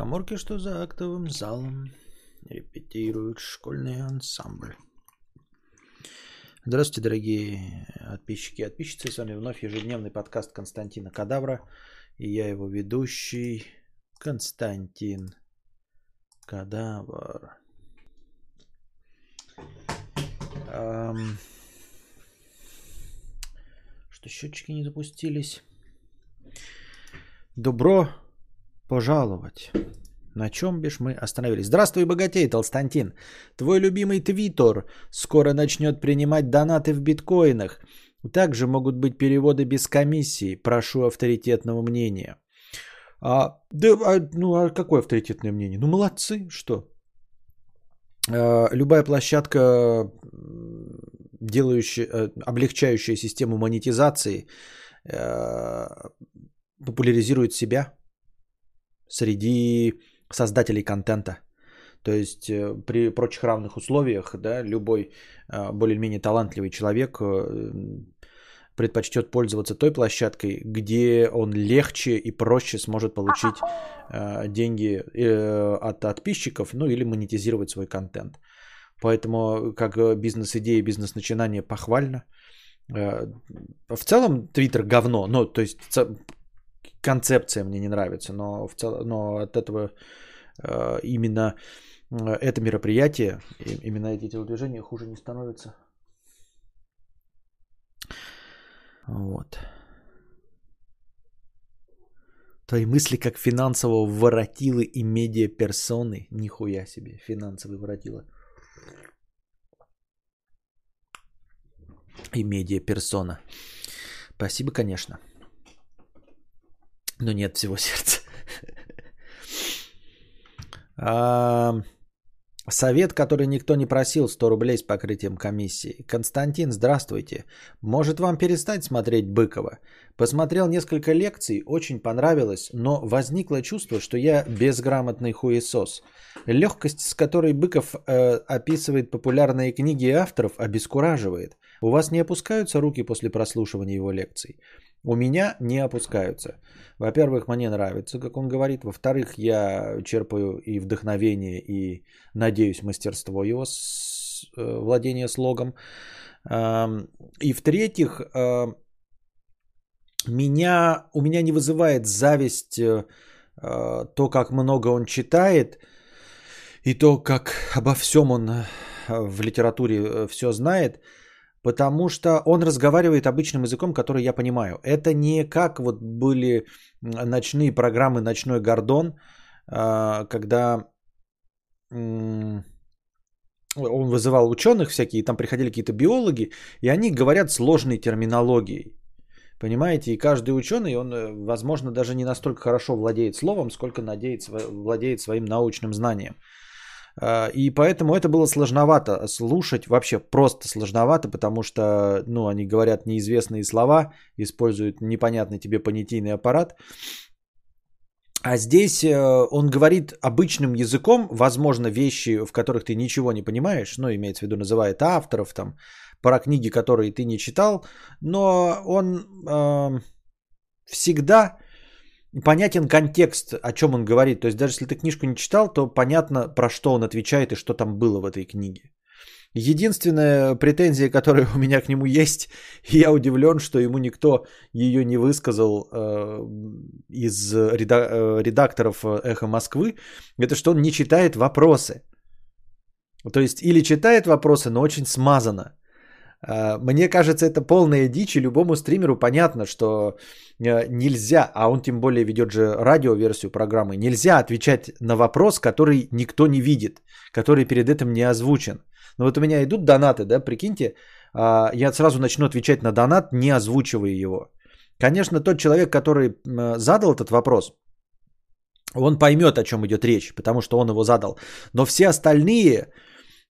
коморке, что за актовым залом репетирует школьный ансамбль. Здравствуйте, дорогие подписчики и подписчицы. С вами вновь ежедневный подкаст Константина Кадавра. И я его ведущий Константин Кадавр. Эм... Что счетчики не запустились? Добро пожаловать. На чем бишь мы остановились? Здравствуй, богатей, Толстантин. Твой любимый твиттер скоро начнет принимать донаты в биткоинах. Также могут быть переводы без комиссии. Прошу авторитетного мнения. А, да, а, ну а какое авторитетное мнение? Ну молодцы, что? А, любая площадка, делающая, э, облегчающая систему монетизации, э, популяризирует себя среди создателей контента. То есть э, при прочих равных условиях, да, любой э, более-менее талантливый человек э, предпочтет пользоваться той площадкой, где он легче и проще сможет получить деньги от подписчиков, ну или монетизировать свой контент. Поэтому как бизнес-идея, бизнес-начинание похвально. В целом Твиттер говно, ну то есть концепция мне не нравится, но, в цел... но от этого э, именно э, это мероприятие, именно эти телодвижения хуже не становятся. Вот. Твои мысли как финансового воротилы и медиаперсоны. Нихуя себе, финансовый воротила. И медиаперсона. Спасибо, конечно но нет всего сердца. Совет, который никто не просил, 100 рублей с покрытием комиссии. Константин, здравствуйте. Может вам перестать смотреть Быкова? Посмотрел несколько лекций, очень понравилось, но возникло чувство, что я безграмотный хуесос. Легкость, с которой Быков э, описывает популярные книги авторов, обескураживает. У вас не опускаются руки после прослушивания его лекций? У меня не опускаются. Во-первых, мне нравится, как он говорит. Во-вторых, я черпаю и вдохновение, и надеюсь мастерство его с, э, владения слогом. И в-третьих, э, меня, у меня не вызывает зависть э, то, как много он читает, и то, как обо всем он в литературе все знает – Потому что он разговаривает обычным языком, который я понимаю. Это не как вот были ночные программы «Ночной гордон», а, когда он вызывал ученых всякие, там приходили какие-то биологи, и они говорят сложной терминологией. Понимаете, и каждый ученый, он, э, возможно, даже не настолько хорошо владеет словом, сколько надеет, владеет своим научным знанием. А, и поэтому это было сложновато слушать, вообще просто сложновато, потому что, ну, они говорят неизвестные слова, используют непонятный тебе понятийный аппарат. А здесь э, он говорит обычным языком, возможно, вещи, в которых ты ничего не понимаешь, ну, имеется в виду, называет авторов, там, про книги, которые ты не читал, но он э, всегда понятен контекст, о чем он говорит. То есть даже если ты книжку не читал, то понятно, про что он отвечает и что там было в этой книге. Единственная претензия, которая у меня к нему есть, я удивлен, что ему никто ее не высказал э, из реда- э, редакторов Эхо Москвы, это что он не читает вопросы. То есть или читает вопросы, но очень смазано. А, мне кажется, это полная дичь, и любому стримеру понятно, что э, нельзя, а он тем более ведет же радиоверсию программы, нельзя отвечать на вопрос, который никто не видит, который перед этим не озвучен. Но вот у меня идут донаты, да, прикиньте, а, я сразу начну отвечать на донат, не озвучивая его. Конечно, тот человек, который задал этот вопрос, он поймет, о чем идет речь, потому что он его задал. Но все остальные,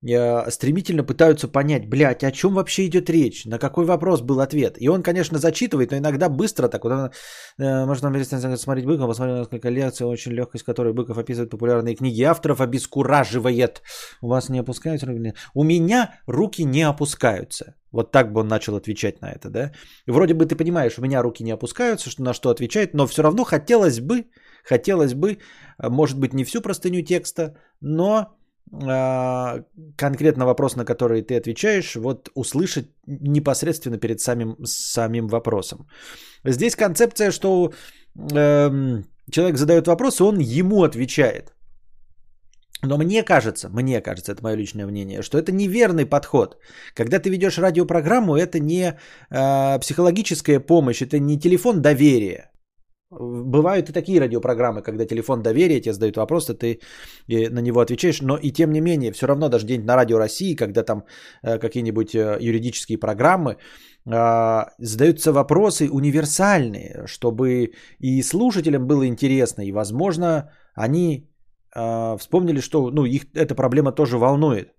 стремительно пытаются понять, блядь, о чем вообще идет речь, на какой вопрос был ответ. И он, конечно, зачитывает, но иногда быстро так. Вот он, э, можно смотреть Быкова, посмотреть несколько лекций, очень легкость, которой Быков описывает популярные книги авторов, обескураживает. У вас не опускаются руки? У меня руки не опускаются. Вот так бы он начал отвечать на это, да? И вроде бы ты понимаешь, у меня руки не опускаются, что на что отвечает, но все равно хотелось бы, хотелось бы, может быть, не всю простыню текста, но э, конкретно вопрос, на который ты отвечаешь, вот услышать непосредственно перед самим, самим вопросом. Здесь концепция, что э, человек задает вопрос, и он ему отвечает. Но мне кажется, мне кажется, это мое личное мнение, что это неверный подход. Когда ты ведешь радиопрограмму, это не э, психологическая помощь, это не телефон доверия. Бывают и такие радиопрограммы, когда телефон доверия, тебе задают вопрос, и ты на него отвечаешь, но и тем не менее, все равно даже день на радио России, когда там э, какие-нибудь э, юридические программы, э, задаются вопросы универсальные, чтобы и слушателям было интересно, и, возможно, они э, вспомнили, что ну, их эта проблема тоже волнует.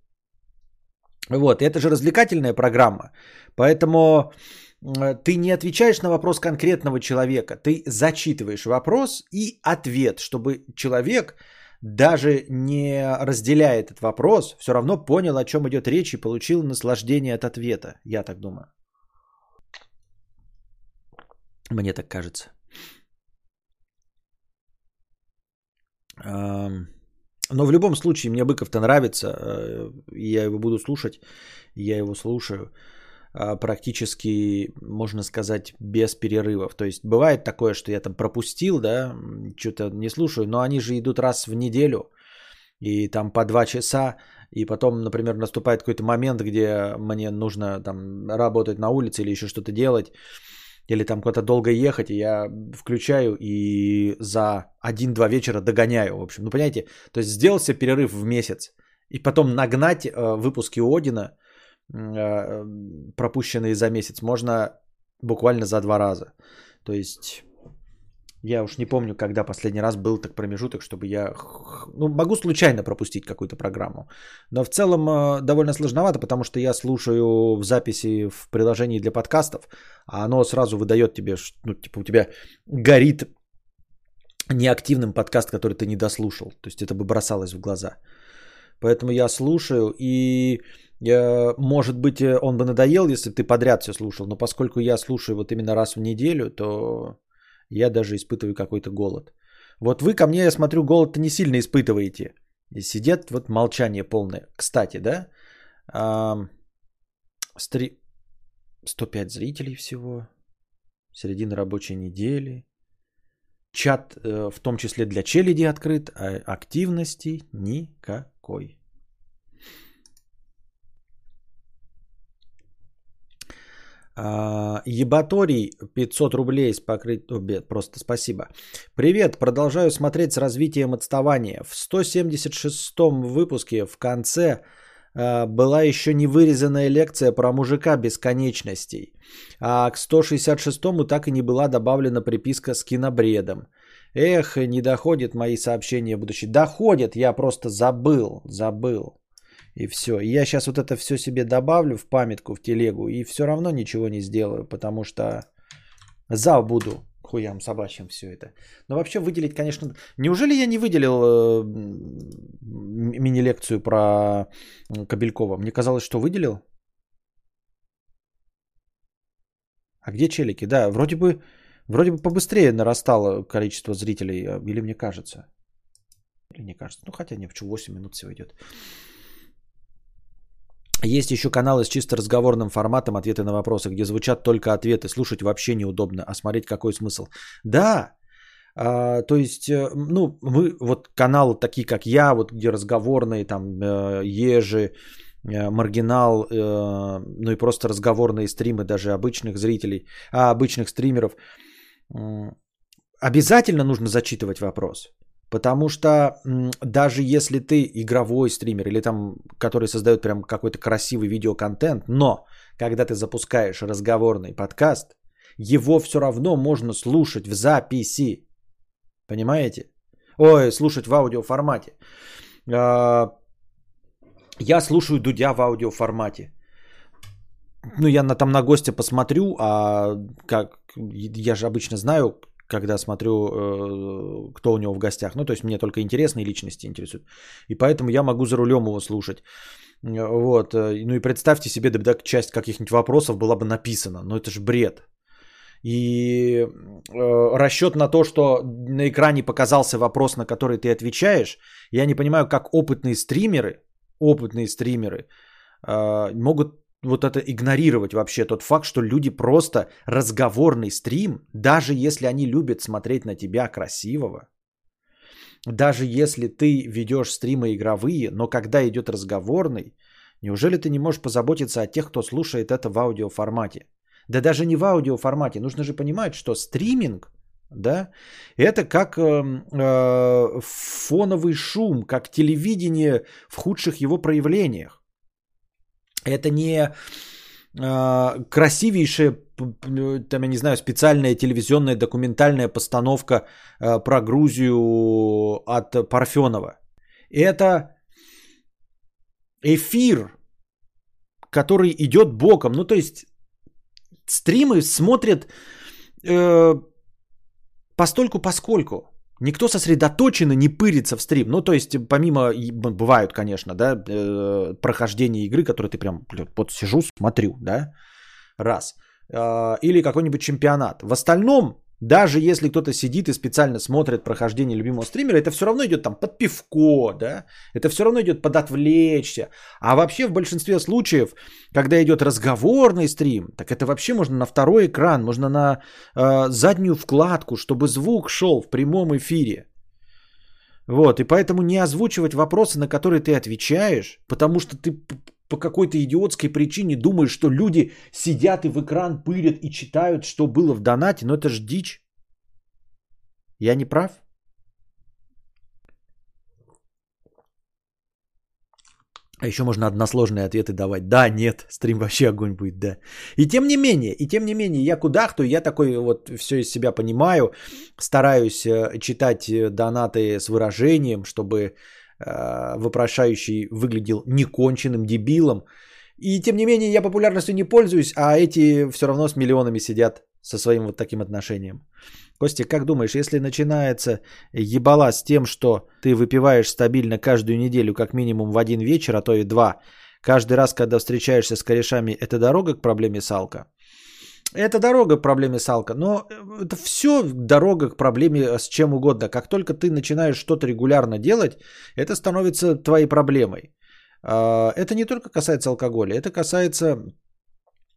Вот, это же развлекательная программа, поэтому ты не отвечаешь на вопрос конкретного человека, ты зачитываешь вопрос и ответ, чтобы человек, даже не разделяя этот вопрос, все равно понял, о чем идет речь и получил наслаждение от ответа. Я так думаю. Мне так кажется. Но в любом случае мне Быков-то нравится, э, я его буду слушать, я его слушаю. А, практически, можно сказать, без перерывов. То есть бывает такое, что я там пропустил, да, что-то не слушаю, но они же идут раз в неделю, и там по два часа, и потом, например, наступает какой-то момент, где мне нужно там работать на улице или еще что-то делать, или там куда-то долго ехать, и я включаю и за один-два вечера догоняю, в общем. Ну, понимаете, то есть сделал себе перерыв в месяц, и потом нагнать э, выпуски Одина – пропущенные за месяц, можно буквально за два раза. То есть я уж не помню, когда последний раз был так промежуток, чтобы я... Ну, могу случайно пропустить какую-то программу. Но в целом э, довольно сложновато, потому что я слушаю в записи в приложении для подкастов, а оно сразу выдает тебе, ну, типа у тебя горит неактивным подкаст, который ты не дослушал. То есть это бы бросалось в глаза. Поэтому я слушаю и Э, может быть, э, он бы надоел, если ты подряд все слушал, но поскольку я слушаю вот именно раз в неделю, то я даже испытываю какой-то голод. Вот вы ко мне, я смотрю, голод не сильно испытываете. И сидят вот молчание полное. Кстати, да, стри... 105 зрителей всего, середина рабочей недели. Чат э, в том числе для челяди открыт, а активности никакой. Ебаторий 500 рублей с покрытием. Просто спасибо. Привет, продолжаю смотреть с развитием отставания. В 176-м выпуске в конце а, была еще не вырезанная лекция про мужика бесконечностей. А к 166-му так и не была добавлена приписка с кинобредом. Эх, не доходят мои сообщения в будущее. Доходят, я просто забыл, забыл. И все. Я сейчас вот это все себе добавлю в памятку, в телегу, и все равно ничего не сделаю, потому что забуду хуям собачьим все это. Но вообще выделить, конечно... Неужели я не выделил э, мини-лекцию про Кобелькова? Мне казалось, что выделил. А где челики? Да, вроде бы, вроде бы побыстрее нарастало количество зрителей, э, или мне кажется. Или не кажется. Ну, хотя не, почему 8 минут всего идет. Есть еще каналы с чисто разговорным форматом ответы на вопросы, где звучат только ответы. Слушать вообще неудобно, а смотреть какой смысл. Да, а, то есть, э, ну, мы, вот каналы такие, как я, вот где разговорные, там, э, ежи, э, маргинал, ну и просто разговорные стримы даже обычных зрителей, а обычных стримеров, обязательно нужно зачитывать вопрос. Потому что даже если ты игровой стример или там, который создает прям какой-то красивый видеоконтент, но когда ты запускаешь разговорный подкаст, его все равно можно слушать в записи. Понимаете? Ой, слушать в аудиоформате. А, я слушаю Дудя в аудиоформате. Ну, я на, там на гостя посмотрю, а как я же обычно знаю, когда смотрю, э, кто у него в гостях. Ну, то есть мне только интересные личности интересуют. И поэтому я могу за рулем его слушать. Вот. Э, ну и представьте себе, да, часть каких-нибудь вопросов была бы написана. Но это же бред. И э, расчет на то, что на экране показался вопрос, на который ты отвечаешь. Я не понимаю, как опытные стримеры, опытные стримеры э, могут вот это игнорировать вообще тот факт, что люди просто разговорный стрим, даже если они любят смотреть на тебя красивого, даже если ты ведешь стримы игровые, но когда идет разговорный, неужели ты не можешь позаботиться о тех, кто слушает это в аудиоформате? Да даже не в аудиоформате. Нужно же понимать, что стриминг, да, это как э, э, фоновый шум, как телевидение в худших его проявлениях. Это не э, красивейшая, там, я не знаю, специальная телевизионная документальная постановка э, про Грузию от Парфенова. Это эфир, который идет боком. Ну, то есть стримы смотрят э, постольку поскольку. Никто сосредоточенно не пырится в стрим. Ну, то есть, помимо, бывают, конечно, да, э, прохождения игры, которые ты прям, вот сижу, смотрю, да, раз. Э, или какой-нибудь чемпионат. В остальном даже если кто-то сидит и специально смотрит прохождение любимого стримера, это все равно идет там под пивко, да, это все равно идет под отвлечься. А вообще в большинстве случаев, когда идет разговорный стрим, так это вообще можно на второй экран, можно на э, заднюю вкладку, чтобы звук шел в прямом эфире. Вот, и поэтому не озвучивать вопросы, на которые ты отвечаешь, потому что ты по какой-то идиотской причине думаешь, что люди сидят и в экран пырят и читают, что было в донате, но это ж дичь. Я не прав? А еще можно односложные ответы давать. Да, нет, стрим вообще огонь будет, да. И тем не менее, и тем не менее, я кудахту, я такой вот все из себя понимаю, стараюсь э, читать э, донаты с выражением, чтобы вопрошающий выглядел неконченным дебилом. И тем не менее я популярностью не пользуюсь, а эти все равно с миллионами сидят со своим вот таким отношением. Костя, как думаешь, если начинается ебала с тем, что ты выпиваешь стабильно каждую неделю как минимум в один вечер, а то и два, каждый раз, когда встречаешься с корешами, это дорога к проблеме салка? Это дорога к проблеме салка, но э, это все дорога к проблеме с чем угодно. Как только ты начинаешь что-то регулярно делать, это становится твоей проблемой. А, это не только касается алкоголя, это касается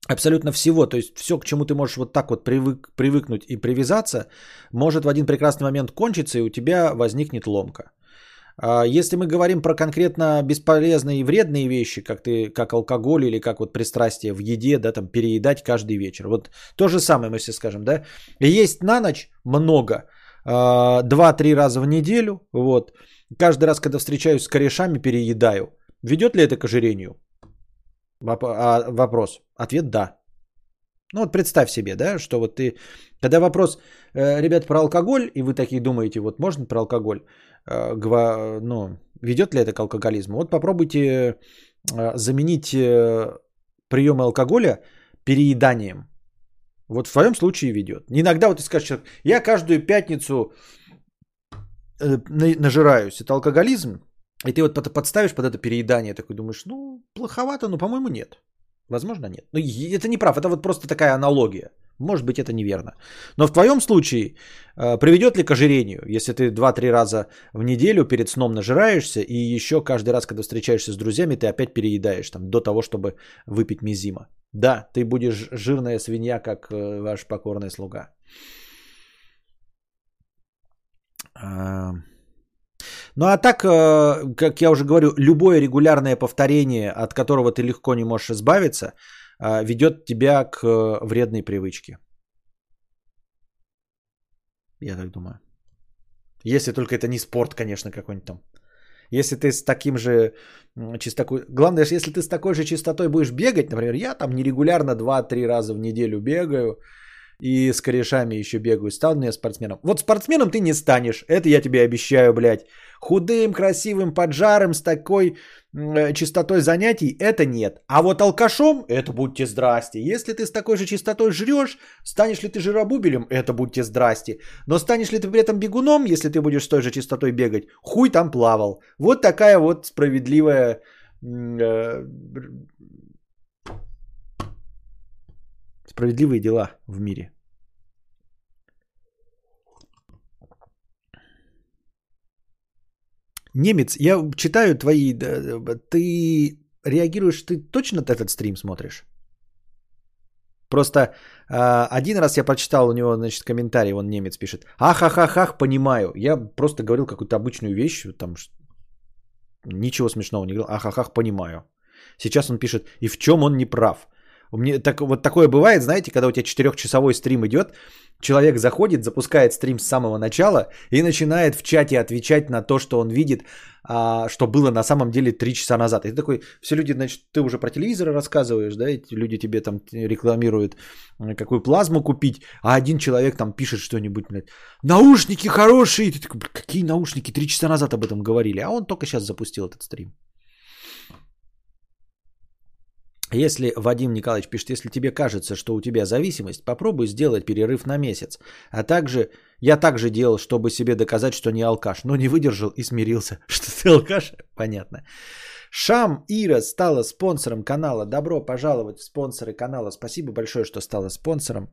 абсолютно всего. То есть все, к чему ты можешь вот так вот привык, привыкнуть и привязаться, может в один прекрасный момент кончиться, и у тебя возникнет ломка. А, если мы говорим про конкретно бесполезные и вредные вещи, как, ты, как алкоголь или как вот пристрастие в еде, да, там переедать каждый вечер. Вот то же самое мы все скажем, да. Есть на ночь много, а, два-три раза в неделю, вот. Каждый раз, когда встречаюсь с корешами, переедаю. Ведет ли это к ожирению? А, вопрос. Ответ да. Ну вот представь себе, да, что вот ты, когда вопрос, э, ребят, про алкоголь, и вы такие думаете, вот можно про алкоголь, ну, ведет ли это к алкоголизму? Вот попробуйте э, заменить приемы алкоголя перееданием. Вот в твоем случае ведет. Иногда вот ты скажешь, я каждую пятницу нажираюсь. Это алкоголизм? И ты вот подставишь под это переедание, такой думаешь, ну, плоховато, но, по-моему, нет. Возможно, нет. Но это не прав, это вот просто такая аналогия. Может быть, это неверно. Но в твоем случае э, приведет ли к ожирению, если ты 2-3 раза в неделю перед сном нажираешься и еще каждый раз, когда встречаешься с друзьями, ты опять переедаешь там, до того, чтобы выпить мизима. Да, ты будешь жирная свинья, как э, ваш покорный слуга. А... Ну а так, э, как я уже говорю, любое регулярное повторение, от которого ты легко не можешь избавиться, ведет тебя к э, вредной привычке. Я так думаю. Если только это не спорт, конечно, какой-нибудь там. Если ты с таким же чистотой... Главное, если ты с такой же чистотой будешь бегать, например, я там нерегулярно 2-3 раза в неделю бегаю, и с корешами еще бегаю. Стал мне спортсменом. Вот спортсменом ты не станешь. Это я тебе обещаю, блядь. Худым, красивым, поджарым, с такой э, чистотой занятий, это нет. А вот алкашом, это будьте здрасте. Если ты с такой же чистотой жрешь, станешь ли ты жиробубелем, это будьте здрасте. Но станешь ли ты при этом бегуном, если ты будешь с той же чистотой бегать, хуй там плавал. Вот такая вот справедливая э, справедливые дела в мире. Немец, я читаю твои... Ты реагируешь, ты точно этот стрим смотришь? Просто э, один раз я прочитал у него, значит, комментарий, он немец пишет. Ахахахах, понимаю. Я просто говорил какую-то обычную вещь, там ничего смешного не говорил. Ахахах, понимаю. Сейчас он пишет, и в чем он не прав. Мне так, вот такое бывает, знаете, когда у тебя четырехчасовой стрим идет, человек заходит, запускает стрим с самого начала и начинает в чате отвечать на то, что он видит, а, что было на самом деле три часа назад. И ты такой, все люди, значит, ты уже про телевизор рассказываешь, да, эти люди тебе там рекламируют, какую плазму купить, а один человек там пишет что-нибудь, блядь, наушники хорошие, ты такой, какие наушники, три часа назад об этом говорили, а он только сейчас запустил этот стрим. Если Вадим Николаевич пишет, если тебе кажется, что у тебя зависимость, попробуй сделать перерыв на месяц. А также, я также делал, чтобы себе доказать, что не алкаш, но не выдержал и смирился, что ты алкаш. Понятно. Шам Ира стала спонсором канала. Добро пожаловать в спонсоры канала. Спасибо большое, что стала спонсором.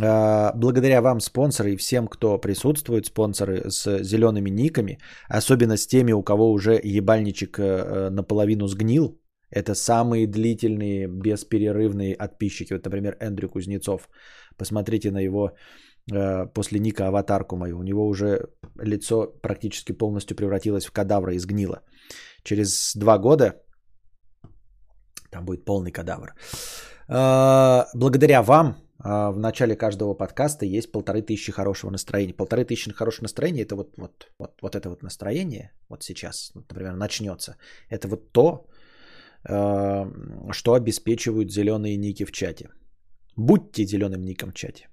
А, благодаря вам, спонсоры, и всем, кто присутствует, спонсоры с зелеными никами, особенно с теми, у кого уже ебальничек э, наполовину сгнил, это самые длительные, бесперерывные подписчики. Вот, например, Эндрю Кузнецов. Посмотрите на его э, после ника аватарку мою. У него уже лицо практически полностью превратилось в кадавра и сгнило. Через два года там будет полный кадавр. Э, благодаря вам э, в начале каждого подкаста есть полторы тысячи хорошего настроения. Полторы тысячи хорошего настроения это вот, вот, вот, вот это вот настроение, вот сейчас, например, начнется. Это вот то, что обеспечивают зеленые ники в чате. Будьте зеленым ником в чате.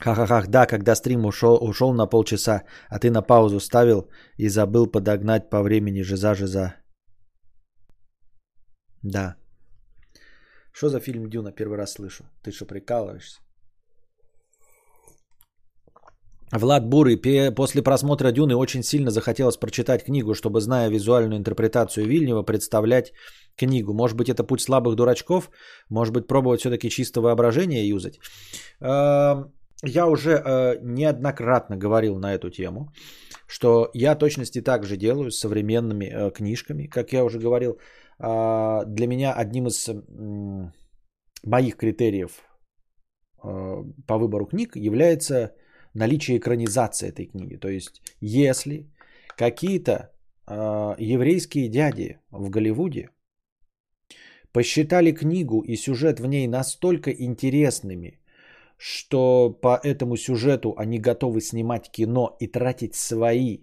Ха-ха-ха, да, когда стрим ушел, ушел на полчаса, а ты на паузу ставил и забыл подогнать по времени жиза-жиза. Да. Что за фильм Дюна? Первый раз слышу. Ты что, прикалываешься? Влад Бурый, после просмотра Дюны очень сильно захотелось прочитать книгу, чтобы, зная визуальную интерпретацию Вильнева, представлять книгу. Может быть, это путь слабых дурачков? Может быть, пробовать все-таки чисто воображение юзать? Эм, я уже э, неоднократно говорил на эту тему, что я точности так же делаю с современными э, книжками. Как я уже говорил, э, для меня одним из моих критериев по выбору книг является наличие экранизации этой книги. То есть, если какие-то э, еврейские дяди в Голливуде посчитали книгу и сюжет в ней настолько интересными, что по этому сюжету они готовы снимать кино и тратить свои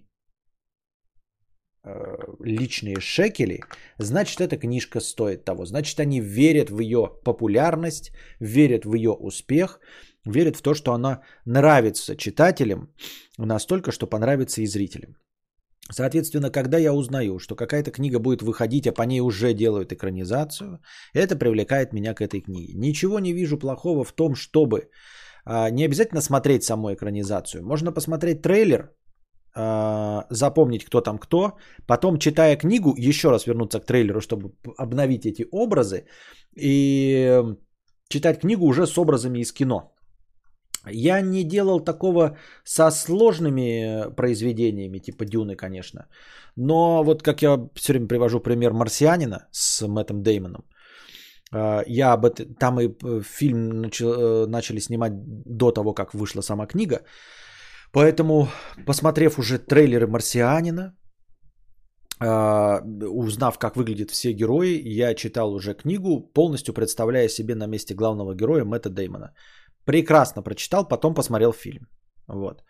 э, личные шекели, значит, эта книжка стоит того. Значит, они верят в ее популярность, верят в ее успех верит в то, что она нравится читателям настолько, что понравится и зрителям. Соответственно, когда я узнаю, что какая-то книга будет выходить, а по ней уже делают экранизацию, это привлекает меня к этой книге. Ничего не вижу плохого в том, чтобы а, не обязательно смотреть саму экранизацию. Можно посмотреть трейлер, а, запомнить, кто там кто, потом, читая книгу, еще раз вернуться к трейлеру, чтобы обновить эти образы и читать книгу уже с образами из кино. Я не делал такого со сложными э, произведениями, типа Дюны, конечно. Но вот как я все время привожу пример «Марсианина» с Мэттом Деймоном. Э, я об этом, там и э, фильм начал, начали снимать до того, как вышла сама книга. Поэтому, посмотрев уже трейлеры «Марсианина», узнав, как выглядят все герои, я читал уже книгу, полностью представляя себе на месте главного героя Мэтта Деймона. Прекрасно прочитал, потом посмотрел фильм. Вот.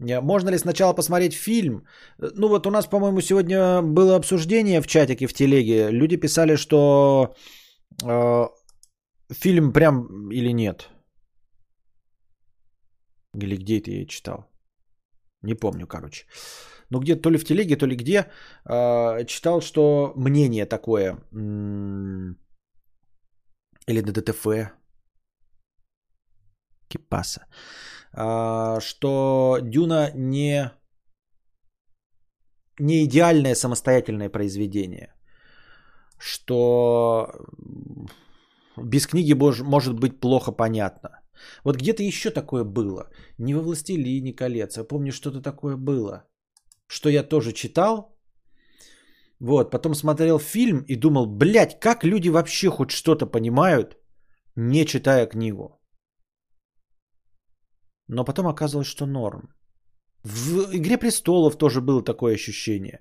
Можно ли сначала посмотреть фильм? Ну вот у нас, по-моему, сегодня было обсуждение в чатике, в телеге. Люди писали, что э, фильм прям или нет. Или где это я читал? Не помню, короче. Ну где то ли в телеге, то ли где э, читал, что мнение такое. Или на ДТФ Кипаса, а, что Дюна не, не идеальное самостоятельное произведение, что без книги может быть плохо понятно. Вот где-то еще такое было. Не во «Властелине колец», а помню, что-то такое было. Что я тоже читал. Вот, потом смотрел фильм и думал, блядь, как люди вообще хоть что-то понимают, не читая книгу. Но потом оказалось, что норм. В «Игре престолов» тоже было такое ощущение.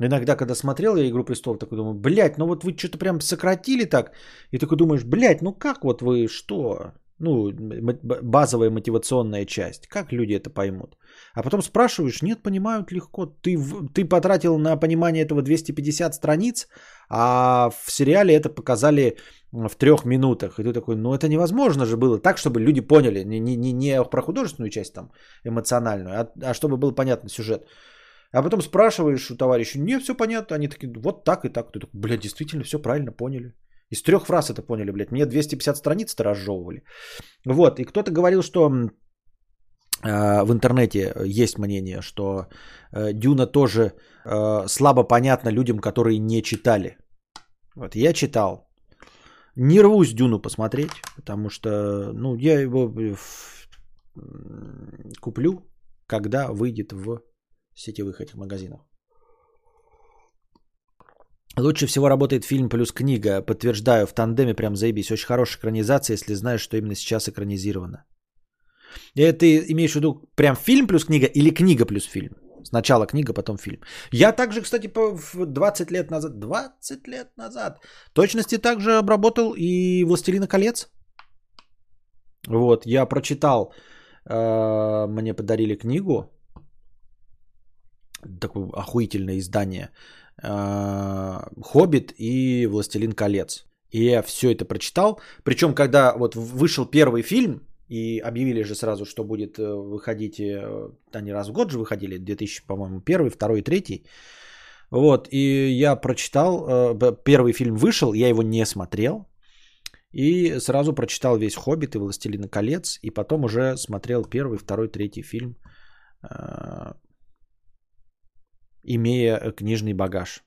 Иногда, когда смотрел я «Игру престолов», такой думаю, блядь, ну вот вы что-то прям сократили так. И такой думаешь, блядь, ну как вот вы, что? Ну, базовая мотивационная часть. Как люди это поймут? А потом спрашиваешь, нет, понимают легко. Ты, ты потратил на понимание этого 250 страниц, а в сериале это показали в трех минутах. И ты такой, ну это невозможно же было так, чтобы люди поняли. Не, не, не про художественную часть там эмоциональную, а, а чтобы был понятный сюжет. А потом спрашиваешь у товарища, не, все понятно. Они такие, вот так и так. Ты такой, блядь, действительно все правильно поняли. Из трех фраз это поняли, блядь. Мне 250 страниц-то разжевывали. Вот, и кто-то говорил, что э, в интернете есть мнение, что э, Дюна тоже э, слабо понятна людям, которые не читали. Вот, я читал. Не рвусь Дюну посмотреть, потому что, ну, я его куплю, когда выйдет в сетевых этих магазинах. Лучше всего работает фильм плюс книга. Подтверждаю, в тандеме прям заебись. Очень хорошая экранизация, если знаешь, что именно сейчас экранизировано. И ты имеешь в виду прям фильм плюс книга или книга плюс фильм? Сначала книга, потом фильм. Я также, кстати, в 20 лет назад, 20 лет назад, точности также обработал и «Властелина колец». Вот, я прочитал, э, мне подарили книгу, такое охуительное издание а, Хоббит и Властелин колец. И я все это прочитал. Причем, когда вот вышел первый фильм, и объявили же сразу, что будет э, выходить, э, они раз в год же выходили, 2000, по-моему, первый, второй, третий. Вот, и я прочитал, э, первый фильм вышел, я его не смотрел, и сразу прочитал весь «Хоббит» и «Властелина колец», и потом уже смотрел первый, второй, третий фильм имея книжный багаж.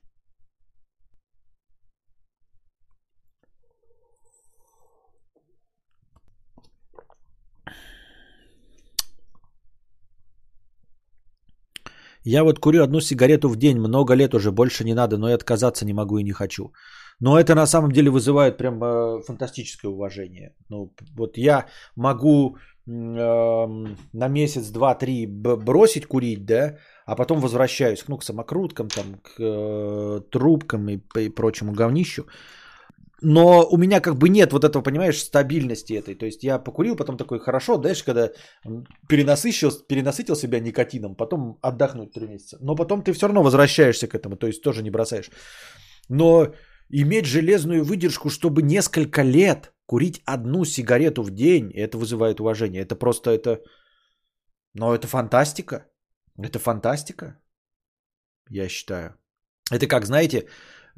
Я вот курю одну сигарету в день, много лет уже, больше не надо, но и отказаться не могу и не хочу. Но это на самом деле вызывает прям э, фантастическое уважение. Ну, вот я могу э, на месяц, два, три бросить курить, да, а потом возвращаюсь ну, к самокруткам, там, к э, трубкам и, и прочему говнищу. Но у меня как бы нет вот этого, понимаешь, стабильности этой. То есть я покурил, потом такой, хорошо, дальше, когда перенасыщил, перенасытил себя никотином, потом отдохнуть три месяца. Но потом ты все равно возвращаешься к этому, то есть тоже не бросаешь. Но иметь железную выдержку, чтобы несколько лет курить одну сигарету в день, это вызывает уважение. Это просто это... Но это фантастика. Это фантастика, я считаю. Это как, знаете,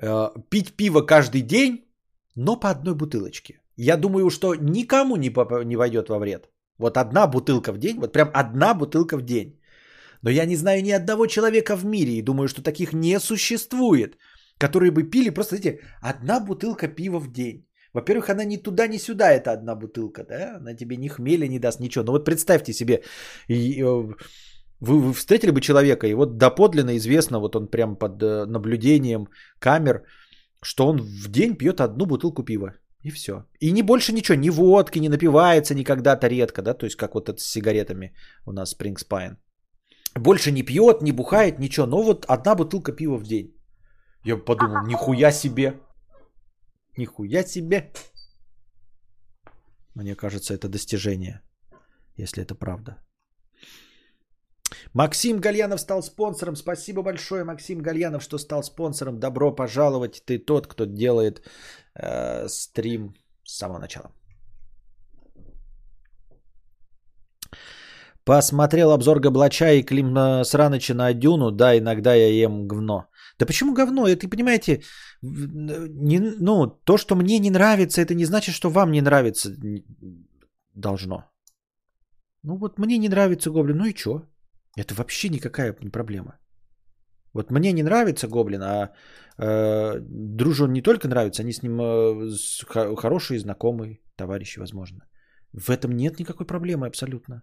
э, пить пиво каждый день, но по одной бутылочке. Я думаю, что никому не, поп- не войдет во вред. Вот одна бутылка в день, вот прям одна бутылка в день. Но я не знаю ни одного человека в мире, и думаю, что таких не существует, которые бы пили просто, знаете, одна бутылка пива в день. Во-первых, она ни туда, ни сюда, это одна бутылка, да? Она тебе ни хмеля не даст, ничего. Но вот представьте себе, э, вы, вы встретили бы человека, и вот доподлинно известно, вот он прям под э, наблюдением камер, что он в день пьет одну бутылку пива. И все. И не больше ничего, ни водки, не напивается никогда-то редко, да, то есть как вот это с сигаретами у нас Spring Spine. Больше не пьет, не бухает, ничего, но вот одна бутылка пива в день. Я подумал, нихуя себе. Нихуя себе. Мне кажется, это достижение, если это правда. Максим Гальянов стал спонсором. Спасибо большое, Максим Гальянов, что стал спонсором. Добро пожаловать. Ты тот, кто делает э, стрим с самого начала. Посмотрел обзор Габлача и Клим Сраныча на Дюну. Да, иногда я ем говно. Да почему говно? Это, понимаете, не, ну, то, что мне не нравится, это не значит, что вам не нравится должно. Ну вот мне не нравится Гоблин, ну и что? Это вообще никакая не проблема. Вот мне не нравится Гоблин, а э, дружу не только нравится, они с ним э, хорошие знакомые, товарищи, возможно. В этом нет никакой проблемы абсолютно.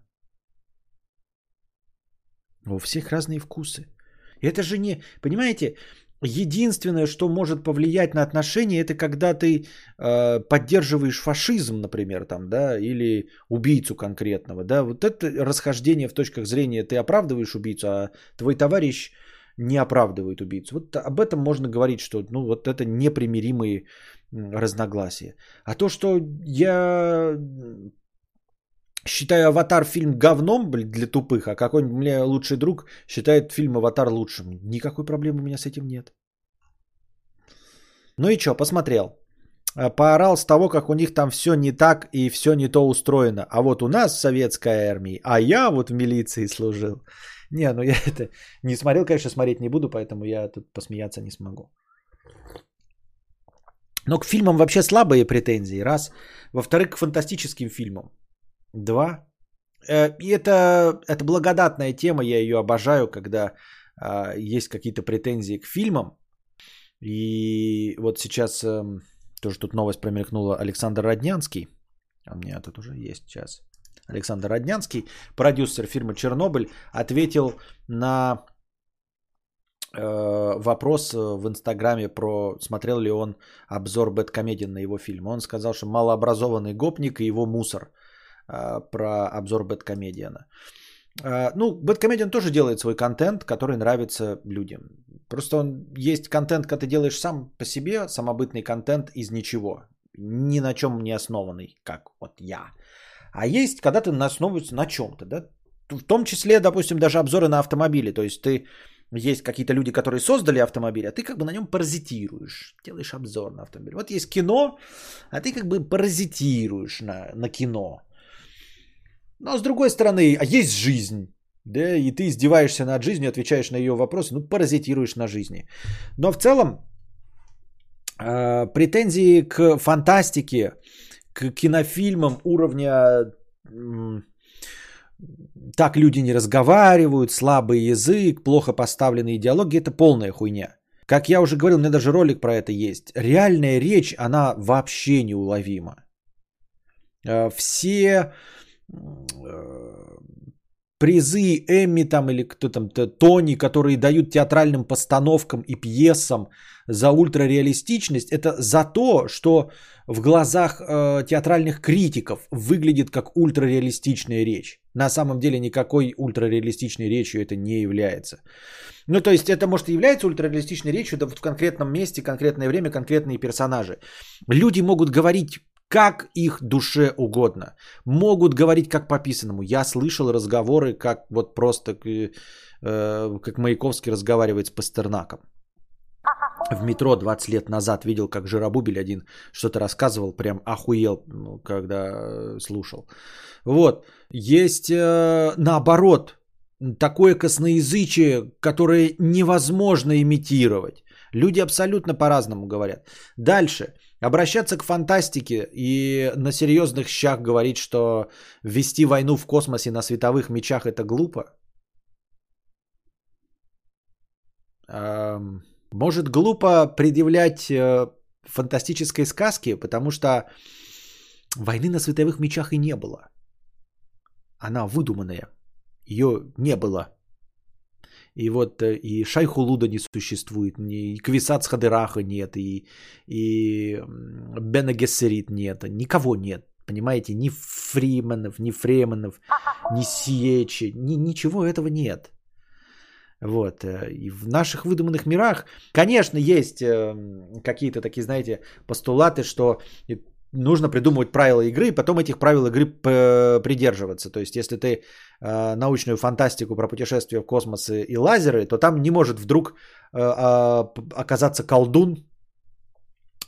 У всех разные вкусы. Это же не, понимаете, единственное, что может повлиять на отношения, это когда ты э, поддерживаешь фашизм, например, там, да, или убийцу конкретного, да, вот это расхождение в точках зрения, ты оправдываешь убийцу, а твой товарищ не оправдывает убийцу. Вот об этом можно говорить, что, ну, вот это непримиримые разногласия. А то, что я считаю «Аватар» фильм говном блин, для тупых, а какой-нибудь мне лучший друг считает фильм «Аватар» лучшим. Никакой проблемы у меня с этим нет. Ну и что, посмотрел. А, поорал с того, как у них там все не так и все не то устроено. А вот у нас в советской армии, а я вот в милиции служил. Не, ну я это не смотрел, конечно, смотреть не буду, поэтому я тут посмеяться не смогу. Но к фильмам вообще слабые претензии, раз. Во-вторых, к фантастическим фильмам. Два. Э, и это, это благодатная тема, я ее обожаю, когда а, есть какие-то претензии к фильмам. И вот сейчас эм, тоже тут новость промелькнула. Александр Роднянский, а у меня тут уже есть сейчас. Александр Роднянский, продюсер фирмы «Чернобыль», ответил на э, вопрос в Инстаграме про смотрел ли он обзор Бэткомедиан на его фильм. Он сказал, что малообразованный гопник и его мусор – про обзор Бэткомедиана. А, ну, Бэткомедиан тоже делает свой контент, который нравится людям. Просто он есть контент, когда ты делаешь сам по себе, самобытный контент из ничего, ни на чем не основанный, как вот я. А есть, когда ты основываешься на чем-то, да? В том числе, допустим, даже обзоры на автомобили. То есть ты есть какие-то люди, которые создали автомобиль, а ты как бы на нем паразитируешь, делаешь обзор на автомобиль. Вот есть кино, а ты как бы паразитируешь на, на кино. Но с другой стороны, а есть жизнь. Да, и ты издеваешься над жизнью, отвечаешь на ее вопросы, ну, паразитируешь на жизни. Но в целом, э, претензии к фантастике, к кинофильмам уровня э, так люди не разговаривают, слабый язык, плохо поставленные идеологии, это полная хуйня. Как я уже говорил, у меня даже ролик про это есть. Реальная речь, она вообще неуловима. Э, все призы Эмми там или кто там, Тони, которые дают театральным постановкам и пьесам за ультрареалистичность, это за то, что в глазах э, театральных критиков выглядит как ультрареалистичная речь. На самом деле никакой ультрареалистичной речью это не является. Ну, то есть это может и является ультрареалистичной речью да, в конкретном месте, конкретное время, конкретные персонажи. Люди могут говорить как их душе угодно. Могут говорить как по писанному. Я слышал разговоры, как вот просто э, как Маяковский разговаривает с Пастернаком. В метро 20 лет назад видел, как Жиробубель один что-то рассказывал, прям охуел, ну, когда э, слушал. Вот. Есть э, наоборот такое косноязычие, которое невозможно имитировать. Люди абсолютно по-разному говорят. Дальше. Обращаться к фантастике и на серьезных щах говорить, что вести войну в космосе на световых мечах это глупо. Может глупо предъявлять э, фантастической сказки, потому что войны на световых мечах и не было. Она выдуманная. Ее не было. И вот э, и Шайхулуда не существует, и Квисац Хадыраха нет, и, и Бена Гессерит нет, никого нет. Понимаете, ни Фрименов, ни Фременов, ни Сечи, ни, ничего этого нет. Вот. Э, и в наших выдуманных мирах, конечно, есть э, какие-то такие, знаете, постулаты, что нужно придумывать правила игры, и потом этих правил игры придерживаться. То есть, если ты э, научную фантастику про путешествия в космос и лазеры, то там не может вдруг э, э, оказаться колдун,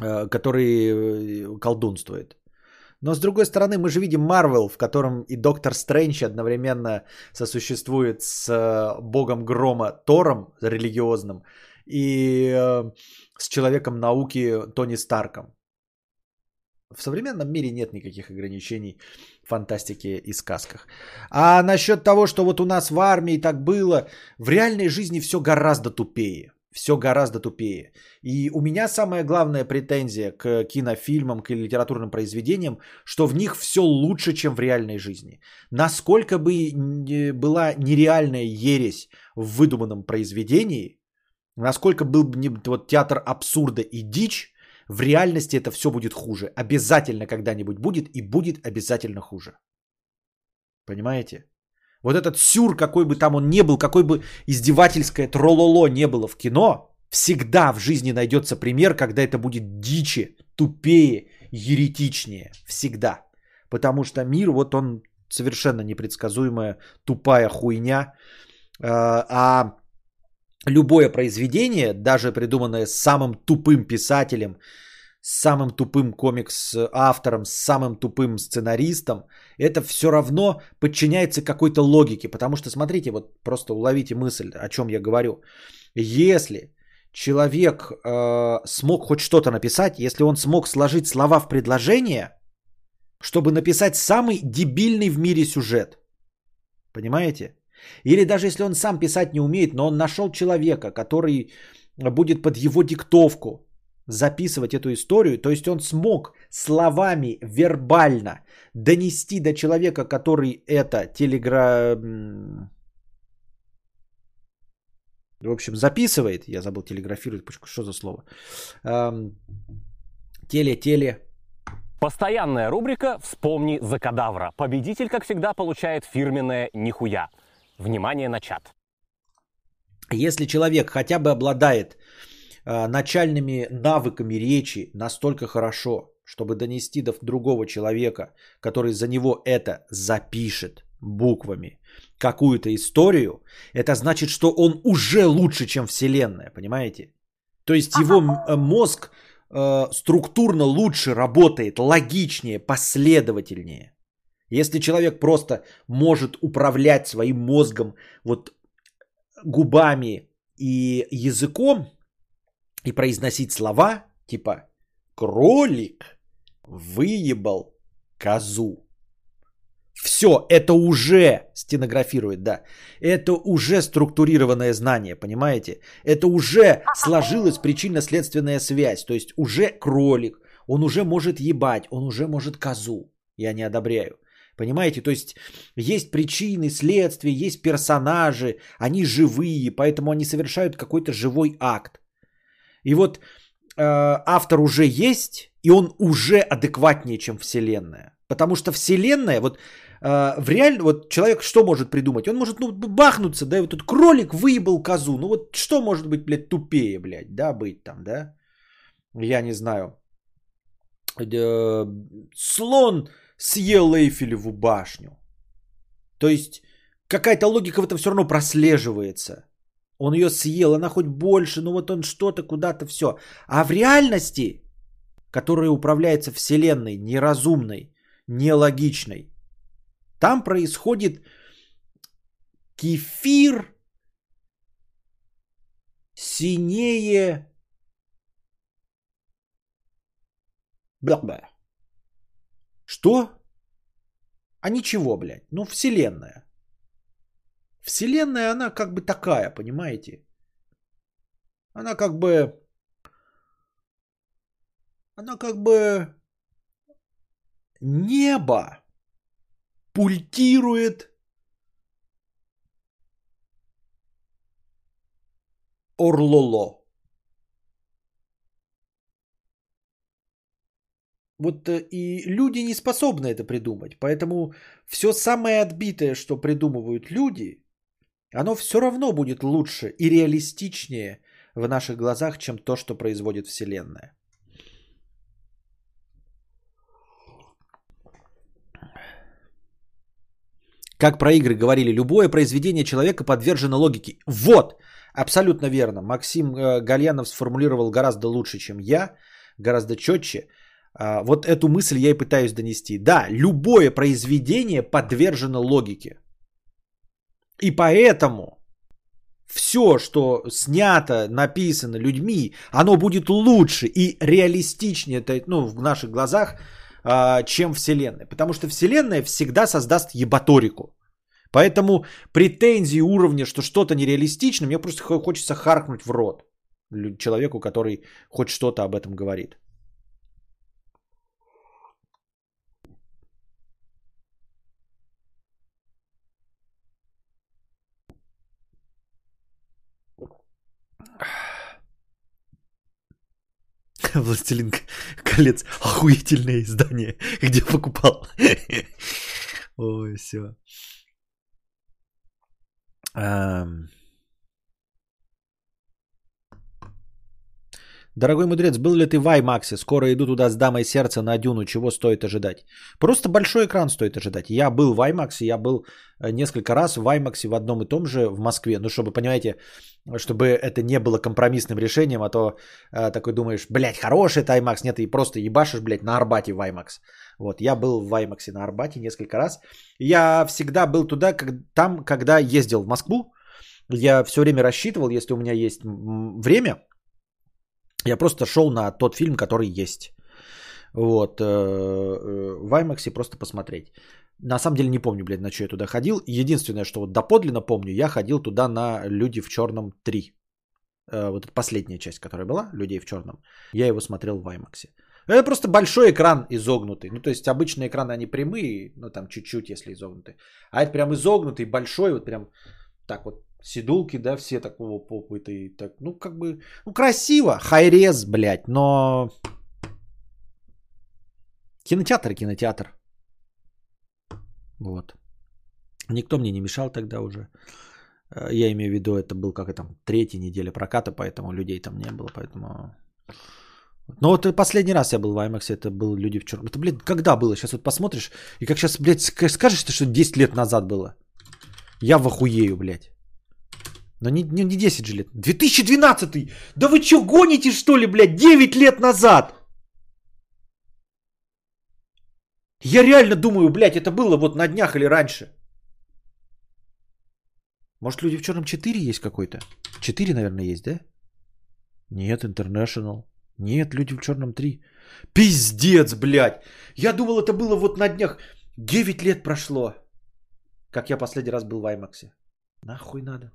э, который э, колдунствует. Но с другой стороны, мы же видим Марвел, в котором и Доктор Стрэндж одновременно сосуществует с э, богом грома Тором религиозным и э, с человеком науки Тони Старком. В современном мире нет никаких ограничений в фантастике и сказках. А насчет того, что вот у нас в армии так было, в реальной жизни все гораздо тупее. все гораздо тупее. И у меня самая главная претензия к кинофильмам, к литературным произведениям, что в них все лучше, чем в реальной жизни. Насколько бы была нереальная ересь в выдуманном произведении, насколько был бы вот театр абсурда и дичь, в реальности это все будет хуже. Обязательно когда-нибудь будет и будет обязательно хуже. Понимаете? Вот этот сюр, какой бы там он ни был, какой бы издевательское трололо не было в кино, всегда в жизни найдется пример, когда это будет дичи, тупее, еретичнее. Всегда. Потому что мир, вот он совершенно непредсказуемая, тупая хуйня. А, а любое произведение, даже придуманное самым тупым писателем, самым тупым комикс-автором, самым тупым сценаристом, это все равно подчиняется какой-то логике. Потому что, смотрите, вот просто уловите мысль, о чем я говорю. Если человек э, смог хоть что-то написать, если он смог сложить слова в предложение, чтобы написать самый дебильный в мире сюжет. Понимаете? Или даже если он сам писать не умеет, но он нашел человека, который будет под его диктовку записывать эту историю, то есть он смог словами вербально донести до человека, который это телегра... В общем, записывает, я забыл телеграфировать, что за слово. Теле-теле. Постоянная рубрика «Вспомни за кадавра». Победитель, как всегда, получает фирменное «Нихуя». Внимание на чат. Если человек хотя бы обладает э, начальными навыками речи настолько хорошо, чтобы донести до другого человека, который за него это запишет буквами, какую-то историю, это значит, что он уже лучше, чем Вселенная, понимаете? То есть его э, мозг э, структурно лучше работает, логичнее, последовательнее. Если человек просто может управлять своим мозгом вот губами и языком и произносить слова типа кролик выебал козу. Все, это уже стенографирует, да. Это уже структурированное знание, понимаете? Это уже сложилась причинно-следственная связь. То есть уже кролик, он уже может ебать, он уже может козу. Я не одобряю. Понимаете? То есть есть причины, следствия, есть персонажи, они живые, поэтому они совершают какой-то живой акт. И вот э, автор уже есть, и он уже адекватнее, чем Вселенная. Потому что Вселенная, вот э, в реально, вот человек что может придумать? Он может ну, бахнуться, да, вот тут кролик выебал козу. Ну вот что может быть, блядь, тупее, блядь, да, быть там, да? Я не знаю. Э, слон съел Эйфелеву башню. То есть какая-то логика в этом все равно прослеживается. Он ее съел, она хоть больше, ну вот он что-то куда-то все. А в реальности, которая управляется Вселенной, неразумной, нелогичной, там происходит кефир синее... Бла-бла. Что? А ничего, блядь. Ну, Вселенная. Вселенная, она как бы такая, понимаете? Она как бы... Она как бы... Небо пультирует Орлоло. Вот э, и люди не способны это придумать. Поэтому все самое отбитое, что придумывают люди, оно все равно будет лучше и реалистичнее в наших глазах, чем то, что производит Вселенная. Как про игры говорили, любое произведение человека подвержено логике. Вот, абсолютно верно. Максим э, Гальянов сформулировал гораздо лучше, чем я, гораздо четче. А, вот эту мысль я и пытаюсь донести. Да, любое произведение подвержено логике. И поэтому все, что снято, написано людьми, оно будет лучше и реалистичнее ну, в наших глазах, а, чем Вселенная. Потому что Вселенная всегда создаст ебаторику. Поэтому претензии уровня, что что-то нереалистично, мне просто хочется харкнуть в рот. человеку, который хоть что-то об этом говорит. Властелин колец. Охуительное издание. Где покупал? Ой, все. Дорогой мудрец, был ли ты в IMAX? Скоро иду туда с дамой сердца на дюну. Чего стоит ожидать? Просто большой экран стоит ожидать. Я был в IMAX, я был э, несколько раз в IMAX в одном и том же в Москве. Ну, чтобы, понимаете, чтобы это не было компромиссным решением, а то э, такой думаешь, блядь, хороший это IMAX. Нет, и просто ебашишь, блядь, на Арбате в IMAX. Вот, я был в IMAX на Арбате несколько раз. Я всегда был туда, как, там, когда ездил в Москву. Я все время рассчитывал, если у меня есть время, я просто шел на тот фильм, который есть. Вот. Э, э, в IMAX просто посмотреть. На самом деле не помню, блядь, на что я туда ходил. Единственное, что вот доподлинно помню, я ходил туда на «Люди в черном 3». Э, вот эта последняя часть, которая была, «Людей в черном». Я его смотрел в IMAX. Это просто большой экран изогнутый. Ну, то есть обычные экраны, они прямые, ну, там чуть-чуть, если изогнуты. А это прям изогнутый, большой, вот прям так вот Сидулки, да, все такого попыта и так, ну, как бы, ну, красиво, хайрез, блядь, но кинотеатр кинотеатр. Вот. Никто мне не мешал тогда уже. Э, я имею в виду, это был как это, третья неделя проката, поэтому людей там не было, поэтому... Ну вот последний раз я был в IMAX, это был «Люди в черном». Это, блядь, когда было? Сейчас вот посмотришь, и как сейчас, блядь, скажешь, что 10 лет назад было. Я в охуею, блядь. Но не, не, не 10 же лет. 2012! Да вы что, гоните что ли, блядь? 9 лет назад! Я реально думаю, блядь, это было вот на днях или раньше. Может, люди в черном 4 есть какой-то? 4, наверное, есть, да? Нет, International. Нет, люди в черном 3. Пиздец, блядь. Я думал, это было вот на днях. 9 лет прошло. Как я последний раз был в IMAX. Нахуй надо.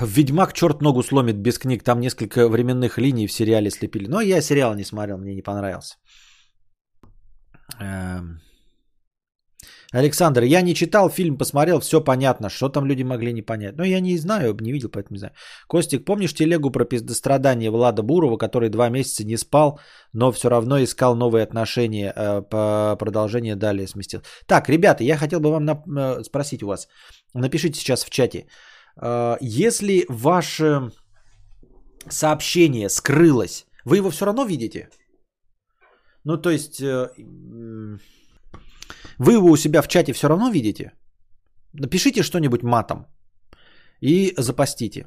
Ведьмак черт ногу сломит без книг. Там несколько временных линий в сериале слепили. Но я сериал не смотрел, мне не понравился. Эм. Александр, я не читал фильм, посмотрел, все понятно. Что там люди могли не понять? Но я не знаю, не видел, поэтому не знаю. Костик, помнишь телегу про пиздострадание Влада Бурова, который два месяца не спал, но все равно искал новые отношения, э, по продолжение далее сместил. Так, ребята, я хотел бы вам на... Э, спросить у вас. Напишите сейчас в чате. А, если ваше сообщение скрылось, вы его все равно видите? Ну, то есть, э, вы его у себя в чате все равно видите? Напишите что-нибудь матом и запастите.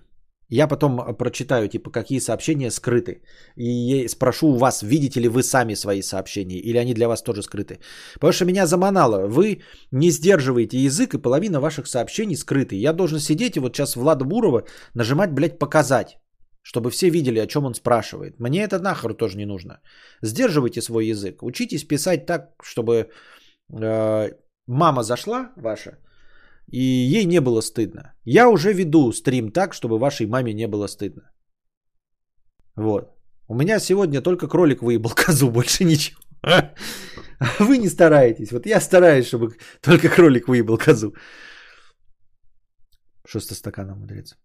Я потом прочитаю, типа, какие сообщения скрыты. И спрошу у вас, видите ли вы сами свои сообщения, или они для вас тоже скрыты. Потому что меня заманало. Вы не сдерживаете язык, и половина ваших сообщений скрыты. Я должен сидеть и вот сейчас Влада Бурова нажимать, блядь, показать. Чтобы все видели, о чем он спрашивает. Мне это нахер тоже не нужно. Сдерживайте свой язык. Учитесь писать так, чтобы э, мама зашла ваша, и ей не было стыдно. Я уже веду стрим так, чтобы вашей маме не было стыдно. Вот. У меня сегодня только кролик выебал козу, больше ничего. Вы не стараетесь. Вот я стараюсь, чтобы только кролик выебал козу. Шестой стакана, мудрец.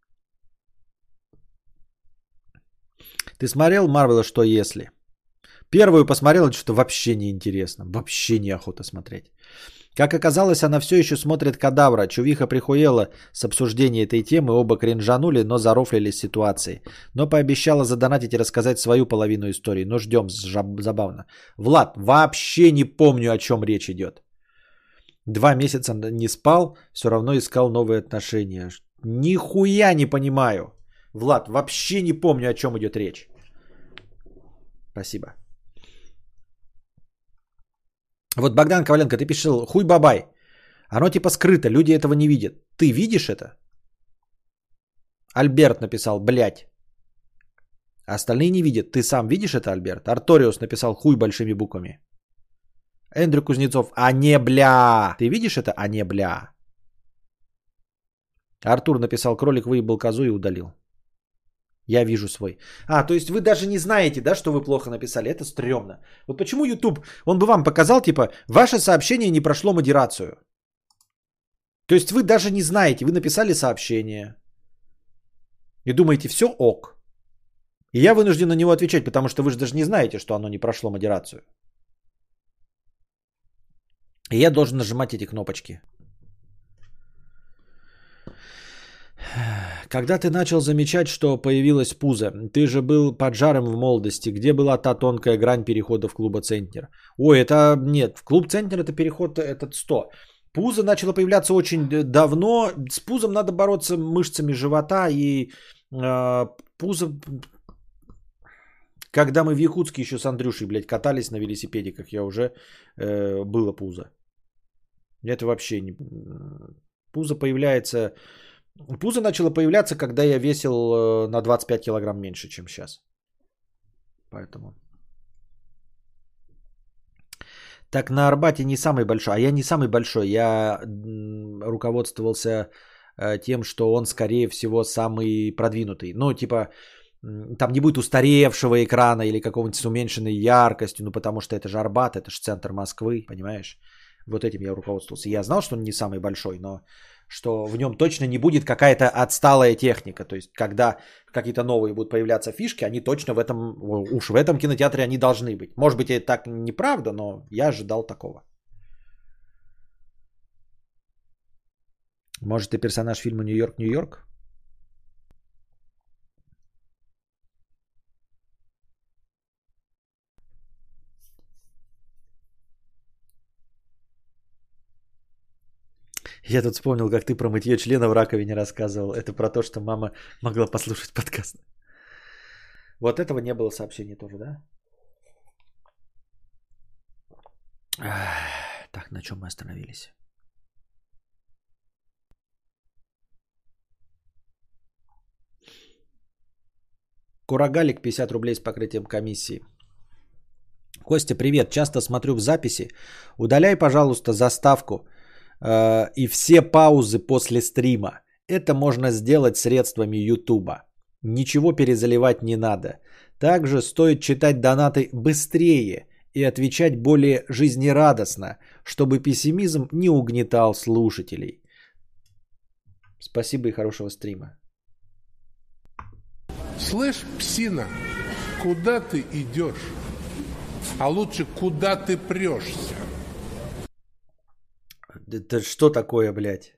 Ты смотрел Марвела «Что если»? Первую посмотрел, что вообще не интересно. Вообще неохота смотреть. Как оказалось, она все еще смотрит кадавра. Чувиха прихуела с обсуждения этой темы, оба кринжанули, но зарофлили ситуации. Но пообещала задонатить и рассказать свою половину истории. Но ждем, забавно. Влад, вообще не помню, о чем речь идет. Два месяца не спал, все равно искал новые отношения. Нихуя не понимаю. Влад, вообще не помню, о чем идет речь. Спасибо. Вот Богдан Коваленко, ты пишешь хуй бабай. Оно типа скрыто, люди этого не видят. Ты видишь это? Альберт написал, блядь. А остальные не видят. Ты сам видишь это, Альберт? Арториус написал хуй большими буквами. Эндрю Кузнецов, а не бля. Ты видишь это? А не бля. Артур написал, кролик выебал козу и удалил. Я вижу свой. А, то есть вы даже не знаете, да, что вы плохо написали. Это стрёмно. Вот почему YouTube, он бы вам показал, типа, ваше сообщение не прошло модерацию. То есть вы даже не знаете, вы написали сообщение. И думаете, все ок. И я вынужден на него отвечать, потому что вы же даже не знаете, что оно не прошло модерацию. И я должен нажимать эти кнопочки. Когда ты начал замечать, что появилась пузо, ты же был поджаром в молодости. Где была та тонкая грань перехода в клуба Центнер? Ой, это нет, в клуб Центнер это переход этот 100. Пузо начало появляться очень давно. С пузом надо бороться мышцами живота и э, пузо... Когда мы в Якутске еще с Андрюшей, блядь, катались на велосипеде, как я уже, э, было пузо. Это вообще не... Пузо появляется Пузо начало появляться, когда я весил э, на 25 килограмм меньше, чем сейчас. Поэтому. Так на Арбате не самый большой, а я не самый большой. Я руководствовался э, тем, что он, скорее всего, самый продвинутый. Ну, типа, там не будет устаревшего экрана или какого-нибудь с уменьшенной яркостью, ну, потому что это же Арбат, это же центр Москвы, понимаешь? Вот этим я руководствовался. Я знал, что он не самый большой, но что в нем точно не будет какая-то отсталая техника. То есть, когда какие-то новые будут появляться фишки, они точно в этом, уж в этом кинотеатре они должны быть. Может быть, это так неправда, но я ожидал такого. Может, ты персонаж фильма «Нью-Йорк, Нью-Йорк»? Я тут вспомнил, как ты про мытье члена в раковине рассказывал. Это про то, что мама могла послушать подкаст. Вот этого не было сообщения тоже, да? Так, на чем мы остановились? Курагалик 50 рублей с покрытием комиссии. Костя, привет. Часто смотрю в записи. Удаляй, пожалуйста, заставку Э, и все паузы после стрима. Это можно сделать средствами Ютуба. Ничего перезаливать не надо. Также стоит читать донаты быстрее и отвечать более жизнерадостно, чтобы пессимизм не угнетал слушателей. Спасибо и хорошего стрима. Слышь, псина, куда ты идешь? А лучше, куда ты прешься? Это что такое, блядь?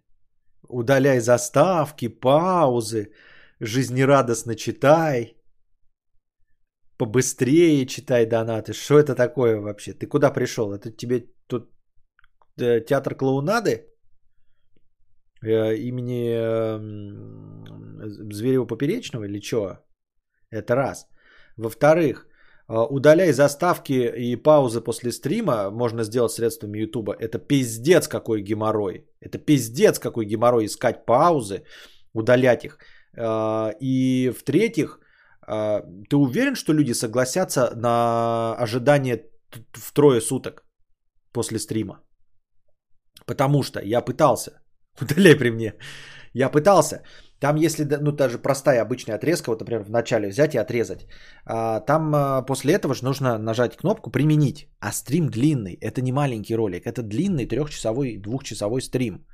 Удаляй заставки, паузы, жизнерадостно читай, побыстрее читай донаты. Что это такое вообще? Ты куда пришел? Это тебе тут э, театр клоунады? Э, имени э, Зверева Поперечного или что? Это раз. Во-вторых, удаляй заставки и паузы после стрима можно сделать средствами Ютуба. Это пиздец какой геморрой. Это пиздец какой геморрой искать паузы, удалять их. А, и в-третьих, а, ты уверен, что люди согласятся на ожидание в трое суток после стрима? Потому что я пытался. Удаляй при мне. Я пытался. Там, если, ну, даже простая обычная отрезка, вот, например, в начале взять и отрезать, а, там а, после этого же нужно нажать кнопку «Применить». А стрим длинный, это не маленький ролик, это длинный трехчасовой, двухчасовой стрим.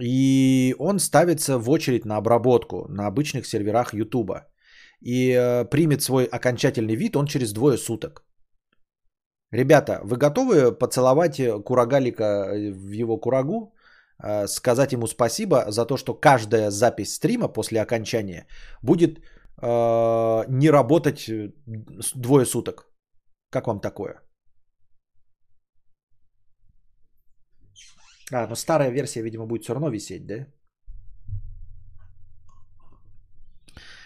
И он ставится в очередь на обработку на обычных серверах YouTube. И э, примет свой окончательный вид он через двое суток. Ребята, вы готовы поцеловать курагалика э, в его курагу сказать ему спасибо за то, что каждая запись стрима после окончания будет э, не работать э, двое суток. Как вам такое? А, но старая версия, видимо, будет все равно висеть, да?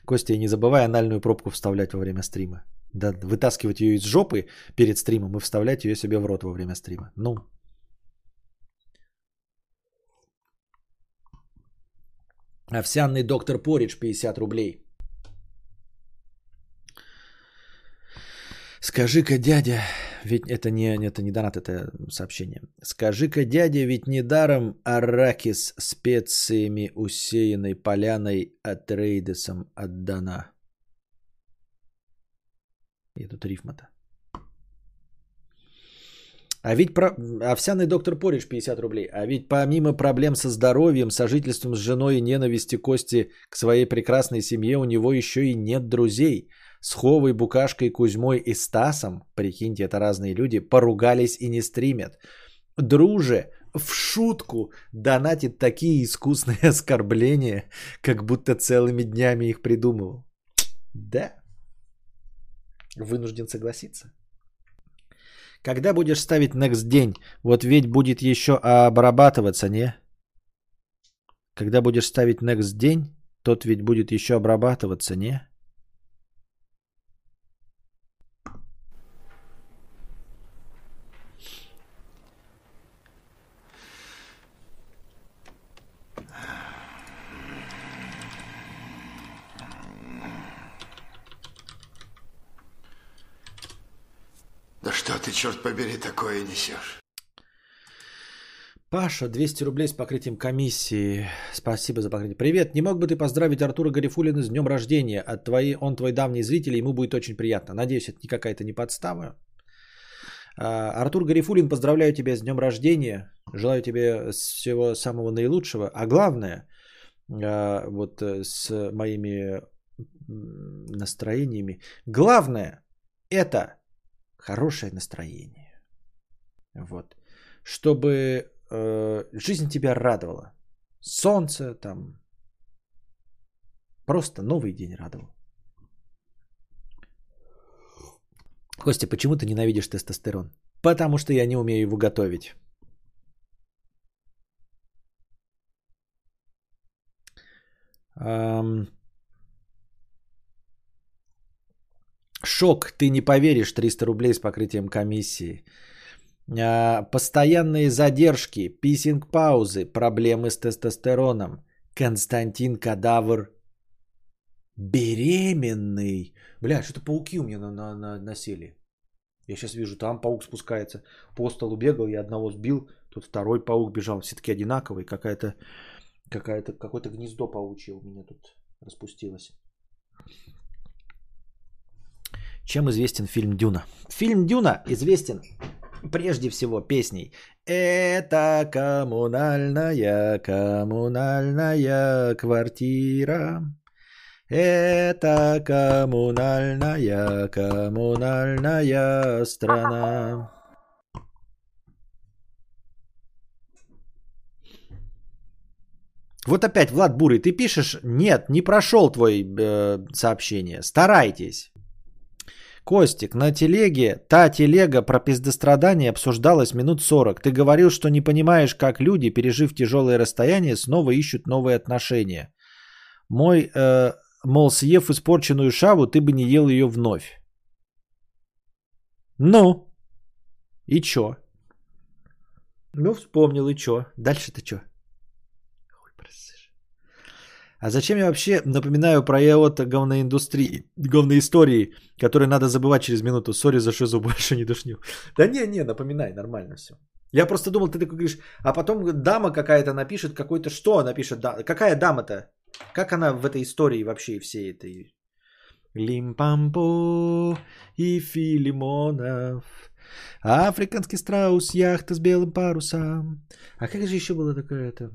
Костя, не забывай анальную пробку вставлять во время стрима. Да, вытаскивать ее из жопы перед стримом и вставлять ее себе в рот во время стрима. Ну, Овсяный доктор Поридж 50 рублей. Скажи-ка, дядя, ведь это не, это не донат, это сообщение. Скажи-ка, дядя, ведь недаром аракис специями усеянной поляной от Рейдесом отдана. И тут рифмата. А ведь про... овсяный доктор Пориш 50 рублей. А ведь помимо проблем со здоровьем, сожительством с женой и ненависти Кости к своей прекрасной семье, у него еще и нет друзей. С Ховой, Букашкой, Кузьмой и Стасом, прикиньте, это разные люди, поругались и не стримят. Друже, в шутку донатит такие искусные оскорбления, как будто целыми днями их придумывал. Да. Вынужден согласиться. Когда будешь ставить next день? Вот ведь будет еще обрабатываться, не? Когда будешь ставить next день, тот ведь будет еще обрабатываться, не? Что ты, черт побери, такое несешь? Паша, 200 рублей с покрытием комиссии. Спасибо за покрытие. Привет, не мог бы ты поздравить Артура Гарифулина с днем рождения? От твоей, он твой давний зритель, ему будет очень приятно. Надеюсь, это не какая-то не подстава. А, Артур Гарифулин, поздравляю тебя с днем рождения. Желаю тебе всего самого наилучшего. А главное, а, вот э, с моими настроениями, главное это хорошее настроение. Вот. Чтобы э, жизнь тебя радовала. Солнце там. Просто новый день радовал. Костя, почему ты ненавидишь тестостерон? Потому что я не умею его готовить. Эм... Шок, ты не поверишь, 300 рублей с покрытием комиссии. А, постоянные задержки, писинг-паузы, проблемы с тестостероном. Константин Кадавр беременный. Бля, что-то пауки у меня на, на, на, насели. Я сейчас вижу, там паук спускается. По столу бегал, я одного сбил, тут второй паук бежал. Все таки одинаковые. Какая-то, какая-то, какое-то гнездо паучье у меня тут распустилось. Чем известен фильм «Дюна»? Фильм «Дюна» известен прежде всего песней «Это коммунальная, коммунальная квартира». Это коммунальная, коммунальная страна. Вот опять, Влад Бурый, ты пишешь, нет, не прошел твой э, сообщение. Старайтесь. Костик, на телеге, та телега про пиздострадание обсуждалась минут 40. Ты говорил, что не понимаешь, как люди, пережив тяжелое расстояние, снова ищут новые отношения. Мой, э, мол, съев испорченную шаву, ты бы не ел ее вновь. Ну, и чё? Ну, вспомнил, и чё? Дальше-то чё? А зачем я вообще напоминаю про ИОТ говноиндустрии, говноистории, которые надо забывать через минуту? Сори за шизу, больше не душню. Да не, не, напоминай, нормально все. Я просто думал, ты такой говоришь, а потом дама какая-то напишет какой-то, что напишет, да, какая дама-то? Как она в этой истории вообще всей этой? Лимпампо и Филимонов. Африканский страус, яхта с белым парусом. А как же еще было такое-то?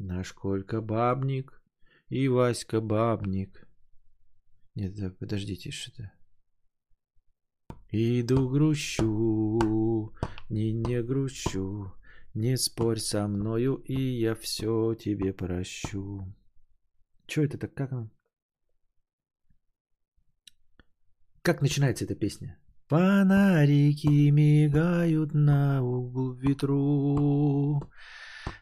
Наш Колька Бабник и Васька Бабник. Нет, да, подождите, что-то. Иду грущу, не не грущу, не спорь со мною, и я все тебе прощу. Че это так, как? Как начинается эта песня? Фонарики мигают на углу ветру,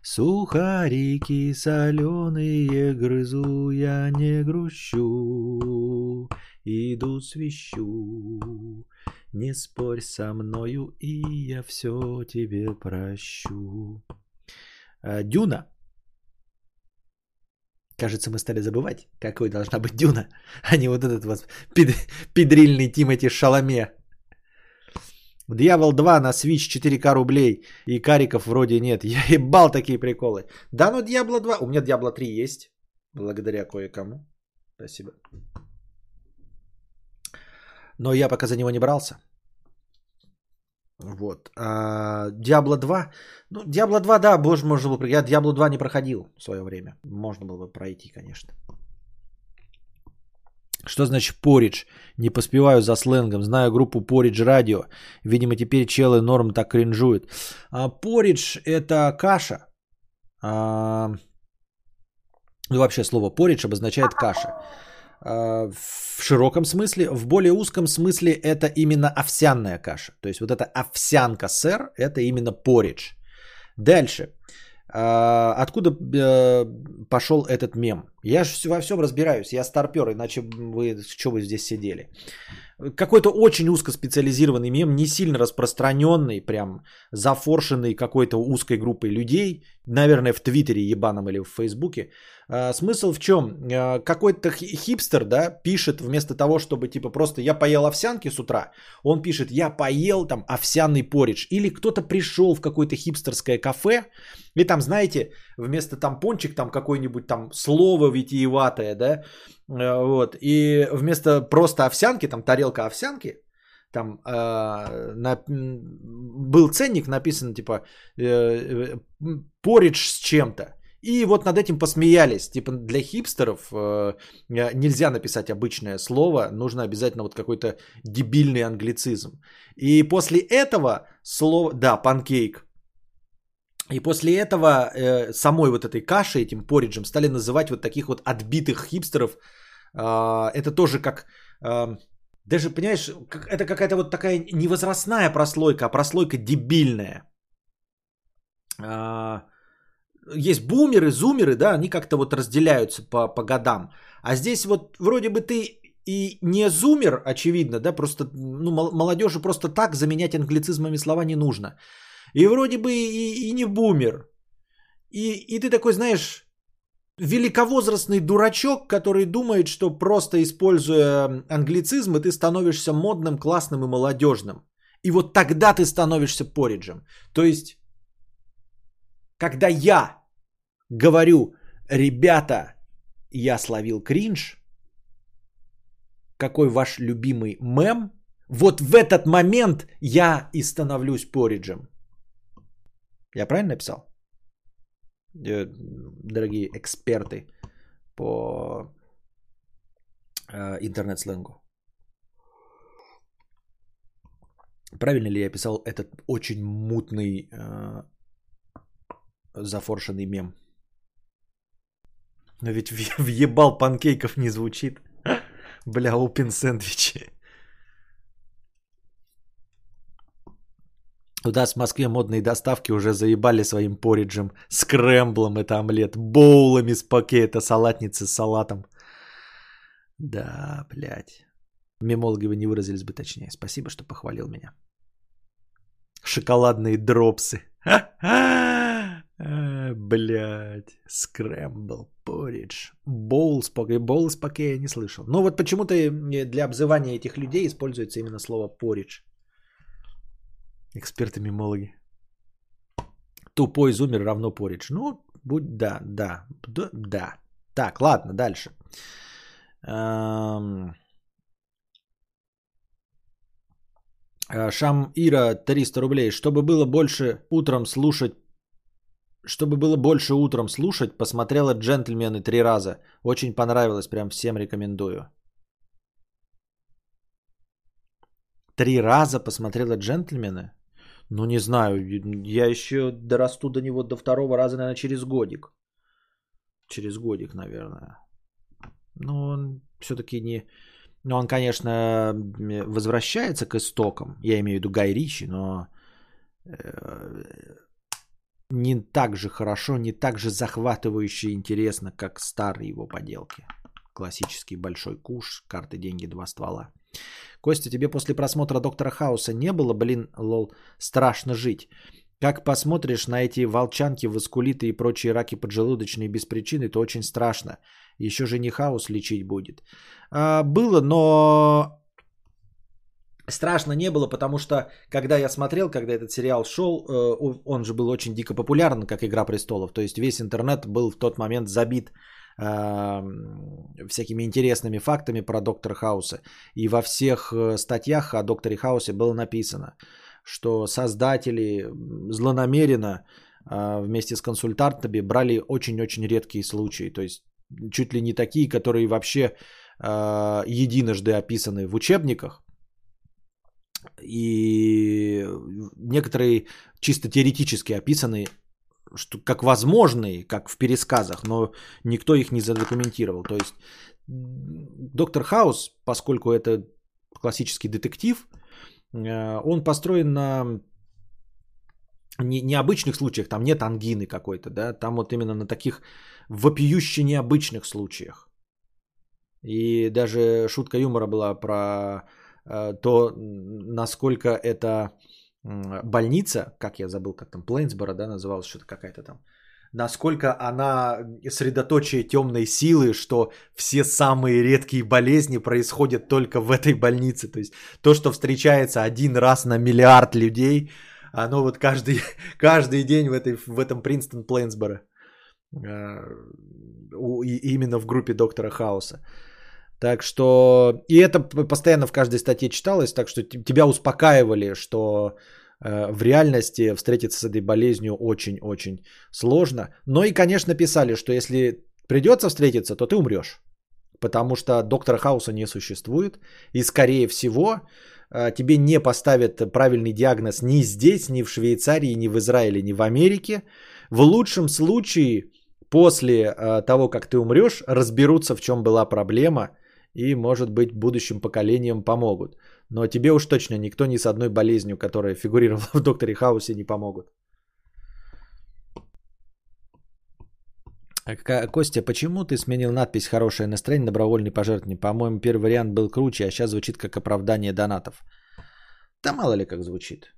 Сухарики соленые грызу, я не грущу, иду свищу. Не спорь со мною, и я все тебе прощу. А, Дюна. Кажется, мы стали забывать, какой должна быть Дюна, а не вот этот вот пид- педрильный Тимати Шаломе. Дьявол 2 на Switch 4К рублей. И кариков вроде нет. Я ебал такие приколы. Да, ну Diablo 2. У меня Diablo 3 есть. Благодаря кое-кому. Спасибо. Но я пока за него не брался. Вот. А, Diablo 2. Ну, Diablo 2, да, боже, можно было... Я Diablo 2 не проходил в свое время. Можно было бы пройти, конечно. Что значит поридж? Не поспеваю за сленгом. Знаю группу Поридж Радио. Видимо, теперь челы норм так кринжуют. А, поридж – это каша. А, ну, вообще слово поридж обозначает каша. А, в широком смысле, в более узком смысле это именно овсяная каша. То есть вот эта овсянка сэр, это именно поридж. Дальше. А, откуда э, пошел этот мем? Я же во всем разбираюсь, я старпер, иначе вы, что вы здесь сидели? Какой-то очень узкоспециализированный мем, не сильно распространенный, прям зафоршенный какой-то узкой группой людей, наверное, в Твиттере ебаном или в Фейсбуке. А, смысл в чем? А, какой-то хипстер, да, пишет вместо того, чтобы типа просто я поел овсянки с утра, он пишет я поел там овсяный поридж. Или кто-то пришел в какое-то хипстерское кафе, и там, знаете, вместо там пончик там какое-нибудь там слово витиеватое, да, а, вот, и вместо просто овсянки, там тарелка овсянки, там э, на, был ценник написан типа э, э поридж с чем-то. И вот над этим посмеялись. Типа для хипстеров э, нельзя написать обычное слово, нужно обязательно вот какой-то дебильный англицизм. И после этого слово, да, панкейк. И после этого э, самой вот этой кашей, этим пориджем, стали называть вот таких вот отбитых хипстеров. Э, это тоже как... Э, даже, понимаешь, это какая-то вот такая невозрастная прослойка, а прослойка дебильная. Э, есть бумеры, зумеры, да, они как-то вот разделяются по, по годам. А здесь вот вроде бы ты и не зумер, очевидно, да, просто ну, молодежи просто так заменять англицизмами слова не нужно. И вроде бы и, и не бумер. И, и ты такой, знаешь, великовозрастный дурачок, который думает, что просто используя англицизмы, ты становишься модным, классным и молодежным. И вот тогда ты становишься пориджем. То есть, когда я говорю, ребята, я словил кринж, какой ваш любимый мем, вот в этот момент я и становлюсь пориджем. Я правильно написал? Э, дорогие эксперты по э, интернет-сленгу. Правильно ли я писал этот очень мутный э, зафоршенный мем? Но ведь въебал панкейков не звучит. Бля, open сэндвичи. У нас в Москве модные доставки уже заебали своим пориджем, скрэмблом это омлет, боулами с паке это салатницы с салатом. Да, блядь. Мемологи вы не выразились бы точнее. Спасибо, что похвалил меня. Шоколадные дропсы. Блять, скрэмбл, поридж, боул с поке. Боул с поке я не слышал. Но вот почему-то для обзывания этих людей используется именно слово поридж. Эксперты-мемологи. Тупой зумер равно поридж. Ну, будь, да, да, да, да. Так, ладно, дальше. Эм... Шам Ира 300 рублей. Чтобы было больше утром слушать чтобы было больше утром слушать, посмотрела «Джентльмены» три раза. Очень понравилось, прям всем рекомендую. Три раза посмотрела «Джентльмены»? Ну, не знаю, я еще дорасту до него до второго раза, наверное, через годик. Через годик, наверное. Но он все-таки не... Ну, он, конечно, возвращается к истокам. Я имею в виду Гай Ричи, но э, не так же хорошо, не так же захватывающе интересно, как старые его поделки. Классический большой куш, карты, деньги, два ствола. Костя, тебе после просмотра Доктора Хауса не было, блин, лол, страшно жить? Как посмотришь на эти волчанки, воскулиты и прочие раки поджелудочные без причины, то очень страшно. Еще же не хаос лечить будет. А, было, но страшно не было, потому что когда я смотрел, когда этот сериал шел, э, он же был очень дико популярен, как Игра престолов. То есть весь интернет был в тот момент забит всякими интересными фактами про доктора Хауса. И во всех э, статьях о докторе Хаусе было написано, что создатели злонамеренно вместе с консультантами брали очень-очень редкие случаи. То есть чуть ли не такие, которые вообще единожды описаны в учебниках, и некоторые чисто теоретически описаны что, как возможные, как в пересказах, но никто их не задокументировал. То есть Доктор Хаус, поскольку это классический детектив, э, он построен на необычных случаях, там нет ангины какой-то, да, там вот именно на таких вопиюще необычных случаях. И даже шутка юмора была про Э, то насколько эта больница, как я забыл, как там, Плейнсборо, да, называлась, что-то какая-то там, насколько она средоточие темной силы, что все самые редкие болезни происходят только в этой больнице. То есть то, что встречается один раз на миллиард людей, оно вот каждый, каждый день в, этой, в этом Принстон Плейнсборо. Э, именно в группе доктора Хауса. Так что, и это постоянно в каждой статье читалось, так что тебя успокаивали, что э, в реальности встретиться с этой болезнью очень-очень сложно. Но и, конечно, писали, что если придется встретиться, то ты умрешь. Потому что доктора Хауса не существует. И, скорее всего, э, тебе не поставят правильный диагноз ни здесь, ни в Швейцарии, ни в Израиле, ни в Америке. В лучшем случае, после э, того, как ты умрешь, разберутся, в чем была проблема – и, может быть, будущим поколениям помогут. Но тебе уж точно никто ни с одной болезнью, которая фигурировала в Докторе Хаусе, не помогут. Костя, почему ты сменил надпись «Хорошее настроение» добровольный пожертвование? По-моему, первый вариант был круче, а сейчас звучит как оправдание донатов. Да мало ли как звучит.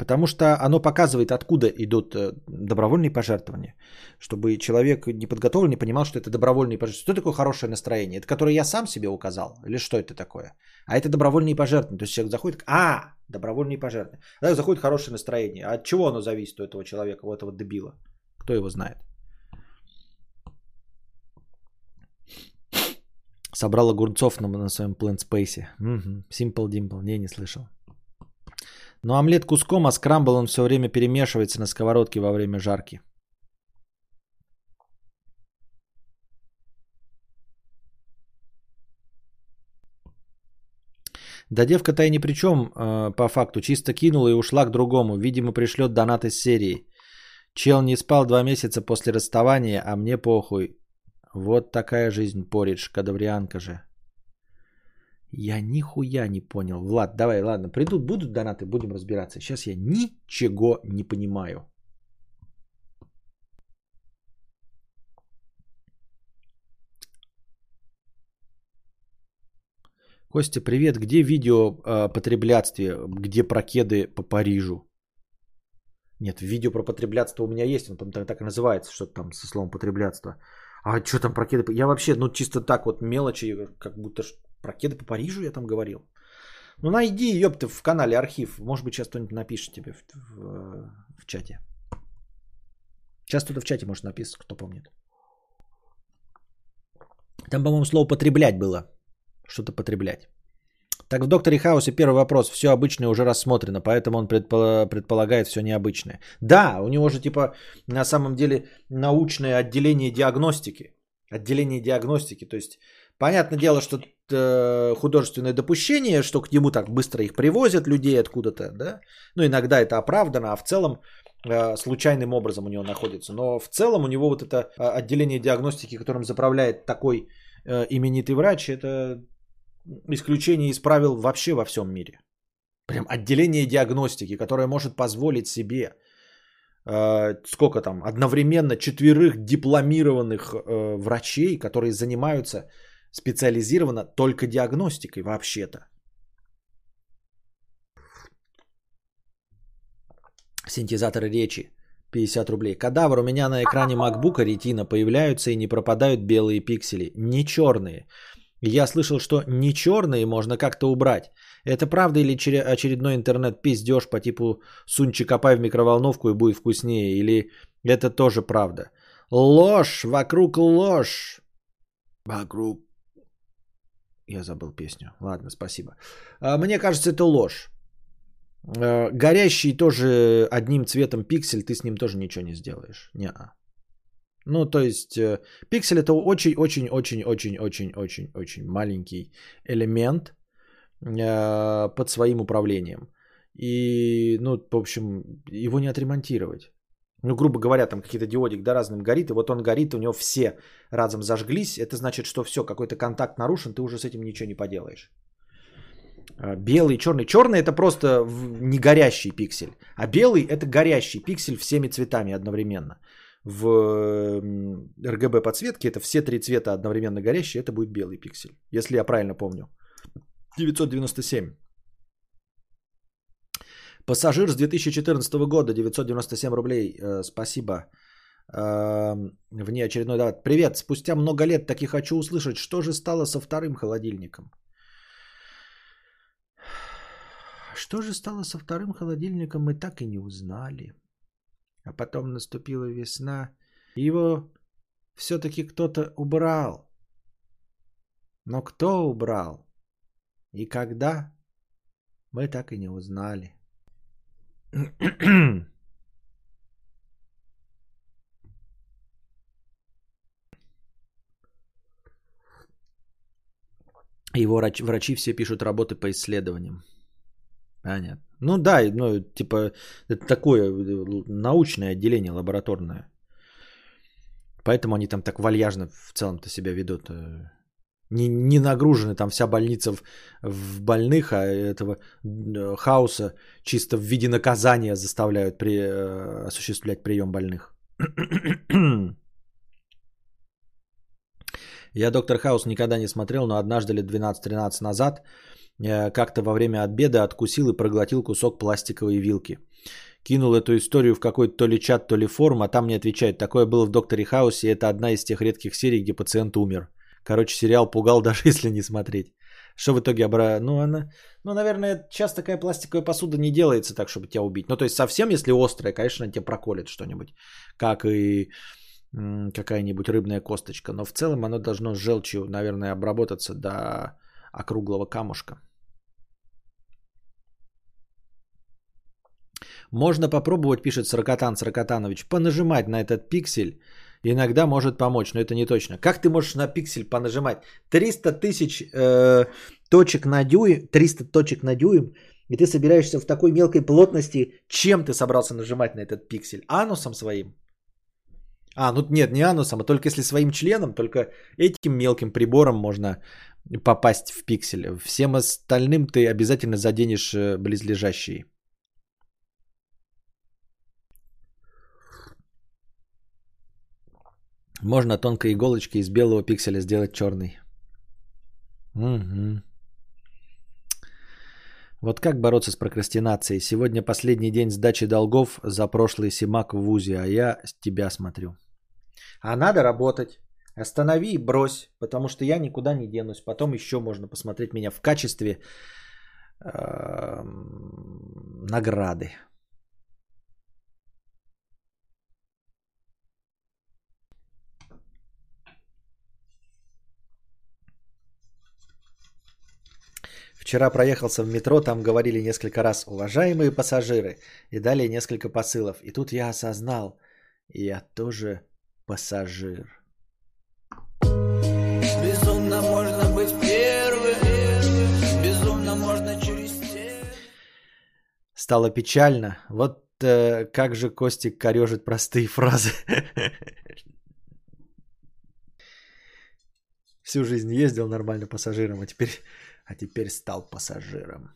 Потому что оно показывает, откуда идут э, добровольные пожертвования. Чтобы человек неподготовленный понимал, что это добровольные пожертвования. Что такое хорошее настроение? Это которое я сам себе указал? Или что это такое? А это добровольные пожертвования. То есть человек заходит, а, добровольные пожертвования. Тогда заходит хорошее настроение. А от чего оно зависит у этого человека, у этого дебила? Кто его знает? Собрал огурцов на, на своем Plant Space. Угу. Simple Dimple. Не, не слышал. Но омлет куском, а скрамбл он все время перемешивается на сковородке во время жарки. Да девка-то и ни при чем, э, по факту. Чисто кинула и ушла к другому. Видимо, пришлет донат из серии. Чел не спал два месяца после расставания, а мне похуй. Вот такая жизнь, поридж, кадаврианка же. Я нихуя не понял. Влад, давай, ладно, придут, будут донаты, будем разбираться. Сейчас я ничего не понимаю. Костя, привет. Где видео о потреблятстве? Где прокеды по Парижу? Нет, видео про потреблятство у меня есть, он там так и называется, что-то там со словом потреблятство. А что там прокеды? Я вообще, ну чисто так вот мелочи, как будто про кеды по Парижу я там говорил. Ну найди, ёпты, в канале архив. Может быть, сейчас кто-нибудь напишет тебе в, в, в чате. Сейчас кто-то в чате может написать, кто помнит. Там, по-моему, слово «потреблять» было. Что-то потреблять. Так в «Докторе Хаусе» первый вопрос. Все обычное уже рассмотрено, поэтому он предполагает все необычное. Да, у него же типа на самом деле научное отделение диагностики. Отделение диагностики. То есть Понятное дело, что э, художественное допущение, что к нему так быстро их привозят людей откуда-то, да. Ну, иногда это оправдано, а в целом э, случайным образом у него находится. Но в целом у него вот это э, отделение диагностики, которым заправляет такой именитый врач, это исключение из правил вообще во всем мире. Прям отделение диагностики, которое может позволить себе сколько там, одновременно четверых дипломированных врачей, которые занимаются специализирована только диагностикой вообще-то. Синтезаторы речи. 50 рублей. Кадавр, у меня на экране MacBook ретина появляются и не пропадают белые пиксели. Не черные. Я слышал, что не черные можно как-то убрать. Это правда или очередной интернет-пиздеж по типу «сунчи копай в микроволновку и будет вкуснее» или это тоже правда? Ложь, вокруг ложь. Вокруг... Я забыл песню. Ладно, спасибо. А, мне кажется, это ложь. А, горящий тоже одним цветом пиксель, ты с ним тоже ничего не сделаешь. не -а. Ну, то есть, э, пиксель это очень-очень-очень-очень-очень-очень маленький элемент э, под своим управлением. И, ну, в общем, его не отремонтировать. Ну, грубо говоря, там какие-то диодик да, разным горит, и вот он горит, у него все разом зажглись. Это значит, что все, какой-то контакт нарушен, ты уже с этим ничего не поделаешь. А, белый, черный. Черный это просто не горящий пиксель, а белый это горящий пиксель всеми цветами одновременно в RGB подсветке это все три цвета одновременно горящие, это будет белый пиксель, если я правильно помню. 997. Пассажир с 2014 года, 997 рублей. Э, спасибо. Э, вне очередной дат. Привет, спустя много лет таки хочу услышать, что же стало со вторым холодильником. Что же стало со вторым холодильником, мы так и не узнали. А потом наступила весна, и его все-таки кто-то убрал. Но кто убрал и когда, мы так и не узнали. Его врачи все пишут работы по исследованиям. Понятно. Ну да, ну типа это такое э, научное отделение лабораторное. Поэтому они там так вальяжно в целом-то себя ведут. Э, не, не нагружены там вся больница в, в больных, а этого э, хаоса чисто в виде наказания заставляют при, осуществлять прием больных. Я Доктор Хаус никогда не смотрел, но однажды лет 12-13 назад Э, как-то во время обеда откусил и проглотил кусок пластиковой вилки. Кинул эту историю в какой-то то ли чат, то ли форум, а там мне отвечают, такое было в Докторе Хаусе, и это одна из тех редких серий, где пациент умер. Короче, сериал пугал, даже если не смотреть. Что в итоге обра... Ну, она... ну, наверное, сейчас такая пластиковая посуда не делается так, чтобы тебя убить. Ну, то есть совсем, если острая, конечно, тебе проколет что-нибудь. Как и какая-нибудь рыбная косточка. Но в целом оно должно с желчью, наверное, обработаться до округлого камушка. Можно попробовать, пишет Саркатан Саркатанович, понажимать на этот пиксель. Иногда может помочь, но это не точно. Как ты можешь на пиксель понажимать? 300 тысяч э, точек на дюйм, 300 точек на дюйм, и ты собираешься в такой мелкой плотности. Чем ты собрался нажимать на этот пиксель? Анусом своим? А, ну нет, не анусом, а только если своим членом, только этим мелким прибором можно попасть в пиксель. Всем остальным ты обязательно заденешь э, близлежащие. Можно тонкой иголочкой из белого пикселя сделать черный. Угу. Вот как бороться с прокрастинацией? Сегодня последний день сдачи долгов за прошлый Симак в ВУЗе, а я с тебя смотрю. А надо работать. Останови и брось, потому что я никуда не денусь. Потом еще можно посмотреть меня в качестве э, награды. Вчера проехался в метро, там говорили несколько раз «Уважаемые пассажиры» и далее несколько посылов. И тут я осознал, я тоже пассажир. Безумно можно быть первым, безумно можно через Стало печально. Вот э, как же Костик корежит простые фразы. Всю жизнь ездил нормально пассажиром, а теперь а теперь стал пассажиром.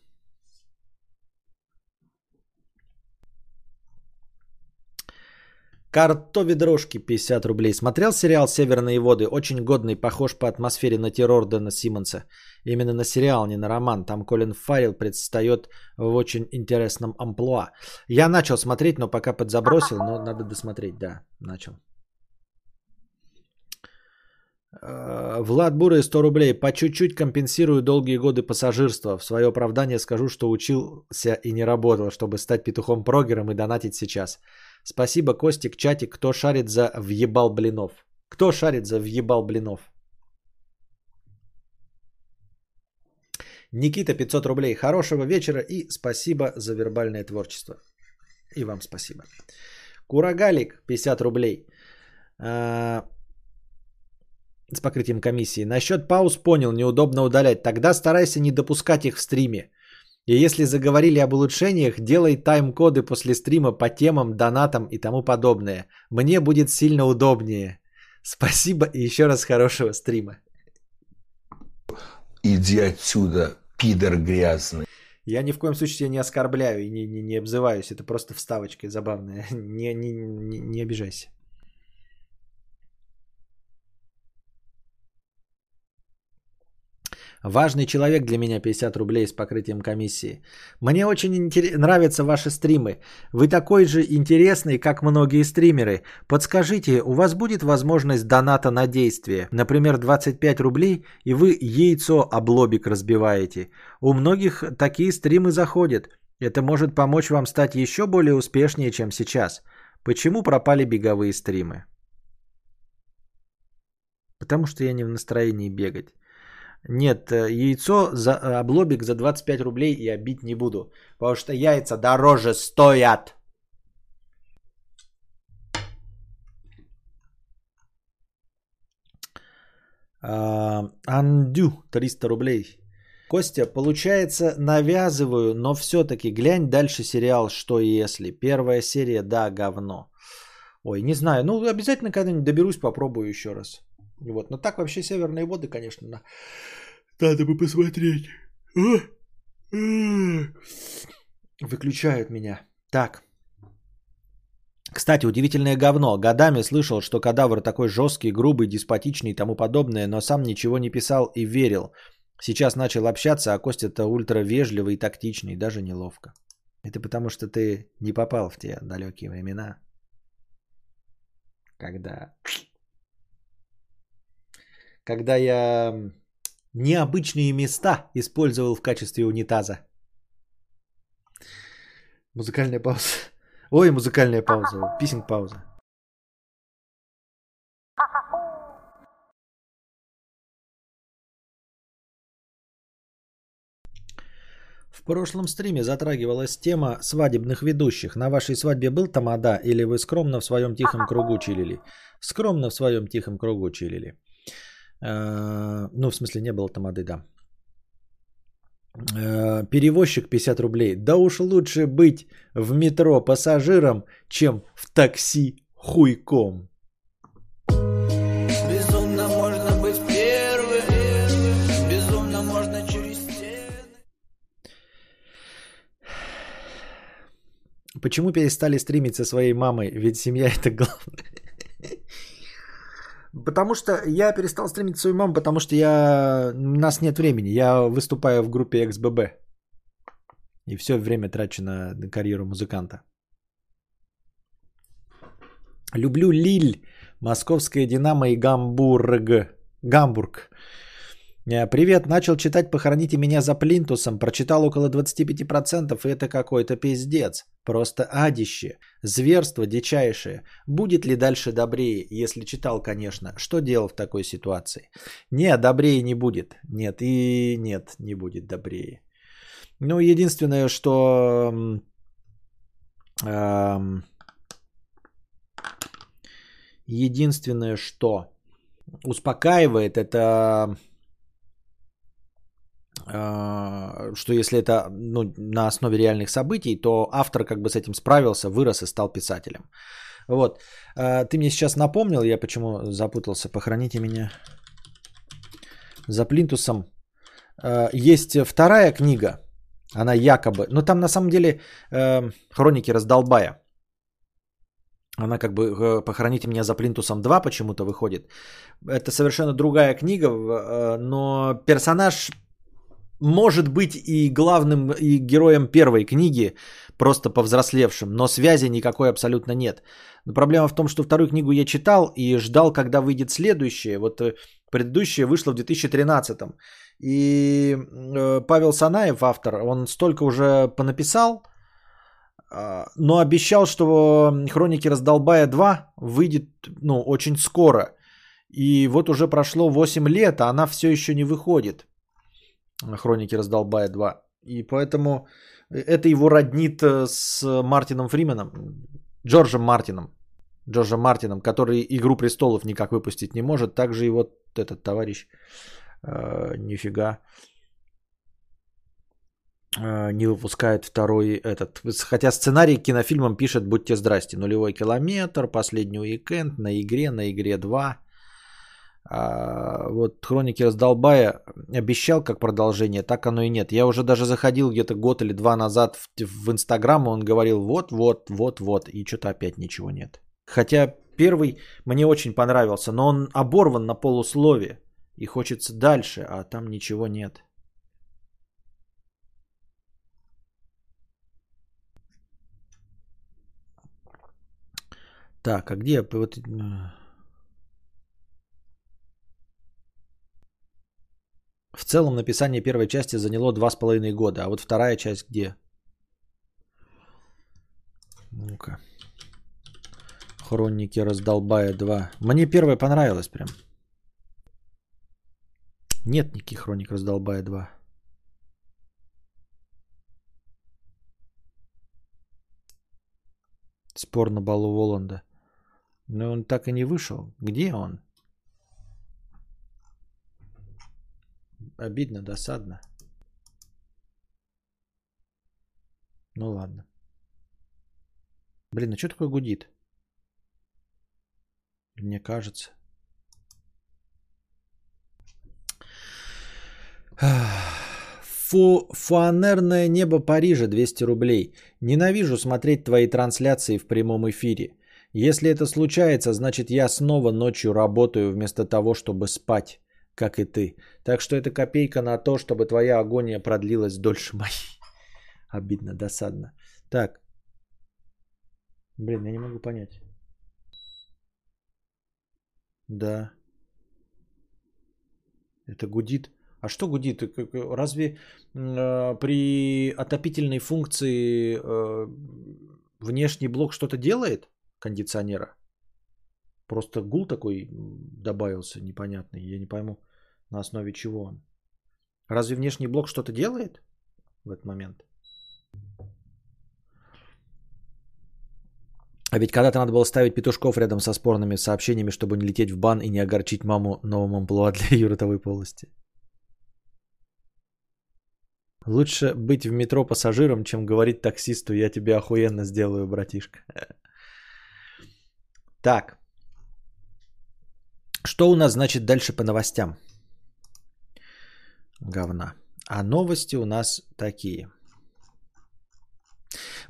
Картоведрожки 50 рублей. Смотрел сериал «Северные воды»? Очень годный, похож по атмосфере на террор Дэна Симмонса. Именно на сериал, не на роман. Там Колин Фаррелл предстает в очень интересном амплуа. Я начал смотреть, но пока подзабросил, но надо досмотреть. Да, начал. Э, Влад Бурый 100 рублей. По чуть-чуть компенсирую долгие годы пассажирства. В свое оправдание скажу, что учился и не работал, чтобы стать петухом-прогером и донатить сейчас. Спасибо, Костик, чатик. Кто шарит за въебал блинов? Кто шарит за въебал блинов? Никита 500 рублей. Хорошего вечера и спасибо за вербальное творчество. И вам спасибо. Курагалик 50 рублей. А, с покрытием комиссии. Насчет пауз понял, неудобно удалять. Тогда старайся не допускать их в стриме. И если заговорили об улучшениях, делай тайм-коды после стрима по темам, донатам и тому подобное. Мне будет сильно удобнее. Спасибо и еще раз хорошего стрима. Иди отсюда, пидор грязный. Я ни в коем случае тебя не оскорбляю и не, не, не обзываюсь. Это просто вставочка забавная. Не, не, не, не обижайся. Важный человек для меня 50 рублей с покрытием комиссии. Мне очень интерес... нравятся ваши стримы. Вы такой же интересный, как многие стримеры. Подскажите, у вас будет возможность доната на действие? Например, 25 рублей, и вы яйцо об лобик разбиваете. У многих такие стримы заходят. Это может помочь вам стать еще более успешнее, чем сейчас. Почему пропали беговые стримы? Потому что я не в настроении бегать. Нет, э, яйцо, за, э, облобик за 25 рублей я бить не буду. Потому что яйца дороже стоят. Андю, 300 рублей. Костя, получается, навязываю, но все-таки глянь дальше сериал «Что если?». Первая серия, да, говно. Ой, не знаю, ну обязательно когда-нибудь доберусь, попробую еще раз. Вот. Но так вообще северные воды, конечно, на... надо бы посмотреть. Выключают меня. Так. Кстати, удивительное говно. Годами слышал, что кадавр такой жесткий, грубый, деспотичный и тому подобное, но сам ничего не писал и верил. Сейчас начал общаться, а Костя-то ультра вежливый и тактичный, даже неловко. Это потому, что ты не попал в те далекие времена, когда когда я необычные места использовал в качестве унитаза. Музыкальная пауза. Ой, музыкальная пауза. Писинг пауза. В прошлом стриме затрагивалась тема свадебных ведущих. На вашей свадьбе был тамада или вы скромно в своем тихом кругу чилили? Скромно в своем тихом кругу чилили. Э, ну, в смысле, не было тамады, да. Э, перевозчик 50 рублей. Да уж лучше быть в метро пассажиром, чем в такси хуйком. Безумно можно быть первым, безумно можно через стены. Почему перестали стримить со своей мамой? Ведь семья это главное. Потому что я перестал стримить свою маму, потому что я... у нас нет времени. Я выступаю в группе XBB. И все время трачу на, карьеру музыканта. Люблю Лиль, Московская Динамо и Гамбург. Гамбург. Э, Привет, начал читать «Похороните меня за плинтусом». Прочитал около 25%, и это какой-то пиздец. Просто адище. Зверство дичайшее. Будет ли дальше добрее, если читал, конечно? Что делал в такой ситуации? Не, добрее не будет. Нет, и нет, не будет добрее. Ну, единственное, что... Единственное, что успокаивает, это что если это ну, на основе реальных событий, то автор как бы с этим справился, вырос и стал писателем. Вот. А, ты мне сейчас напомнил, я почему запутался, похороните меня за плинтусом. А, есть вторая книга, она якобы, но там на самом деле хроники раздолбая. Она как бы э, «Похороните меня за плинтусом 2» почему-то выходит. Это совершенно другая книга, э, но персонаж может быть и главным, и героем первой книги, просто повзрослевшим, но связи никакой абсолютно нет. Но проблема в том, что вторую книгу я читал и ждал, когда выйдет следующая. Вот э, предыдущая вышла в 2013. И э, Павел Санаев, автор, он столько уже понаписал, э, но обещал, что Хроники Раздолбая 2 выйдет ну, очень скоро. И вот уже прошло 8 лет, а она все еще не выходит. Хроники Раздолбая 2. И поэтому это его роднит э, с Мартином Фрименом, Джорджем Мартином. Джорджем Мартином, который «Игру престолов» никак выпустить не может. Также и вот этот товарищ э, нифига э, не выпускает второй этот. Хотя сценарий к кинофильмам пишет «Будьте здрасте». «Нулевой километр», «Последний уикенд», «На игре», «На игре 2». А, вот Хроники раздолбая обещал как продолжение, так оно и нет. Я уже даже заходил где-то год или два назад в, в Инстаграм, и он говорил вот, вот, вот, вот, и что-то опять ничего нет. Хотя первый мне очень понравился, но он оборван на полусловие, и хочется дальше, а там ничего нет. Так, а где вот... В целом написание первой части заняло два с половиной года, а вот вторая часть где? Ну-ка. Хроники раздолбая 2. Мне первая понравилась прям. Нет никаких хроник раздолбая 2. Спор на балу Воланда. Но он так и не вышел. Где он? Обидно, досадно. Ну ладно. Блин, а что такое гудит? Мне кажется. Фу, фуанерное небо Парижа 200 рублей. Ненавижу смотреть твои трансляции в прямом эфире. Если это случается, значит я снова ночью работаю вместо того, чтобы спать как и ты. Так что это копейка на то, чтобы твоя агония продлилась дольше моей. Обидно, досадно. Так. Блин, я не могу понять. Да. Это гудит. А что гудит? Разве э, при отопительной функции э, внешний блок что-то делает кондиционера? Просто гул такой добавился непонятный. Я не пойму, на основе чего он. Разве внешний блок что-то делает в этот момент? А ведь когда-то надо было ставить петушков рядом со спорными сообщениями, чтобы не лететь в бан и не огорчить маму новым амплуа для ее полости. Лучше быть в метро пассажиром, чем говорить таксисту, я тебе охуенно сделаю, братишка. Так. Что у нас значит дальше по новостям? Говна. А новости у нас такие.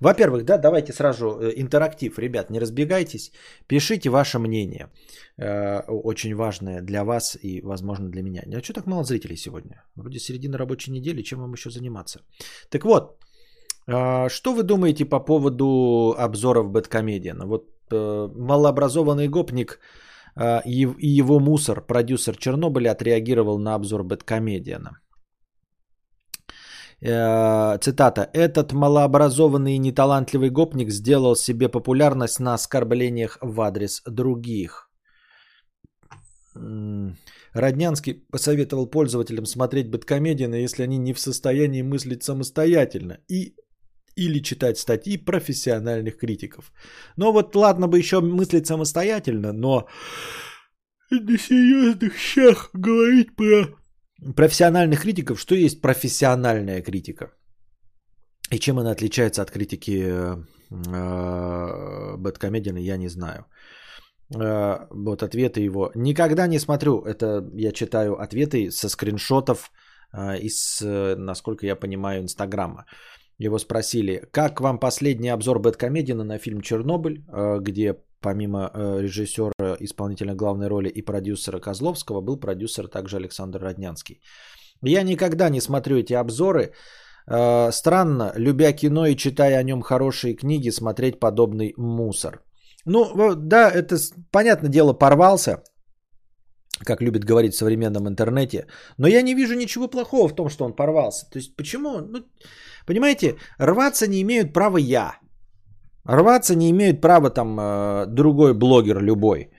Во-первых, да, давайте сразу э, интерактив, ребят, не разбегайтесь, пишите ваше мнение, э, очень важное для вас и, возможно, для меня. А что так мало зрителей сегодня? Вроде середина рабочей недели, чем вам еще заниматься? Так вот, э, что вы думаете по поводу обзоров Бэткомедиана? Вот малообразованный гопник и его мусор, продюсер Чернобыля, отреагировал на обзор Бэткомедиана. Э, цитата. «Этот малообразованный и неталантливый гопник сделал себе популярность на оскорблениях в адрес других». Роднянский посоветовал пользователям смотреть Бэткомедиана, если они не в состоянии мыслить самостоятельно и или читать статьи профессиональных критиков. Но вот ладно бы еще мыслить самостоятельно, но на серьезных щах говорить про профессиональных критиков, что есть профессиональная критика. И чем она отличается от критики э, Бэткомедиана, я не знаю. Э, вот ответы его. Никогда не смотрю, это я читаю ответы со скриншотов э, из, насколько я понимаю, Инстаграма. Его спросили, как вам последний обзор Бэткомедиана на фильм «Чернобыль», э, где помимо э, режиссера, исполнителя главной роли и продюсера Козловского, был продюсер также Александр Роднянский. Я никогда не смотрю эти обзоры. Э, странно, любя кино и читая о нем хорошие книги, смотреть подобный мусор. Ну, да, это, понятное дело, порвался, как любят говорить в современном интернете. Но я не вижу ничего плохого в том, что он порвался. То есть почему? Ну, понимаете, рваться не имеют права я. Рваться не имеет права там э, другой блогер любой.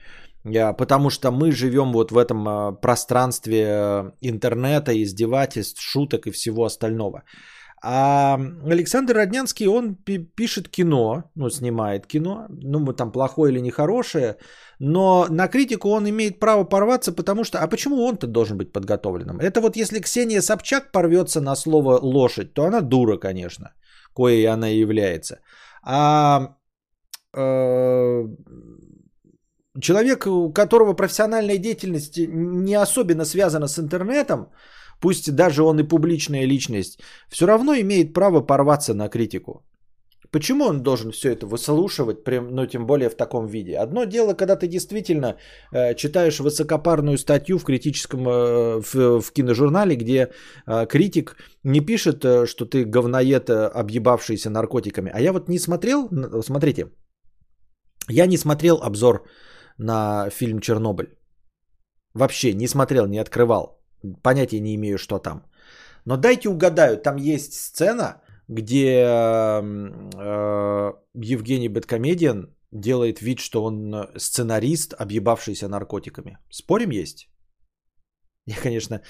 Потому что мы живем вот в этом э, пространстве э, интернета, издевательств, шуток и всего остального. А Александр Роднянский, он пи- пишет кино, ну, снимает кино, ну, там плохое или нехорошее, но на критику он имеет право порваться, потому что, а почему он-то должен быть подготовленным? Это вот если Ксения Собчак порвется на слово лошадь, то она дура, конечно, коей она и является. А э, человек, у которого профессиональная деятельность не особенно связана с интернетом, пусть даже он и публичная личность, все равно имеет право порваться на критику. Почему он должен все это выслушивать, прям, ну тем более в таком виде? Одно дело, когда ты действительно э, читаешь высокопарную статью в критическом, э, в, в киножурнале, где э, критик не пишет, э, что ты говноед, э, объебавшийся наркотиками. А я вот не смотрел, смотрите, я не смотрел обзор на фильм «Чернобыль». Вообще не смотрел, не открывал. Понятия не имею, что там. Но дайте угадаю, там есть сцена, где э, Евгений Бэткомедиан делает вид, что он э, сценарист, объебавшийся наркотиками. Спорим есть? Я, конечно,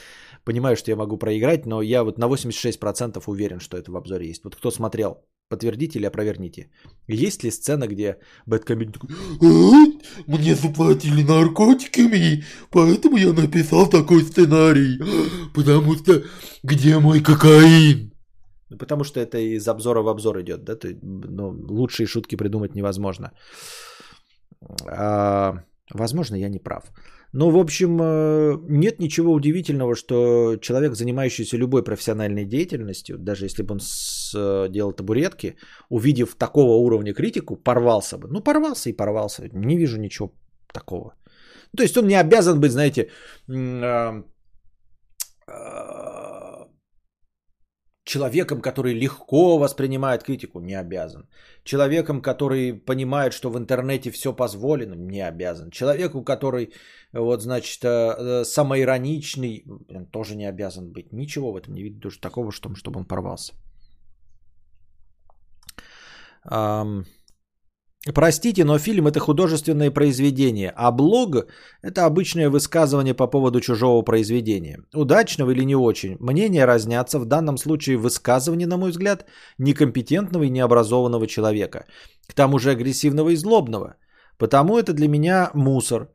понимаю, что я могу проиграть, но я вот на 86% уверен, что это в обзоре есть. Вот кто смотрел, подтвердите или опровергните. Есть ли сцена, где Бэткомедиан такой, «Ай, Мне заплатили наркотиками, поэтому я написал такой сценарий. Потому что где мой кокаин? Ну, Потому что это из обзора в обзор идет, да? Ты, ну, лучшие шутки придумать невозможно. А, возможно, я не прав. Но, в общем, э, нет ничего удивительного, что человек, занимающийся любой профессиональной деятельностью, даже если бы он э, делал табуретки, увидев такого уровня критику, порвался бы. Ну, порвался и порвался. Не вижу ничего такого. То есть он не обязан быть, знаете, а, а, человеком, который легко воспринимает критику, не обязан. Человеком, который понимает, что в интернете все позволено, не обязан. Человеку, который, вот, значит, э, э, самоироничный, тоже не обязан быть. Ничего в этом не видно даже такого, что- чтобы он порвался. Ам, Простите, но фильм это художественное произведение, а блог это обычное высказывание по поводу чужого произведения. Удачного или не очень. Мнения разнятся. В данном случае высказывание, на мой взгляд, некомпетентного и необразованного человека. К тому же агрессивного и злобного. Потому это для меня мусор.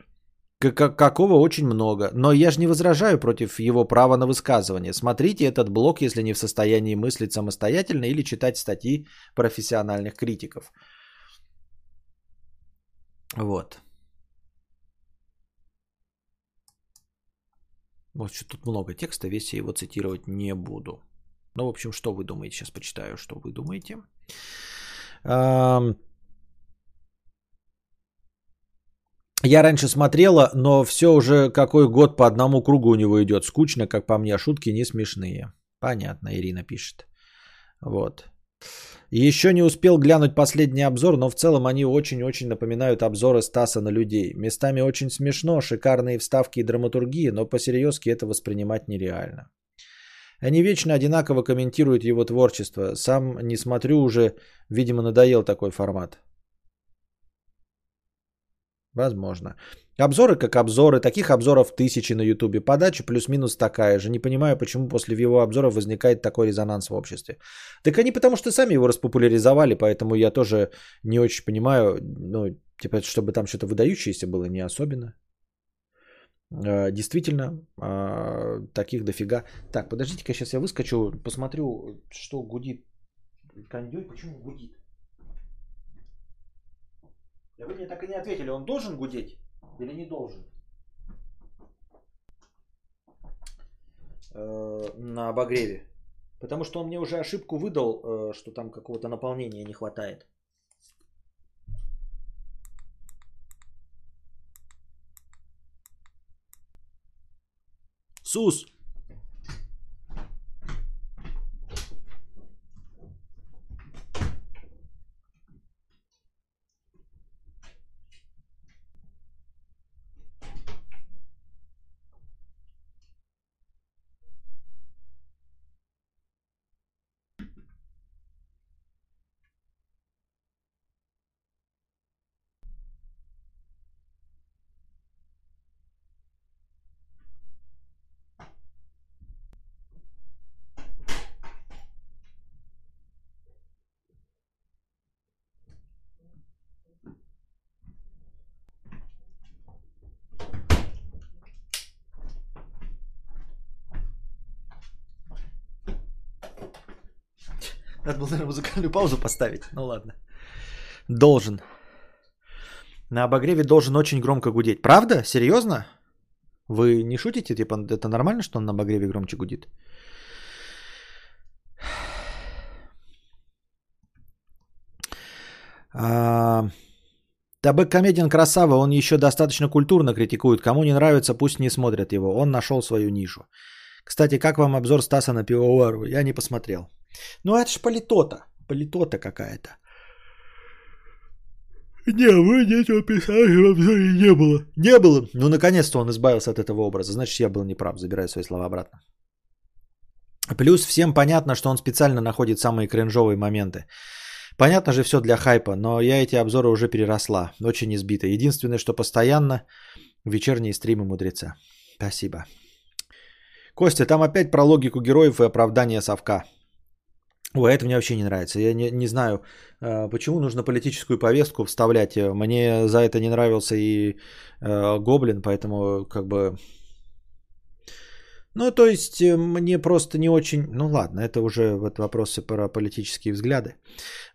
Какого очень много. Но я же не возражаю против его права на высказывание. Смотрите этот блог, если не в состоянии мыслить самостоятельно или читать статьи профессиональных критиков. Вот. Вот что тут много текста, весь я его цитировать не буду. Ну, в общем, что вы думаете? Сейчас почитаю, что вы думаете. Я раньше смотрела, но все уже какой год по одному кругу у него идет. Скучно, как по мне, а шутки не смешные. Понятно, Ирина пишет. Вот. Еще не успел глянуть последний обзор, но в целом они очень-очень напоминают обзоры Стаса на людей. Местами очень смешно, шикарные вставки и драматургии, но по-серьезки это воспринимать нереально. Они вечно одинаково комментируют его творчество. Сам не смотрю уже, видимо, надоел такой формат. Возможно. Обзоры как обзоры. Таких обзоров тысячи на ютубе. Подача плюс-минус такая же. Не понимаю, почему после его обзоров возникает такой резонанс в обществе. Так они потому что сами его распопуляризовали, поэтому я тоже не очень понимаю, ну, типа, чтобы там что-то выдающееся было, не особенно. Э, Действительно, а, таких дофига. Так, подождите-ка, сейчас я выскочу, посмотрю, что гудит кондей. Почему гудит? Вы мне так и не ответили, он должен гудеть или не должен? Э, на обогреве. Потому что он мне уже ошибку выдал, э, что там какого-то наполнения не хватает. Сус! Надо было, наверное, музыкальную паузу поставить. Ну ладно. Должен. На обогреве должен очень громко гудеть. Правда? Серьезно? Вы не шутите? Типа, это нормально, что он на обогреве громче гудит? А, Табек Комедиан красава, он еще достаточно культурно критикует. Кому не нравится, пусть не смотрят его. Он нашел свою нишу. Кстати, как вам обзор Стаса на пивовару? Я не посмотрел. Ну это ж политота. Политота какая-то. Не, вы нечего писать, в обзоре не было. Не было. Ну, наконец-то он избавился от этого образа. Значит, я был неправ. Забираю свои слова обратно. Плюс всем понятно, что он специально находит самые кринжовые моменты. Понятно же все для хайпа, но я эти обзоры уже переросла. Очень избита. Единственное, что постоянно вечерние стримы мудреца. Спасибо. Костя, там опять про логику героев и оправдание совка. Ой, это мне вообще не нравится. Я не, не знаю, э, почему нужно политическую повестку вставлять. Мне за это не нравился и э, Гоблин, поэтому как бы... Ну, то есть, э, мне просто не очень... Ну, ладно, это уже вот вопросы про политические взгляды.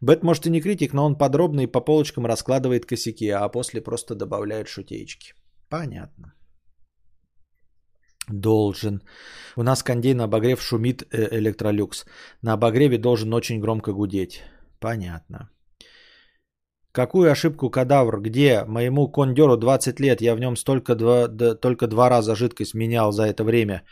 Бет, может, и не критик, но он подробно и по полочкам раскладывает косяки, а после просто добавляет шутеечки. Понятно. Должен. У нас кондей на обогрев шумит э, электролюкс. На обогреве должен очень громко гудеть. Понятно. Какую ошибку кадавр? Где? Моему кондеру 20 лет. Я в нем столько два, да, только два раза жидкость менял за это время.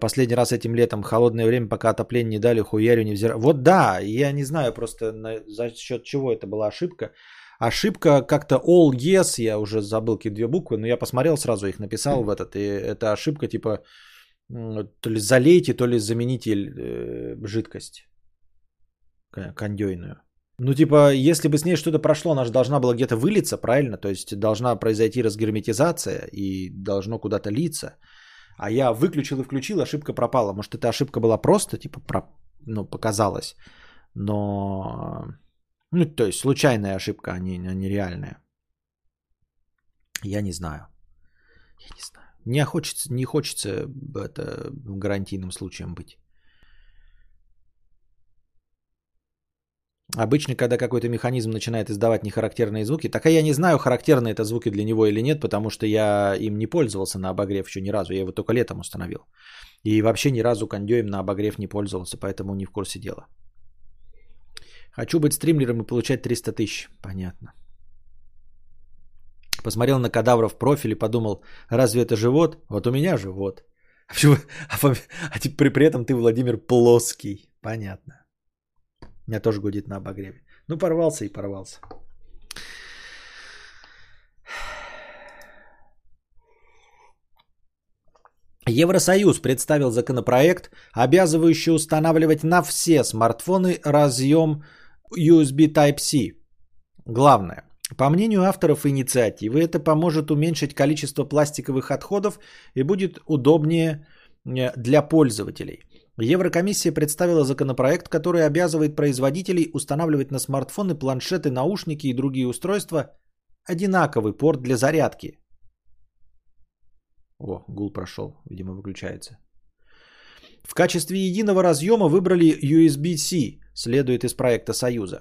Последний раз этим летом. Холодное время, пока отопление не дали, хуярю не взираю. Вот да, я не знаю просто на, за счет чего это была ошибка. Ошибка как-то all yes, я уже забыл какие две буквы, но я посмотрел сразу, их написал в этот. И это ошибка типа то ли залейте, то ли замените э, жидкость кондейную. Ну, типа, если бы с ней что-то прошло, она же должна была где-то вылиться, правильно? То есть должна произойти разгерметизация и должно куда-то литься. А я выключил и включил, ошибка пропала. Может, эта ошибка была просто, типа, про... ну, показалась. Но ну, то есть случайная ошибка, а не, а не реальная. Я не знаю. Я не знаю. Не хочется, не хочется это гарантийным случаем быть. Обычно, когда какой-то механизм начинает издавать нехарактерные звуки, так а я не знаю, характерны это звуки для него или нет, потому что я им не пользовался на обогрев еще ни разу. Я его только летом установил. И вообще ни разу кондеем на обогрев не пользовался, поэтому не в курсе дела. Хочу быть стримлером и получать 300 тысяч. Понятно. Посмотрел на кадавров профиль и подумал, разве это живот? Вот у меня живот. А, почему? а, а при, при этом ты, Владимир, плоский. Понятно. Меня тоже гудит на обогреве. Ну, порвался и порвался. Евросоюз представил законопроект, обязывающий устанавливать на все смартфоны разъем USB Type-C. Главное, по мнению авторов инициативы, это поможет уменьшить количество пластиковых отходов и будет удобнее э, для пользователей. Еврокомиссия представила законопроект, который обязывает производителей устанавливать на смартфоны, планшеты, наушники и другие устройства одинаковый порт для зарядки. О, гул прошел, видимо, выключается. В качестве единого разъема выбрали USB-C, следует из проекта Союза.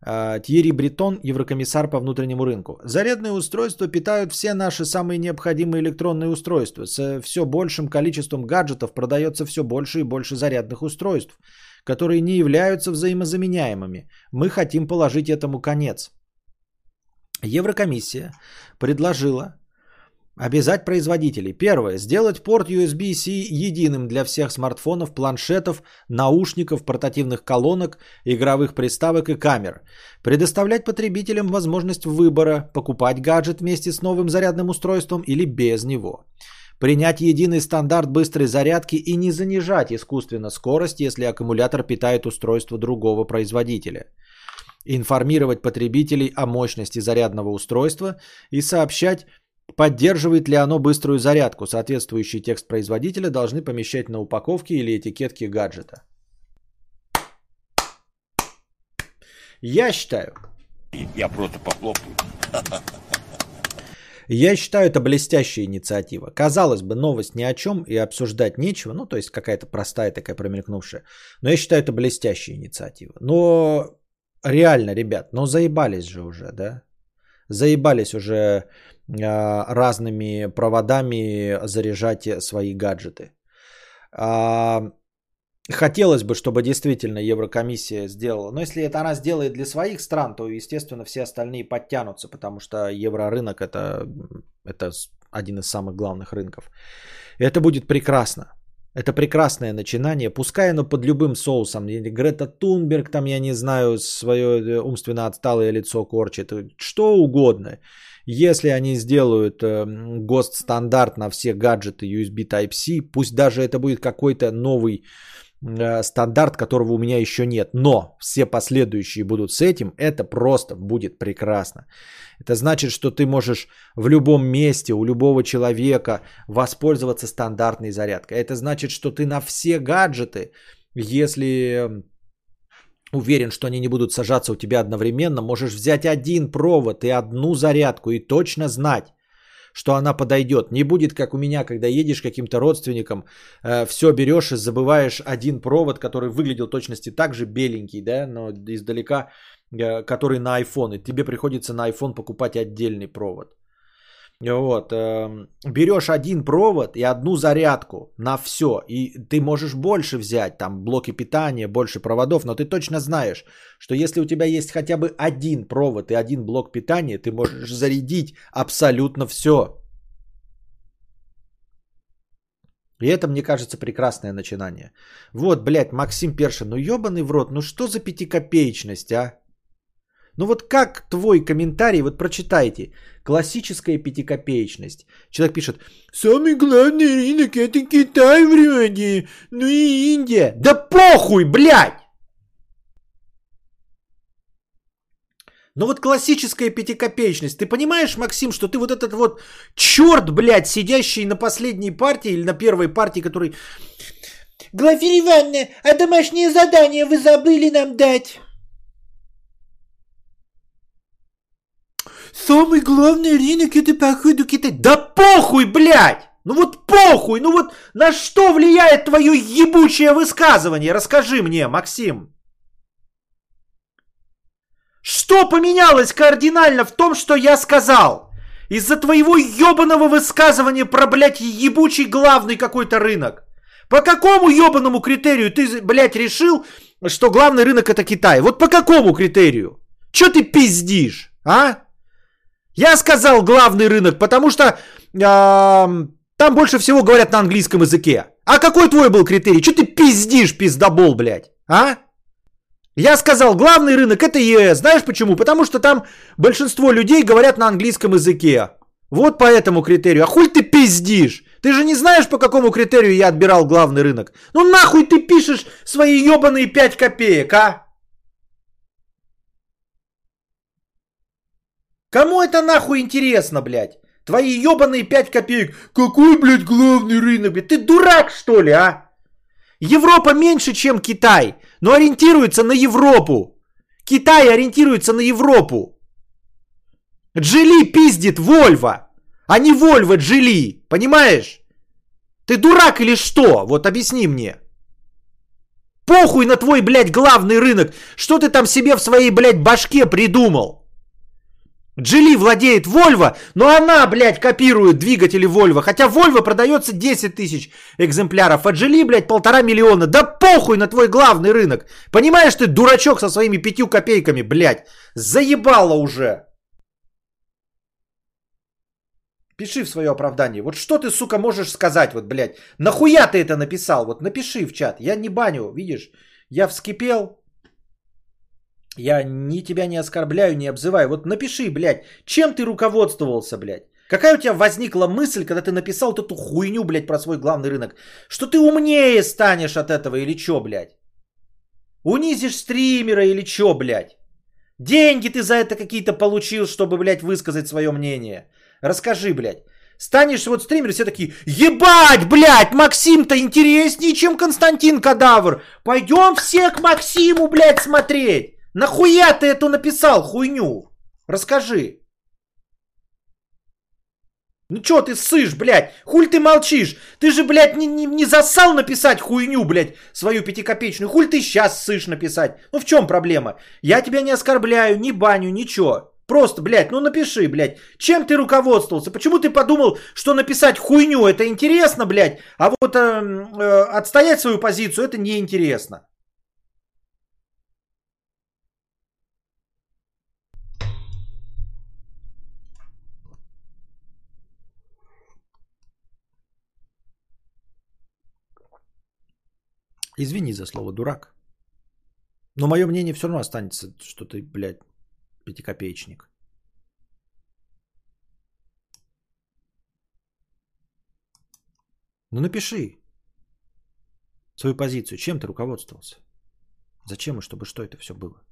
А, Тьерри Бретон, еврокомиссар по внутреннему рынку. Зарядные устройства питают все наши самые необходимые электронные устройства. С все большим количеством гаджетов продается все больше и больше зарядных устройств, которые не являются взаимозаменяемыми. Мы хотим положить этому конец. Еврокомиссия предложила Обязать производителей. Первое. Сделать порт USB-C единым для всех смартфонов, планшетов, наушников, портативных колонок, игровых приставок и камер. Предоставлять потребителям возможность выбора, покупать гаджет вместе с новым зарядным устройством или без него. Принять единый стандарт быстрой зарядки и не занижать искусственно скорость, если аккумулятор питает устройство другого производителя информировать потребителей о мощности зарядного устройства и сообщать, поддерживает ли оно быструю зарядку. Соответствующий текст производителя должны помещать на упаковке или этикетке гаджета. Я считаю, Я просто похлопаю. я считаю, это блестящая инициатива. Казалось бы, новость ни о чем и обсуждать нечего, ну, то есть какая-то простая такая промелькнувшая. Но я считаю, это блестящая инициатива. Но реально, ребят, ну заебались же уже, да? Заебались уже разными проводами заряжать свои гаджеты. А, хотелось бы, чтобы действительно Еврокомиссия сделала. Но если это она сделает для своих стран, то, естественно, все остальные подтянутся, потому что еврорынок это, это один из самых главных рынков. Это будет прекрасно. Это прекрасное начинание, пускай оно под любым соусом, Грета Тунберг, там, я не знаю, свое умственно отсталое лицо корчит, что угодно. Если они сделают э, м, ГОСТ-стандарт на все гаджеты USB Type-C, пусть даже это будет какой-то новый э, стандарт, которого у меня еще нет, но все последующие будут с этим, это просто будет прекрасно. Это значит, что ты можешь в любом месте у любого человека воспользоваться стандартной зарядкой. Это значит, что ты на все гаджеты, если уверен, что они не будут сажаться у тебя одновременно, можешь взять один провод и одну зарядку и точно знать, что она подойдет. Не будет, как у меня, когда едешь каким-то родственникам, все берешь и забываешь один провод, который выглядел точности так же беленький, да, но издалека, э, который на iPhone. И тебе приходится на iPhone покупать отдельный провод. Вот, эм, берешь один провод и одну зарядку на все, и ты можешь больше взять, там блоки питания, больше проводов, но ты точно знаешь, что если у тебя есть хотя бы один провод и один блок питания, ты можешь зарядить абсолютно все. И это, мне кажется, прекрасное начинание. Вот, блядь, Максим Першин, ну ебаный в рот, ну что за пятикопеечность, а? Ну вот как твой комментарий, вот прочитайте, классическая пятикопеечность. Человек пишет, самый главный рынок это Китай вроде, ну и Индия. Да похуй, блядь! Ну вот классическая пятикопеечность. Ты понимаешь, Максим, что ты вот этот вот черт, блядь, сидящий на последней партии или на первой партии, который... Глафира Ивановна, а домашнее задание вы забыли нам дать? Самый главный рынок это походу Китай. Да похуй, блядь! Ну вот похуй, ну вот на что влияет твое ебучее высказывание? Расскажи мне, Максим. Что поменялось кардинально в том, что я сказал? Из-за твоего ебаного высказывания про, блядь, ебучий главный какой-то рынок. По какому ебаному критерию ты, блядь, решил, что главный рынок это Китай? Вот по какому критерию? Че ты пиздишь, а? Я сказал главный рынок, потому что а, там больше всего говорят на английском языке. А какой твой был критерий? Че ты пиздишь, пиздобол, блядь? А? Я сказал, главный рынок это ЕС. Знаешь почему? Потому что там большинство людей говорят на английском языке. Вот по этому критерию. А хуй ты пиздишь? Ты же не знаешь, по какому критерию я отбирал главный рынок. Ну нахуй ты пишешь свои ебаные 5 копеек, а? Кому это нахуй интересно, блядь? Твои ебаные 5 копеек. Какой, блядь, главный рынок, блядь? Ты дурак, что ли, а? Европа меньше, чем Китай, но ориентируется на Европу. Китай ориентируется на Европу. Джили пиздит Вольво, а не Вольво Джили, понимаешь? Ты дурак или что? Вот объясни мне. Похуй на твой, блядь, главный рынок. Что ты там себе в своей, блядь, башке придумал? Джили владеет Volvo, но она, блядь, копирует двигатели Volvo. Хотя Volvo продается 10 тысяч экземпляров, а Джили, блядь, полтора миллиона. Да похуй на твой главный рынок. Понимаешь ты, дурачок со своими пятью копейками, блядь. Заебало уже. Пиши в свое оправдание. Вот что ты, сука, можешь сказать, вот, блядь. Нахуя ты это написал? Вот напиши в чат. Я не баню, видишь. Я вскипел. Я ни тебя не оскорбляю, не обзываю. Вот напиши, блядь, чем ты руководствовался, блядь. Какая у тебя возникла мысль, когда ты написал вот эту хуйню, блядь, про свой главный рынок? Что ты умнее станешь от этого или чё, блядь? Унизишь стримера или чё, блядь? Деньги ты за это какие-то получил, чтобы, блядь, высказать свое мнение. Расскажи, блядь. Станешь вот стример, все такие, ебать, блядь, Максим-то интереснее, чем Константин Кадавр. Пойдем все к Максиму, блядь, смотреть. Нахуя ты эту написал, хуйню? Расскажи. Ну чё ты сышь, блядь? Хуль ты молчишь? Ты же, блядь, не, не, не засал написать хуйню, блядь, свою пятикопеечную. Хуль ты сейчас сышь написать? Ну в чем проблема? Я тебя не оскорбляю, не баню, ничего. Просто, блядь, ну напиши, блядь, чем ты руководствовался? Почему ты подумал, что написать хуйню это интересно, блядь, а вот э, э, отстоять свою позицию это неинтересно? Извини за слово дурак. Но мое мнение все равно останется, что ты, блядь, пятикопеечник. Ну напиши свою позицию. Чем ты руководствовался? Зачем и чтобы что это все было?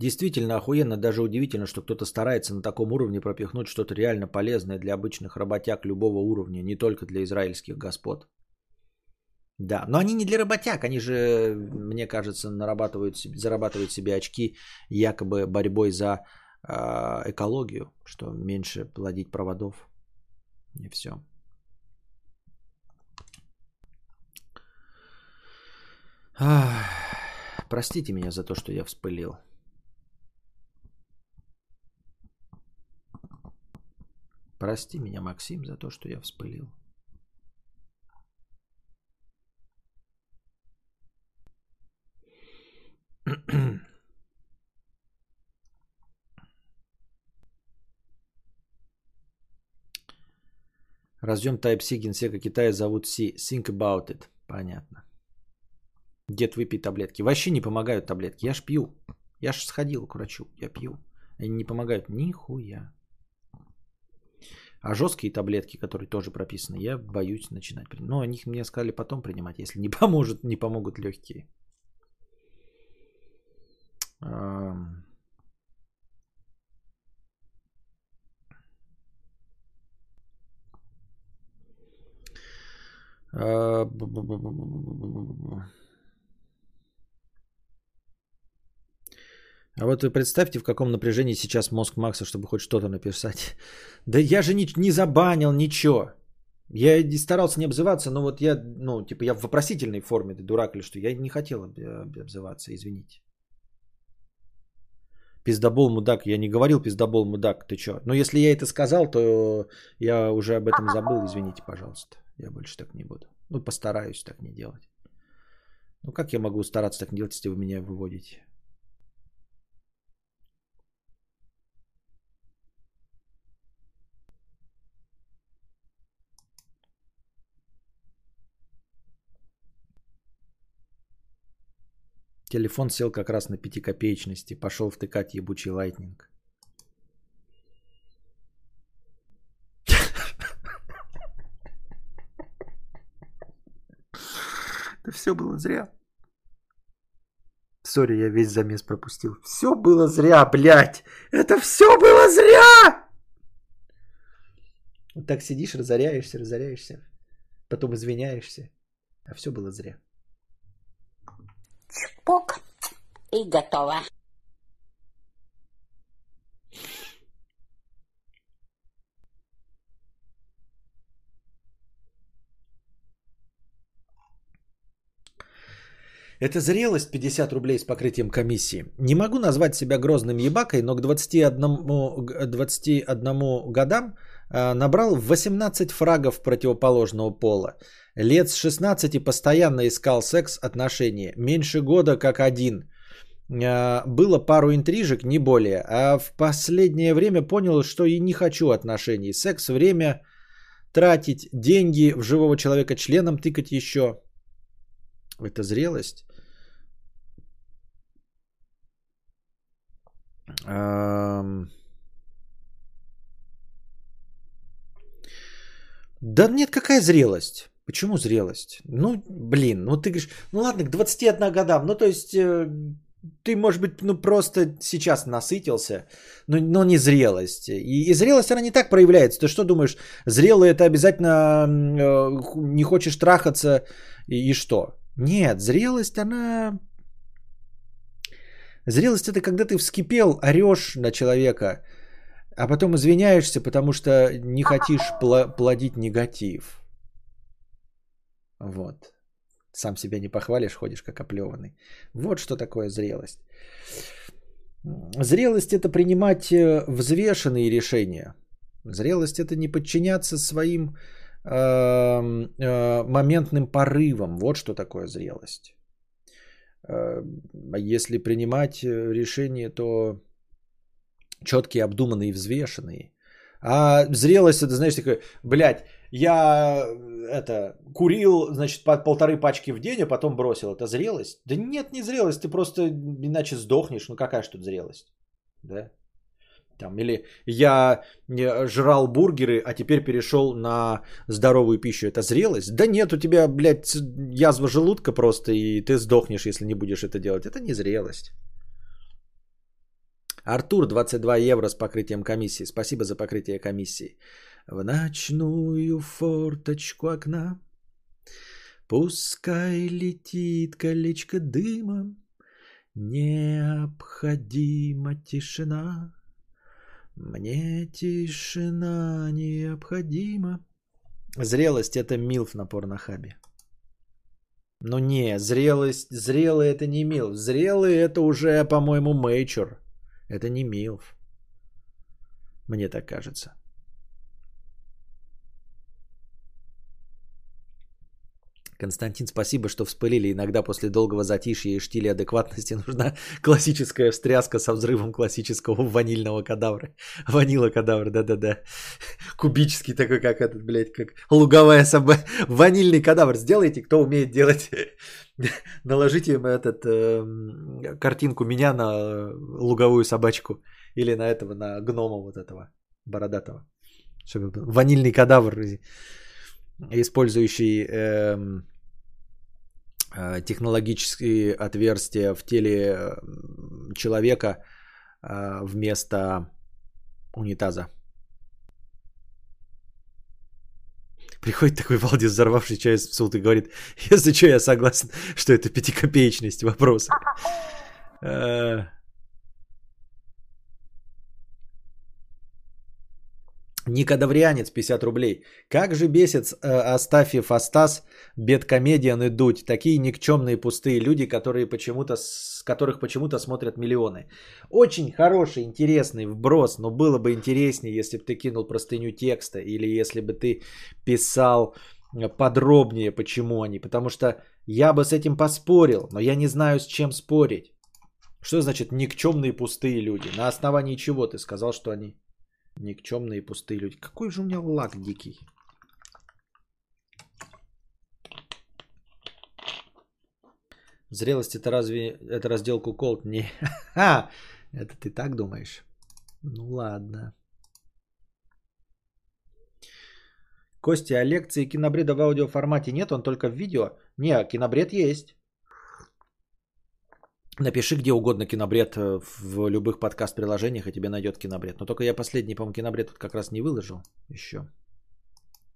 Действительно охуенно, даже удивительно, что кто-то старается на таком уровне пропихнуть что-то реально полезное для обычных работяг любого уровня, не только для израильских господ. Да, но они не для работяг, они же, мне кажется, нарабатывают, зарабатывают себе очки якобы борьбой за э, экологию, что меньше плодить проводов. И все. Простите меня за то, что я вспылил. Прости меня, Максим, за то, что я вспылил. Разъем Type-C генсека Китая зовут C. Think about it. Понятно. Дед, выпей таблетки. Вообще не помогают таблетки. Я ж пью. Я ж сходил к врачу. Я пью. Они не помогают нихуя. А жесткие таблетки, которые тоже прописаны, я боюсь начинать. Но о них мне сказали потом принимать, если не поможет, не помогут легкие. А, вот вы представьте, в каком напряжении сейчас мозг Макса, чтобы хоть что-то написать. Да я же не, не забанил ничего. Я и старался не обзываться, но вот я, ну, типа, я в вопросительной форме, ты дурак или что, я не хотел об- об- обзываться, извините. Пиздобол мудак, я не говорил пиздобол мудак, ты чё? Но если я это сказал, то я уже об этом забыл, извините, пожалуйста. Я больше так не буду. Ну, постараюсь так не делать. Ну, как я могу стараться так не делать, если вы меня выводите? Телефон сел как раз на пятикопеечности. Пошел втыкать ебучий лайтнинг. Это все было зря. Сори, я весь замес пропустил. Все было зря, блядь. Это все было зря. Вот так сидишь, разоряешься, разоряешься. Потом извиняешься. А все было зря. Пук. И готово. Это зрелость 50 рублей с покрытием комиссии. Не могу назвать себя грозным ебакой, но к 21, г- 21 годам набрал 18 фрагов противоположного пола. Лет с 16 постоянно искал секс, отношения. Меньше года как один. Э, Было пару интрижек, не более. А в последнее время понял, что и не хочу отношений. Секс, время тратить, деньги в живого человека членом тыкать еще. Это зрелость. Ам. Да нет, какая зрелость? Почему зрелость? Ну, блин, ну ты говоришь, ну ладно, к 21 годам, ну то есть э, ты, может быть, ну просто сейчас насытился, но, но не зрелость. И, и зрелость, она не так проявляется. Ты что думаешь, зрелый это обязательно э, не хочешь трахаться и, и что? Нет, зрелость, она... Зрелость это когда ты вскипел, орешь на человека, а потом извиняешься, потому что не хотишь плодить негатив. Вот. Сам себя не похвалишь, ходишь как оплеванный. Вот что такое зрелость. Зрелость это принимать э, взвешенные решения. Зрелость это не подчиняться своим э, э, моментным порывам. Вот что такое зрелость. Э, если принимать э, решения, то четкие, обдуманные и взвешенные. А зрелость это, знаешь, такое, блядь, я это курил, значит, по полторы пачки в день, а потом бросил. Это зрелость? Да нет, не зрелость, ты просто иначе сдохнешь. Ну какая же тут зрелость? Да? Там, или я не жрал бургеры, а теперь перешел на здоровую пищу. Это зрелость? Да нет, у тебя, блядь, язва желудка просто, и ты сдохнешь, если не будешь это делать. Это не зрелость. Артур, 22 евро с покрытием комиссии. Спасибо за покрытие комиссии. В ночную форточку окна Пускай летит колечко дыма, Необходима тишина. Мне тишина необходима. Зрелость это милф на порнохабе. Ну не, зрелость, зрелый это не милф. Зрелый это уже, по-моему, мейчур. Это не милф. Мне так кажется. Константин, спасибо, что вспылили. Иногда после долгого затишья и штиля адекватности нужна классическая встряска со взрывом классического ванильного кадавра. Ванила кадавр, да-да-да. Кубический такой, как этот, блядь, как луговая собака. Ванильный кадавр сделайте, кто умеет делать. Наложите им этот, э, картинку меня на луговую собачку. Или на этого, на гнома вот этого, бородатого. Чтобы ванильный кадавр, использующий... Э, технологические отверстия в теле э, человека э, вместо унитаза. Приходит такой Валдис, взорвавший чай в суд и говорит, если что, я согласен, что это пятикопеечность вопроса. Никодаврианец 50 рублей. Как же бесит э, Астафьев Астас, Беткомедиан и Дудь. Такие никчемные пустые люди, которые почему-то, с которых почему-то смотрят миллионы. Очень хороший, интересный вброс, но было бы интереснее, если бы ты кинул простыню текста или если бы ты писал подробнее, почему они. Потому что я бы с этим поспорил, но я не знаю, с чем спорить. Что значит никчемные пустые люди? На основании чего ты сказал, что они Никчемные пустые люди. Какой же у меня лак дикий. Зрелость это разве это раздел куколд? Не. Это ты так думаешь? Ну ладно. Костя, а лекции кинобреда в аудиоформате нет? Он только в видео? Не, кинобред есть. Напиши где угодно кинобред э, в любых подкаст-приложениях, и тебе найдет кинобред. Но только я последний, по-моему, кинобред тут как раз не выложил еще.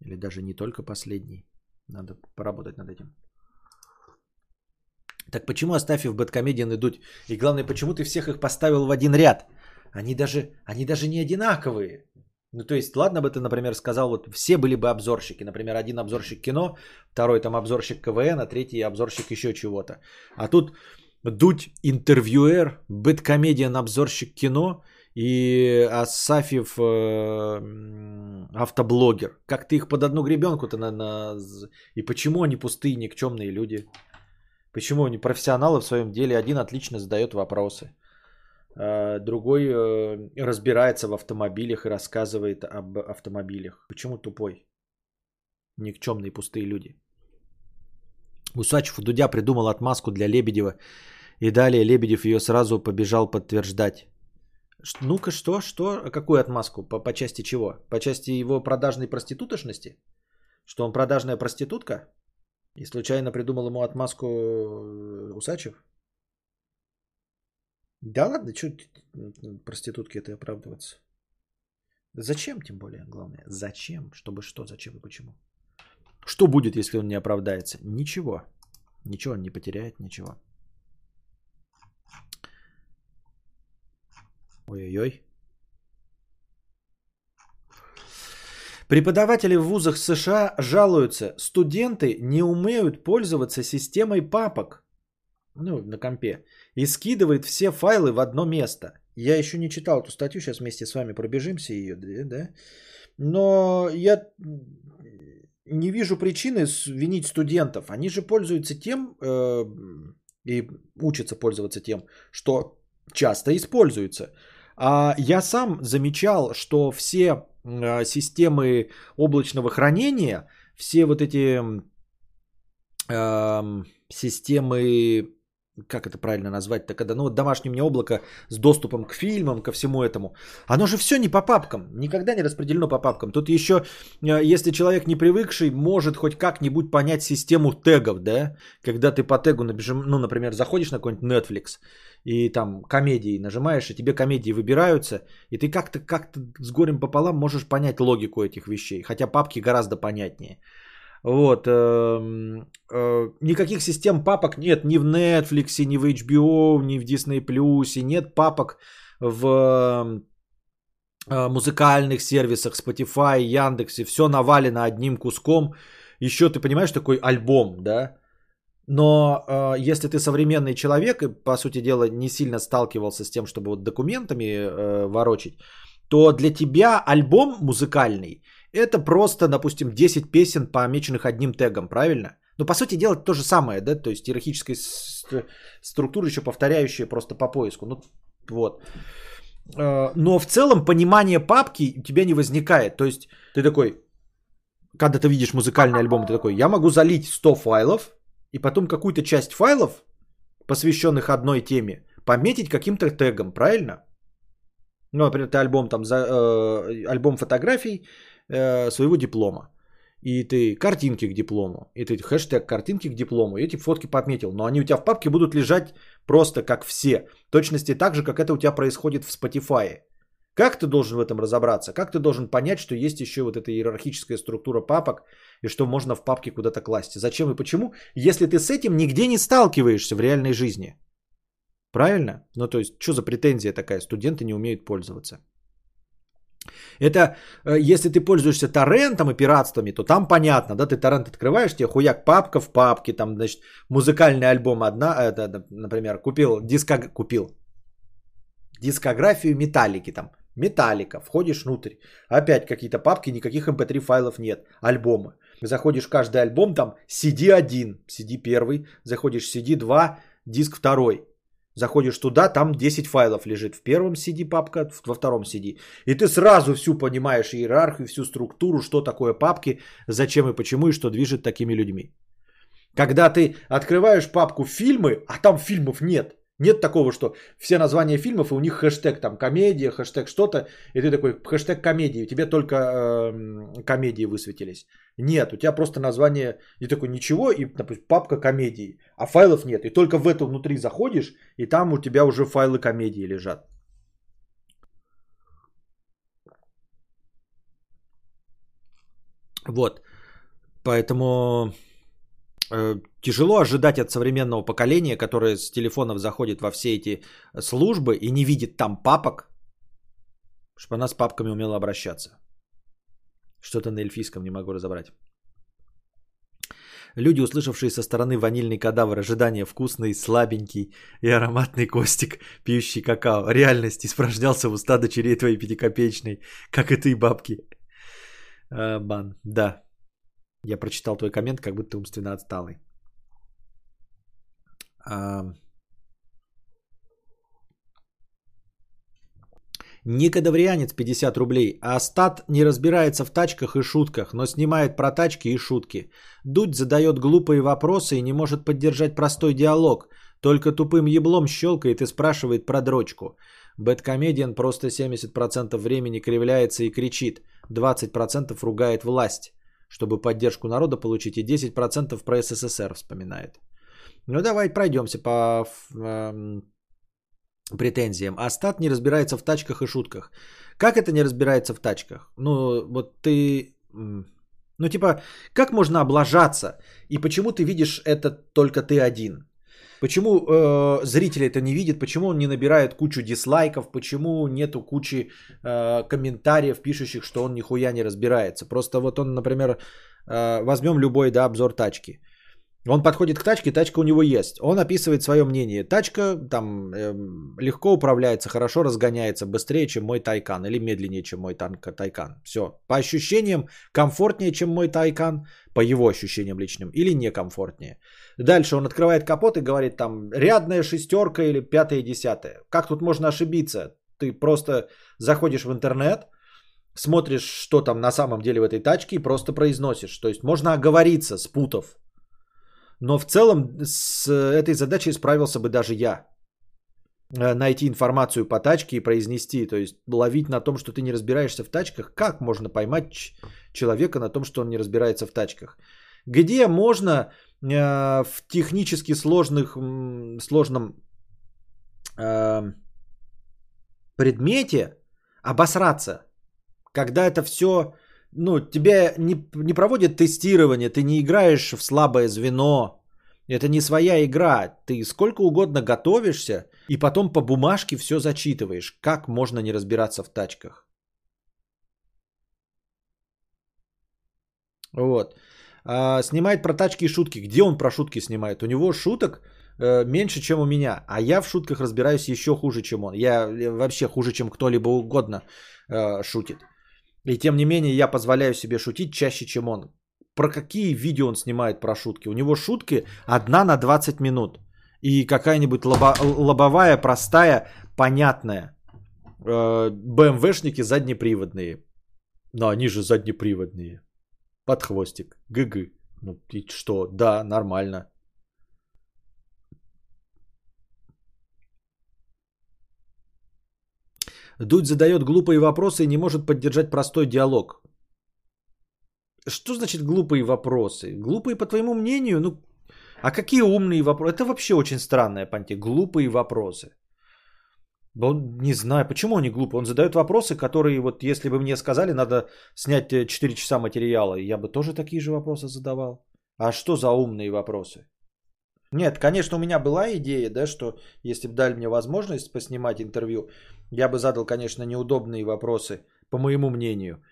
Или даже не только последний. Надо поработать над этим. Так почему Астафьев, Бэткомедиан идут? И главное, почему ты всех их поставил в один ряд? Они даже, они даже не одинаковые. Ну, то есть, ладно бы ты, например, сказал, вот все были бы обзорщики. Например, один обзорщик кино, второй там обзорщик КВН, а третий обзорщик еще чего-то. А тут Дудь интервьюер, бэткомедиан обзорщик кино и Асафьев э, автоблогер. Как ты их под одну гребенку-то на, на... И почему они пустые, никчемные люди? Почему они профессионалы в своем деле? Один отлично задает вопросы. а Другой э, разбирается в автомобилях и рассказывает об автомобилях. Почему тупой? Никчемные пустые люди. Усачев у Дудя придумал отмазку для Лебедева. И далее Лебедев ее сразу побежал подтверждать. Ну-ка, что, что? Какую отмазку? По, по части чего? По части его продажной проститутошности? Что он продажная проститутка? И случайно придумал ему отмазку э, Усачев? Да ладно, что проститутки это оправдываться? Зачем, тем более, главное? Зачем? Чтобы что, зачем и почему? Что будет, если он не оправдается? Ничего. Ничего он не потеряет, ничего. Ой-ой-ой. Преподаватели в вузах США жалуются, студенты не умеют пользоваться системой папок, ну, на компе, и скидывает все файлы в одно место. Я еще не читал эту статью, сейчас вместе с вами пробежимся ее, да? Но я не вижу причины винить студентов. Они же пользуются тем э, и учатся пользоваться тем, что часто используется. А я сам замечал, что все э, системы облачного хранения, все вот эти системы, как это правильно назвать, то когда, ну вот домашнее мне облако с доступом к фильмам, ко всему этому, оно же все не по папкам, никогда не распределено по папкам. Тут еще, э, если человек не привыкший, может хоть как-нибудь понять систему тегов, да, когда ты по тегу набежим, ну, например, заходишь на какой-нибудь Netflix, и там комедии нажимаешь, и тебе комедии выбираются, и ты как-то как с горем пополам можешь понять логику этих вещей, хотя папки гораздо понятнее. Вот. эм, э, никаких систем папок нет ни в Netflix, ни в HBO, ни в Disney+, нет папок в э, музыкальных сервисах Spotify, Яндексе, все навалено одним куском. Еще ты понимаешь такой альбом, да? Но э, если ты современный человек и, по сути дела, не сильно сталкивался с тем, чтобы вот документами э, ворочить, то для тебя альбом музыкальный это просто, допустим, 10 песен, помеченных одним тегом, правильно? Ну, по сути дела, то же самое, да, то есть иерархическая структура еще повторяющая просто по поиску. Ну, вот. Э, Но в целом понимание папки у тебя не возникает. То есть ты такой, когда ты видишь музыкальный альбом, ты такой, я могу залить 100 файлов, и потом какую-то часть файлов, посвященных одной теме, пометить каким-то тегом, правильно? Ну, например, ты альбом там, за, э, альбом фотографий э, своего диплома. И ты картинки к диплому. И ты хэштег картинки к диплому. И эти фотки пометил. Но они у тебя в папке будут лежать просто как все. В точности так же, как это у тебя происходит в Spotify. Как ты должен в этом разобраться? Как ты должен понять, что есть еще вот эта иерархическая структура папок и что можно в папке куда-то класть? Зачем и почему? Если ты с этим нигде не сталкиваешься в реальной жизни. Правильно? Ну то есть, что за претензия такая? Студенты не умеют пользоваться. Это э, если ты пользуешься торрентом и пиратствами, то там понятно, да, ты торрент открываешь, тебе хуяк папка в папке, там, значит, музыкальный альбом одна, это, например, купил, диско, купил дискографию Металлики там, Металлика, входишь внутрь, опять какие-то папки, никаких mp3 файлов нет, альбомы. Заходишь в каждый альбом, там CD1, CD первый, заходишь CD2, диск второй. Заходишь туда, там 10 файлов лежит в первом CD папка, во втором CD. И ты сразу всю понимаешь иерархию, всю структуру, что такое папки, зачем и почему, и что движет такими людьми. Когда ты открываешь папку фильмы, а там фильмов нет. Нет такого, что все названия фильмов, и у них хэштег там комедия, хэштег что-то, и ты такой хэштег комедии, у тебя только э, комедии высветились. Нет, у тебя просто название, и такой ничего, и допустим, папка комедии, а файлов нет. И только в это внутри заходишь, и там у тебя уже файлы комедии лежат. Вот. Поэтому тяжело ожидать от современного поколения, которое с телефонов заходит во все эти службы и не видит там папок, чтобы она с папками умела обращаться. Что-то на эльфийском не могу разобрать. Люди, услышавшие со стороны ванильный кадавр ожидания вкусный, слабенький и ароматный костик, пьющий какао. Реальность испражнялся в уста дочерей твоей пятикопеечной, как и ты, бабки. А, бан, да. Я прочитал твой коммент, как будто ты умственно отсталый. А... Никодаврианец 50 рублей. А не разбирается в тачках и шутках, но снимает про тачки и шутки. Дудь задает глупые вопросы и не может поддержать простой диалог. Только тупым еблом щелкает и спрашивает про дрочку. Бэткомедиан просто 70% времени кривляется и кричит. 20% ругает власть, чтобы поддержку народа получить. И 10% про СССР вспоминает. Ну давай пройдемся по эм, претензиям. А стат не разбирается в тачках и шутках. Как это не разбирается в тачках? Ну, вот ты... Ну, типа, как можно облажаться? И почему ты видишь это только ты один? Почему э, зрители это не видят? Почему он не набирает кучу дизлайков? Почему нету кучи э, комментариев, пишущих, что он нихуя не разбирается? Просто вот он, например, э, возьмем любой да, обзор тачки. Он подходит к тачке, тачка у него есть. Он описывает свое мнение. Тачка там э, легко управляется, хорошо разгоняется, быстрее, чем мой Тайкан, или медленнее, чем мой танк Тайкан. Все. По ощущениям, комфортнее, чем мой Тайкан, по его ощущениям личным, или некомфортнее. Дальше он открывает капот и говорит там рядная шестерка или пятая, десятая. Как тут можно ошибиться? Ты просто заходишь в интернет, смотришь, что там на самом деле в этой тачке и просто произносишь. То есть можно оговориться, спутав. Но в целом с этой задачей справился бы даже я. Э, найти информацию по тачке и произнести, то есть ловить на том, что ты не разбираешься в тачках. Как можно поймать человека на том, что он не разбирается в тачках? Где можно э, в технически сложных, сложном э, предмете обосраться, когда это все ну, тебе не, не проводят тестирование, ты не играешь в слабое звено. Это не своя игра. Ты сколько угодно готовишься, и потом по бумажке все зачитываешь. Как можно не разбираться в тачках? Вот. А, снимает про тачки и шутки. Где он про шутки снимает? У него шуток э, меньше, чем у меня. А я в шутках разбираюсь еще хуже, чем он. Я вообще хуже, чем кто-либо угодно э, шутит. И тем не менее я позволяю себе шутить чаще, чем он. Про какие видео он снимает про шутки? У него шутки одна на 20 минут. И какая-нибудь лобо, лобовая, простая, понятная. Э, БМВшники заднеприводные. Но они же заднеприводные. Под хвостик. ГГ. Ну и что? Да, нормально. Дудь задает глупые вопросы и не может поддержать простой диалог. Что значит глупые вопросы? Глупые по твоему мнению? Ну, а какие умные вопросы? Это вообще очень странное понятие. Глупые вопросы. Он не знаю, почему они глупые. Он задает вопросы, которые вот если бы мне сказали, надо снять 4 э, часа материала, я бы тоже такие же вопросы задавал. А что за умные вопросы? Нет, конечно, у меня была идея, да, что если бы дали мне возможность поснимать интервью, я бы задал, конечно, неудобные вопросы, по моему мнению.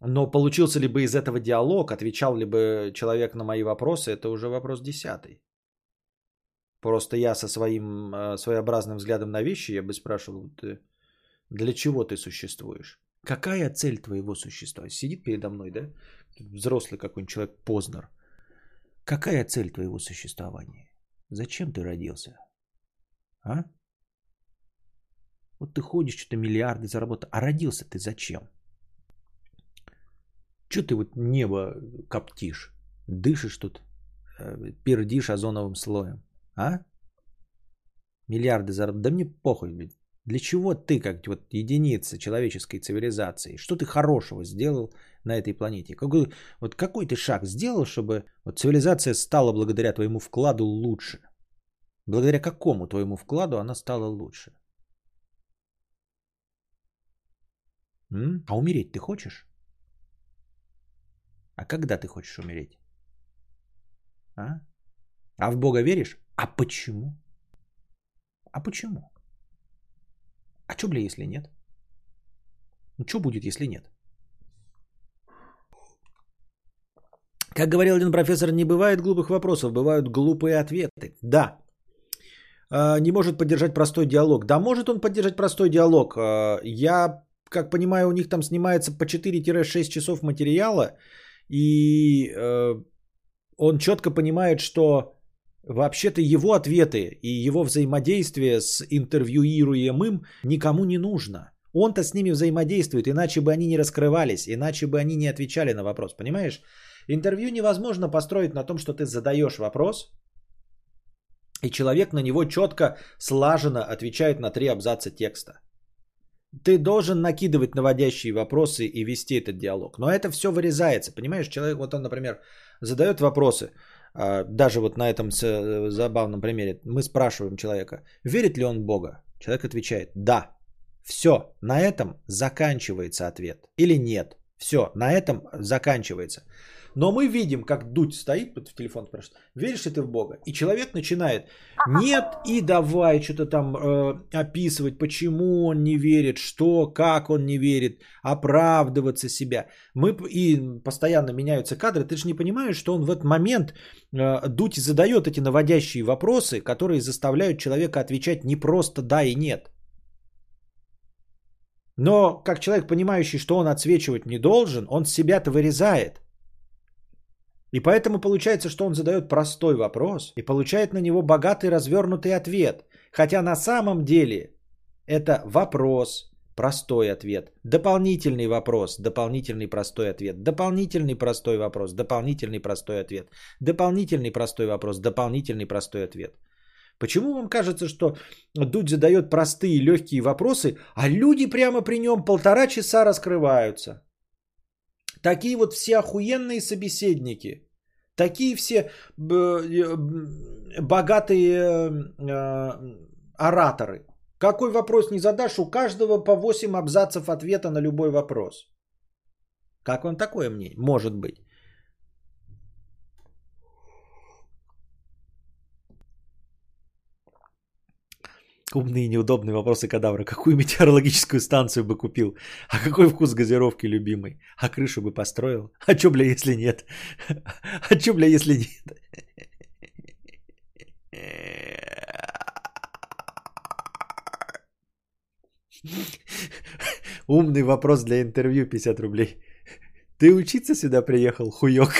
Но получился ли бы из этого диалог, отвечал ли бы человек на мои вопросы, это уже вопрос десятый. Просто я со своим э, своеобразным взглядом на вещи, я бы спрашивал, ты, для чего ты существуешь? Какая цель твоего существования? Сидит передо мной, да? Взрослый какой-нибудь человек, Познер. Какая цель твоего существования? Зачем ты родился? А? Вот ты ходишь, что-то миллиарды заработал. А родился ты зачем? Че ты вот небо коптишь? Дышишь тут, э, пердишь озоновым слоем. А? Миллиарды заработал. Да мне похуй. Для чего ты, как вот единица человеческой цивилизации, что ты хорошего сделал на этой планете? Какой, вот какой ты шаг сделал, чтобы вот цивилизация стала благодаря твоему вкладу лучше? Благодаря какому твоему вкладу она стала лучше? М? А умереть ты хочешь? А когда ты хочешь умереть? А? А в Бога веришь? А почему? А почему? А что, бля, если нет? Ну, что будет, если нет? Как говорил один профессор, не бывает глупых вопросов, бывают глупые ответы. Да. А, Не может поддержать простой диалог. Да, может он поддержать простой диалог. А, Я, как понимаю, у них там снимается по 4-6 часов материала, и э, он четко понимает, что вообще-то его ответы и его взаимодействие с интервьюируемым никому не нужно. Он-то с ними взаимодействует, иначе бы они не раскрывались, иначе бы они не отвечали на вопрос, понимаешь? Интервью невозможно построить на том, что ты задаешь вопрос, и человек на него четко, слаженно отвечает на три абзаца текста. Ты должен накидывать наводящие вопросы и вести этот диалог. Но это все вырезается, понимаешь? Человек, вот он, например, задает вопросы, а, даже вот на этом э, забавном примере. Мы спрашиваем человека, верит ли он в Бога? Человек отвечает, да. Все, на этом заканчивается ответ. Или нет. Все, на этом заканчивается. Но мы видим, как Дудь стоит, в телефон спрашивает, веришь ли ты в Бога? И человек начинает, нет, и давай что-то там э, описывать, почему он не верит, что, как он не верит, оправдываться себя. Мы и постоянно меняются кадры, ты же не понимаешь, что он в этот момент, э, Дудь задает эти наводящие вопросы, которые заставляют человека отвечать не просто да и нет. Но как человек, понимающий, что он отсвечивать не должен, он себя-то вырезает. И поэтому получается, что он задает простой вопрос и получает на него богатый развернутый ответ. Хотя на самом деле это вопрос, простой ответ, дополнительный вопрос, дополнительный простой ответ, дополнительный простой вопрос, дополнительный простой ответ, дополнительный простой вопрос, дополнительный простой ответ. Почему вам кажется, что Дудь задает простые легкие вопросы, а люди прямо при нем полтора часа раскрываются? Такие вот все охуенные собеседники. Такие все э, богатые э, ораторы. Какой вопрос не задашь, у каждого по 8 абзацев ответа на любой вопрос. Как вам такое мнение? Может быть. Умные и неудобные вопросы кадавра. Какую метеорологическую станцию бы купил? А какой вкус газировки любимый? А крышу бы построил? А чё, бля, если нет? А чё, бля, если нет? Умный вопрос для интервью 50 рублей. Ты учиться сюда приехал, хуёк?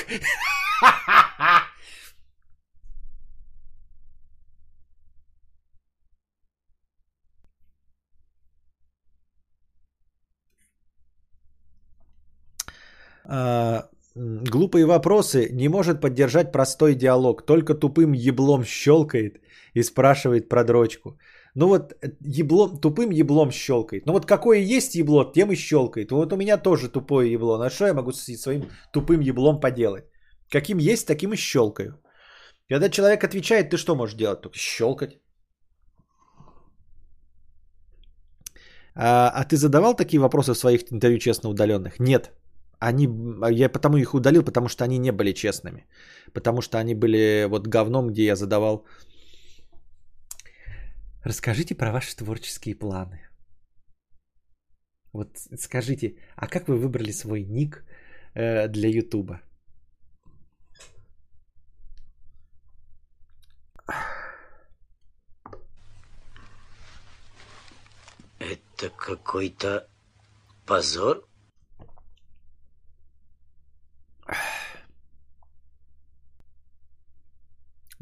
А, глупые вопросы не может поддержать простой диалог. Только тупым еблом щелкает и спрашивает про дрочку. Ну вот э, еблом, тупым еблом щелкает. Ну вот какое есть ебло, тем и щелкает. Вот у меня тоже тупое ебло. На что я могу с своим тупым еблом поделать? Каким есть, таким и щелкаю. Когда человек отвечает, ты что можешь делать? Только щелкать. А, а ты задавал такие вопросы в своих интервью честно удаленных? Нет. Они, я потому их удалил, потому что они не были честными. Потому что они были вот говном, где я задавал. Расскажите про ваши творческие планы. Вот скажите, а как вы выбрали свой ник э, для Ютуба? Это какой-то позор?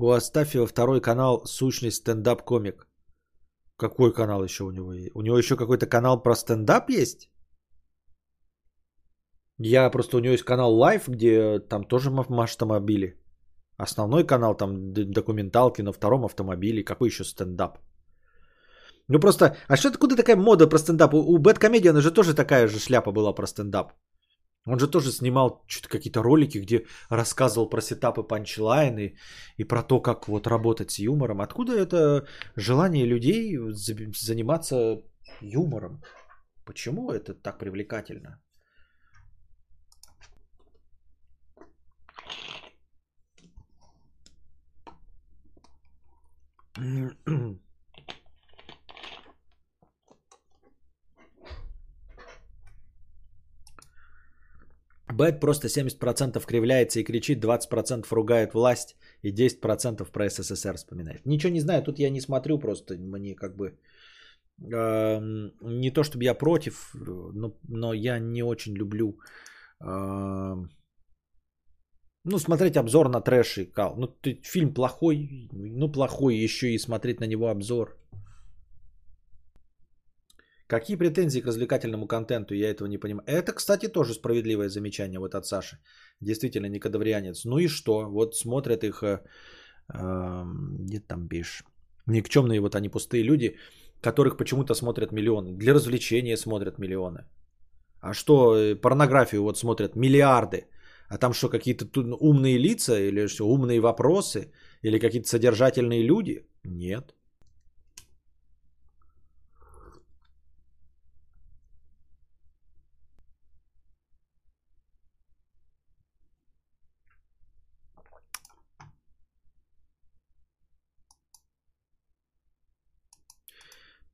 У Астафьева второй канал «Сущный стендап-комик». Какой канал еще у него есть? У него еще какой-то канал про стендап есть? Я просто у него есть канал Live, где там тоже автомобили. Основной канал там документалки, на втором автомобиле. Какой еще стендап? Ну просто, а что откуда такая мода про стендап? У, у Бэткомедиана же тоже такая же шляпа была про стендап. Он же тоже снимал что-то какие-то ролики, где рассказывал про сетапы панчлайны и про то, как вот работать с юмором. Откуда это желание людей за- заниматься юмором? Почему это так привлекательно? Бэт просто 70% кривляется и кричит, 20% ругает власть и 10% про СССР вспоминает. Ничего не знаю, тут я не смотрю просто, мне как бы... э, не то чтобы я против, но, но я не очень люблю... э, ну, смотреть обзор на трэш и кал. Ну, ты, фильм плохой, ну, плохой, еще и смотреть на него обзор. Какие претензии к развлекательному контенту? Я этого не понимаю. Это, кстати, тоже справедливое замечание вот от Саши. Действительно, не кадаврианец. Ну и что? Вот смотрят их... Э, э, где там пишешь? Никчемные вот они пустые люди, которых почему-то смотрят миллионы. Для развлечения смотрят миллионы. А что, э, порнографию вот смотрят миллиарды. А там что, какие-то умные лица или что, умные вопросы? Или какие-то содержательные люди? Нет.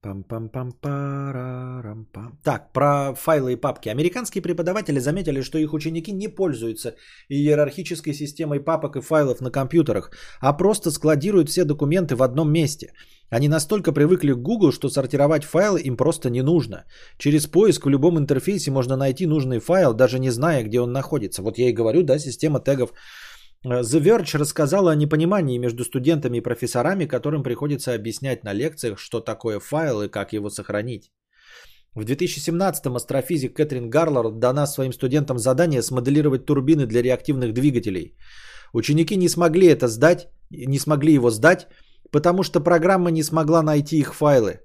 Пам-пам-пам-парам-пам. Так, про файлы и папки. Американские преподаватели заметили, что их ученики не пользуются иерархической системой папок и файлов на компьютерах, а просто складируют все документы в одном месте. Они настолько привыкли к Google, что сортировать файлы им просто не нужно. Через поиск в любом интерфейсе можно найти нужный файл, даже не зная, где он находится. Вот я и говорю, да, система тегов The Verge рассказала о непонимании между студентами и профессорами, которым приходится объяснять на лекциях, что такое файл и как его сохранить. В 2017-м астрофизик Кэтрин Гарлард дана своим студентам задание смоделировать турбины для реактивных двигателей. Ученики не смогли это сдать, не смогли его сдать, потому что программа не смогла найти их файлы.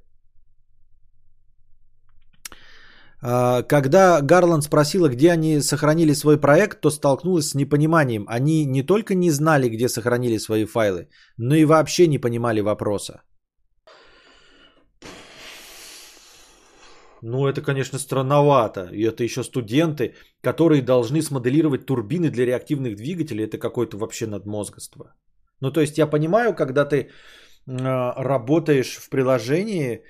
А, когда Гарланд спросила, где они сохранили свой проект, то столкнулась с непониманием. Они не только не знали, где сохранили свои файлы, но и вообще не понимали вопроса. Ну, это, конечно, странновато. И это еще студенты, которые должны смоделировать турбины для реактивных двигателей. Это какое-то вообще надмозгоство. Ну, то есть я понимаю, когда ты э, работаешь в приложении,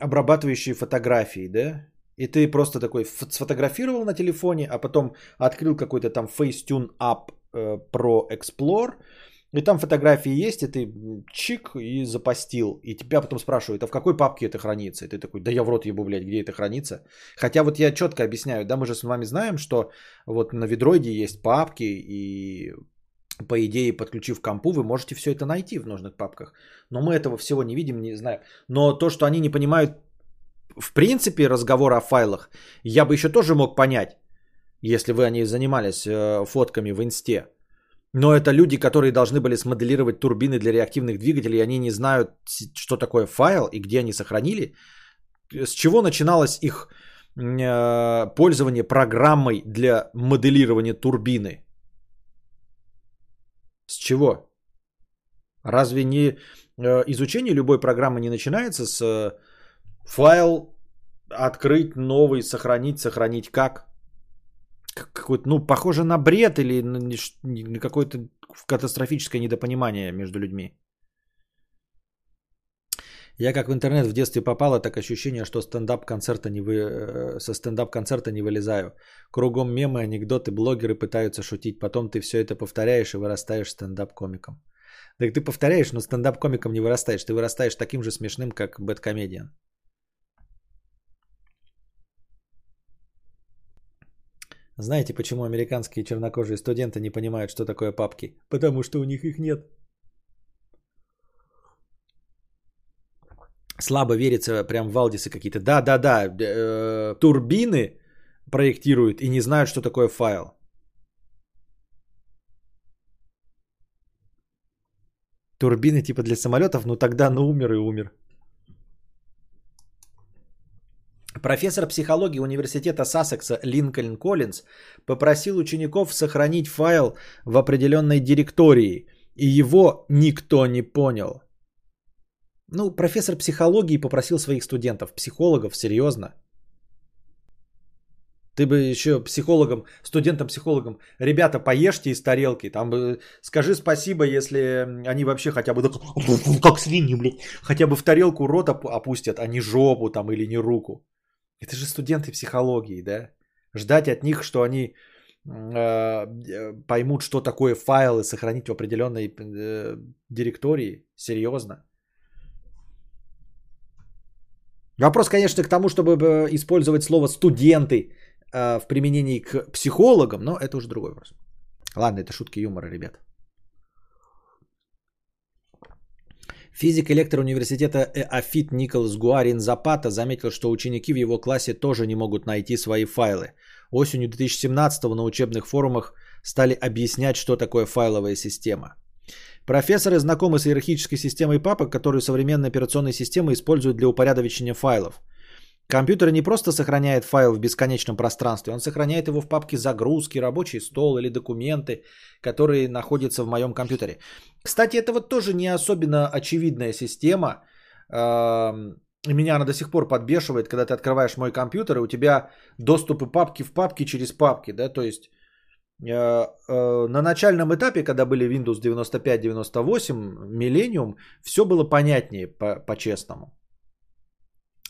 обрабатывающие фотографии, да? И ты просто такой сфотографировал на телефоне, а потом открыл какой-то там Facetune App э, Pro Explore, и там фотографии есть, и ты чик и запостил. И тебя потом спрашивают, а в какой папке это хранится? И ты такой, да я в рот ебу, блядь, где это хранится? Хотя вот я четко объясняю, да, мы же с вами знаем, что вот на Видроиде есть папки, и по идее, подключив компу, вы можете все это найти в нужных папках. Но мы этого всего не видим, не знаю. Но то, что они не понимают, в принципе, разговор о файлах, я бы еще тоже мог понять, если вы они занимались э, фотками в инсте. Но это люди, которые должны были смоделировать турбины для реактивных двигателей, и они не знают, что такое файл и где они сохранили. С чего начиналось их э, пользование программой для моделирования турбины? С чего? Разве не э, изучение любой программы не начинается с э, файл открыть новый, сохранить, сохранить как? Какой-то, ну, похоже на бред или на какое-то катастрофическое недопонимание между людьми. Я как в интернет в детстве попала, так ощущение, что стендап-концерта не вы... Э, со стендап-концерта не вылезаю. Кругом мемы, анекдоты, блогеры пытаются шутить. Потом ты все это повторяешь и вырастаешь стендап-комиком. Так ты повторяешь, но стендап-комиком не вырастаешь. Ты вырастаешь таким же смешным, как бэткомедиан. Знаете, почему американские чернокожие студенты не понимают, что такое папки? Потому что у них их нет. Слабо верится прям Валдисы какие-то. Да, да, да, э, турбины проектируют и не знают, что такое файл. Турбины типа для самолетов, ну тогда ну умер и умер. Профессор психологии университета Сассекса Линкольн Коллинз попросил учеников сохранить файл в определенной директории, и его никто не понял. Ну, профессор психологии попросил своих студентов, психологов, серьезно. Ты бы еще психологом, студентам-психологам, ребята, поешьте из тарелки, там скажи спасибо, если они вообще хотя бы как свиньи, блядь, хотя бы в тарелку рот опустят, а не жопу там или не руку. Это же студенты психологии, да? Ждать от них, что они э, поймут, что такое файлы, сохранить в определенной э, директории. Серьезно. Вопрос, конечно, к тому, чтобы э, использовать слово студенты э, в применении к психологам, но это уже другой вопрос. Ладно, это шутки юмора, ребят. Физик и лектор университета Афит Николас Гуарин Запата заметил, что ученики в его классе тоже не могут найти свои файлы. Осенью 2017 на учебных форумах стали объяснять, что такое файловая система. Профессоры знакомы с иерархической системой папок, которую современные операционные системы используют для упорядочения файлов. Компьютер не просто сохраняет файл в бесконечном пространстве, он сохраняет его в папке загрузки, рабочий стол или документы, которые находятся в моем компьютере. Кстати, это вот тоже не особенно очевидная система. Меня она до сих пор подбешивает, когда ты открываешь мой компьютер, и у тебя доступы папки в папки через папки, да, то есть на начальном этапе, когда были Windows 95-98, Millennium, все было понятнее по- по-честному.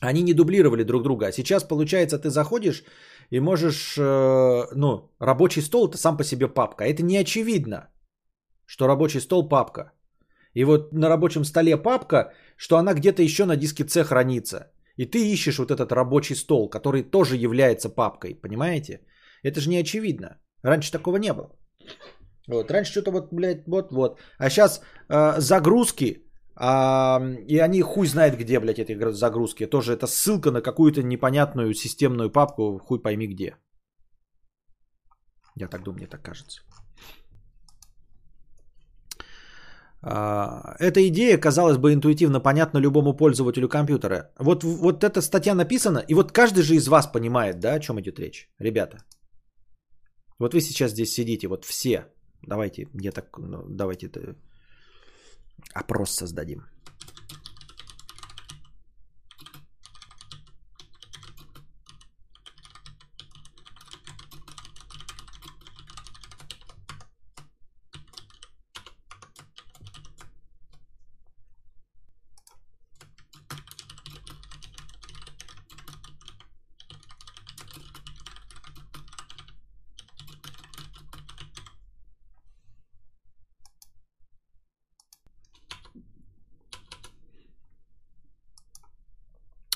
Они не дублировали друг друга. А сейчас, получается, ты заходишь и можешь, э, ну, рабочий стол это сам по себе папка. Это не очевидно, что рабочий стол папка. И вот на рабочем столе папка, что она где-то еще на диске C хранится. И ты ищешь вот этот рабочий стол, который тоже является папкой, понимаете? Это же не очевидно. Раньше такого не было. Вот, раньше что-то вот, блядь, вот-вот. А сейчас э, загрузки, а, и они хуй знает где, блядь, эти загрузки. Тоже это ссылка на какую-то непонятную системную папку, хуй пойми где. Я так думаю, мне так кажется. А, эта идея, казалось бы, интуитивно понятна любому пользователю компьютера. Вот, вот эта статья написана, и вот каждый же из вас понимает, да, о чем идет речь, ребята. Вот вы сейчас здесь сидите, вот все. Давайте, мне так, ну, давайте опрос создадим.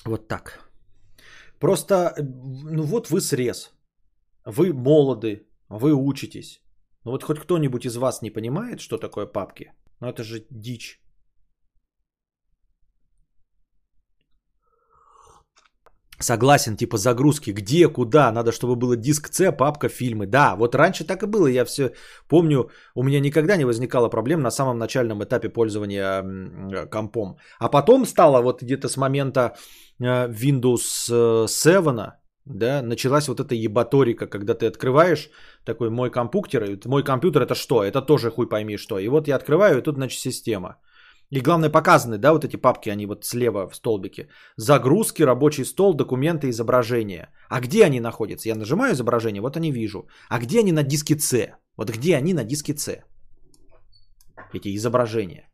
Вот так. Просто, ну вот вы срез. Вы молоды, вы учитесь. Ну вот хоть кто-нибудь из вас не понимает, что такое папки? Ну это же дичь. Согласен, типа загрузки. Где, куда? Надо, чтобы было диск C, папка, фильмы. Да, вот раньше так и было. Я все помню, у меня никогда не возникало проблем на самом начальном этапе пользования компом. А потом стало вот где-то с момента э, Windows 7, да, началась вот эта ебаторика, когда ты открываешь такой мой компьютер, мой компьютер это что? Это тоже хуй пойми что. И вот я открываю, и тут, значит, система. И главное показаны, да, вот эти папки, они вот слева в столбике. Загрузки, рабочий стол, документы, изображения. А где они находятся? Я нажимаю изображение, вот они вижу. А где они на диске C? Вот где они на диске C? Эти изображения.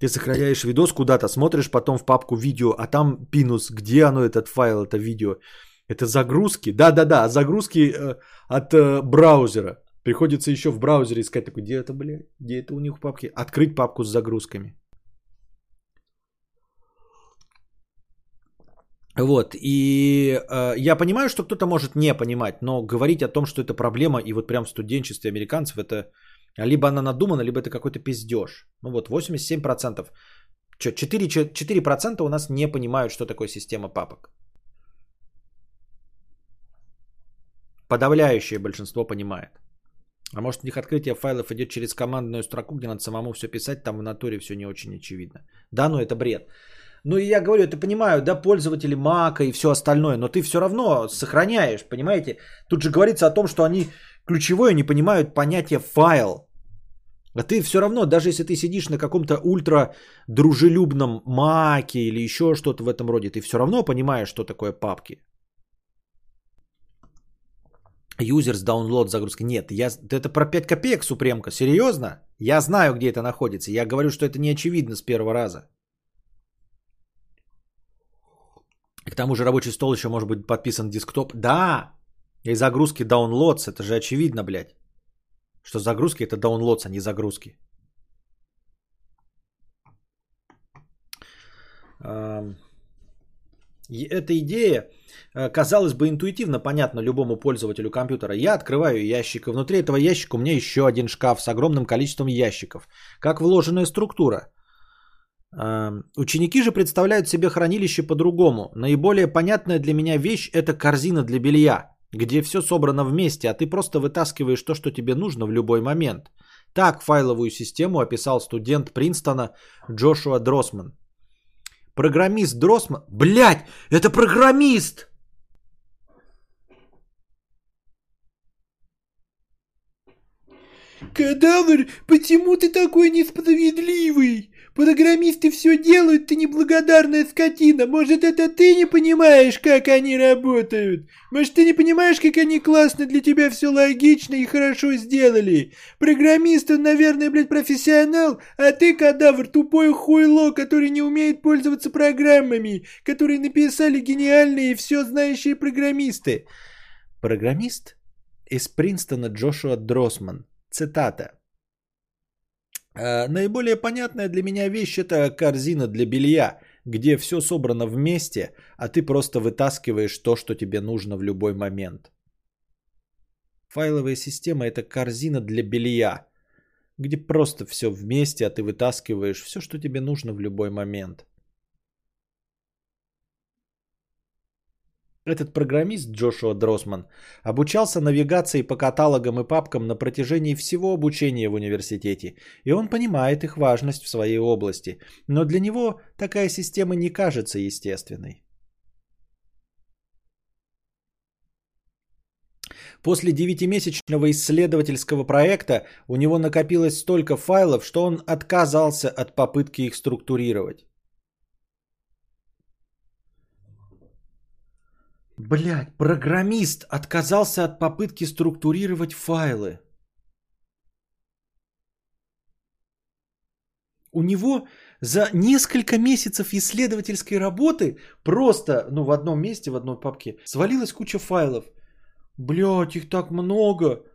Ты сохраняешь видос куда-то, смотришь потом в папку видео, а там пинус, где оно, этот файл, это видео. Это загрузки. Да-да-да, загрузки э, от э, браузера. Приходится еще в браузере искать такой, где это, блядь, где это у них в папке? Открыть папку с загрузками. Вот, и э, я понимаю, что кто-то может не понимать, но говорить о том, что это проблема, и вот прям в студенчестве американцев, это либо она надумана, либо это какой-то пиздеж. Ну вот, 87%. Что, 4%, 4% у нас не понимают, что такое система папок. Подавляющее большинство понимает. А может у них открытие файлов идет через командную строку, где надо самому все писать, там в натуре все не очень очевидно. Да, ну это бред. Ну и я говорю, это понимаю, да, пользователи Мака и все остальное, но ты все равно сохраняешь, понимаете? Тут же говорится о том, что они ключевое не понимают понятие файл. А ты все равно, даже если ты сидишь на каком-то ультра дружелюбном маке или еще что-то в этом роде, ты все равно понимаешь, что такое папки. Users download загрузка. Нет, я, это про 5 копеек Супремка. Серьезно? Я знаю, где это находится. Я говорю, что это не очевидно с первого раза. К тому же рабочий стол еще может быть подписан десктоп. Да, И загрузки downloads, это же очевидно, блядь. Что загрузки это downloads, а не загрузки. Ам, и Эта идея, э, казалось бы, интуитивно понятна любому пользователю компьютера. Я открываю ящик, и внутри этого ящика у меня еще один шкаф с огромным количеством ящиков. Как вложенная структура. Ам, Ученики же представляют себе хранилище по-другому. Наиболее понятная для меня вещь – это корзина для белья, где все собрано вместе, а ты просто вытаскиваешь то, что тебе нужно в любой момент. Так файловую систему описал студент Принстона Джошуа Дросман. Программист Дросман... Блять, это программист! Кадавр, почему ты такой несправедливый? Программисты все делают, ты неблагодарная скотина. Может, это ты не понимаешь, как они работают? Может, ты не понимаешь, как они классно для тебя все логично и хорошо сделали? Программист, он, наверное, блядь, профессионал, а ты, кадавр, тупой хуйло, который не умеет пользоваться программами, которые написали гениальные и все знающие программисты. Программист из Принстона Джошуа Дросман. Цитата. «Э, Наиболее понятная для меня вещь это корзина для белья, где все собрано вместе, а ты просто вытаскиваешь то, что тебе нужно в любой момент. Файловая система это корзина для белья, где просто все вместе, а ты вытаскиваешь все, что тебе нужно в любой момент. Этот программист Джошуа Дросман обучался навигации по каталогам и папкам на протяжении всего обучения в университете, и он понимает их важность в своей области, но для него такая система не кажется естественной. После девятимесячного исследовательского проекта у него накопилось столько файлов, что он отказался от попытки их структурировать. Блять, программист отказался от попытки структурировать файлы. У него за несколько месяцев исследовательской работы просто, ну, в одном месте, в одной папке, свалилась куча файлов. Блять, их так много.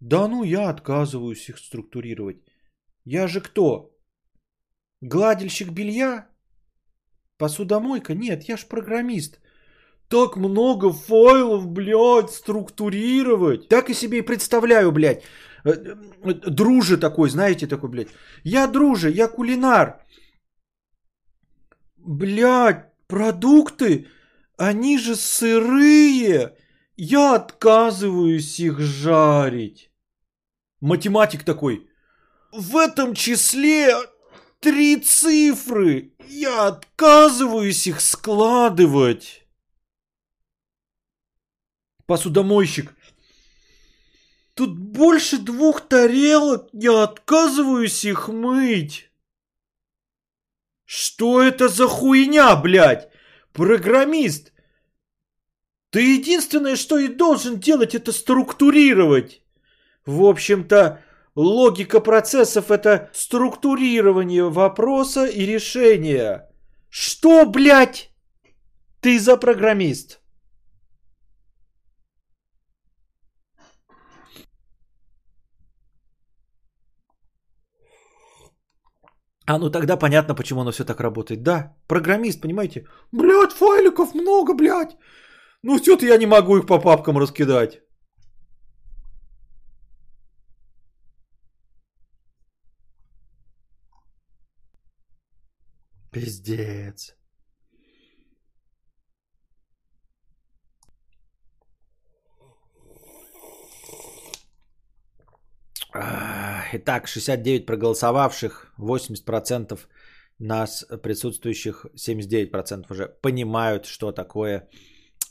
Да ну, я отказываюсь их структурировать. Я же кто? Гладильщик белья? Посудомойка? Нет, я ж программист. Так много файлов, блядь, структурировать. Так и себе и представляю, блядь. Э, э, Друже такой, знаете, такой, блядь. Я друже, я кулинар. Блядь, продукты, они же сырые. Я отказываюсь их жарить. Математик такой. В этом числе три цифры. Я отказываюсь их складывать посудомойщик. Тут больше двух тарелок, я отказываюсь их мыть. Что это за хуйня, блядь? Программист. Ты единственное, что и должен делать, это структурировать. В общем-то, логика процессов это структурирование вопроса и решения. Что, блядь? Ты за программист. А ну тогда понятно, почему оно все так работает. Да, программист, понимаете? Блядь, файликов много, блядь. Ну все-то я не могу их по папкам раскидать. Пиздец. А, Итак, 69 проголосовавших, 80% нас присутствующих, 79% уже понимают, что такое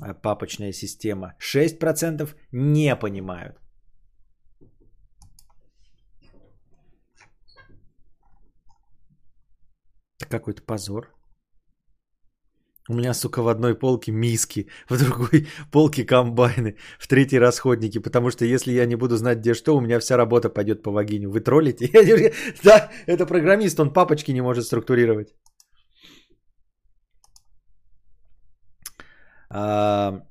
э, папочная система. 6% не понимают. Это какой-то позор. У меня, сука, в одной полке миски, в другой полке комбайны, в третьей расходники, потому что если я не буду знать, где что, у меня вся работа пойдет по вагиню. Вы троллите? Да, это программист, он папочки не может структурировать. А,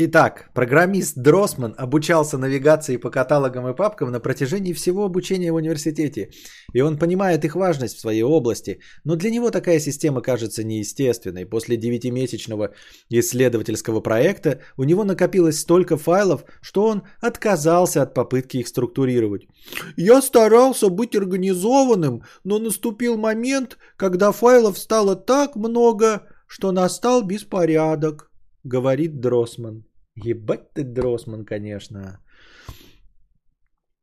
Итак, программист Дросман обучался навигации по каталогам и папкам на протяжении всего обучения в университете. И он понимает их важность в своей области, но для него такая система кажется неестественной. После девятимесячного исследовательского проекта у него накопилось столько файлов, что он отказался от попытки их структурировать. «Я старался быть организованным, но наступил момент, когда файлов стало так много, что настал беспорядок», говорит Дросман. Ебать ты Дросман, конечно.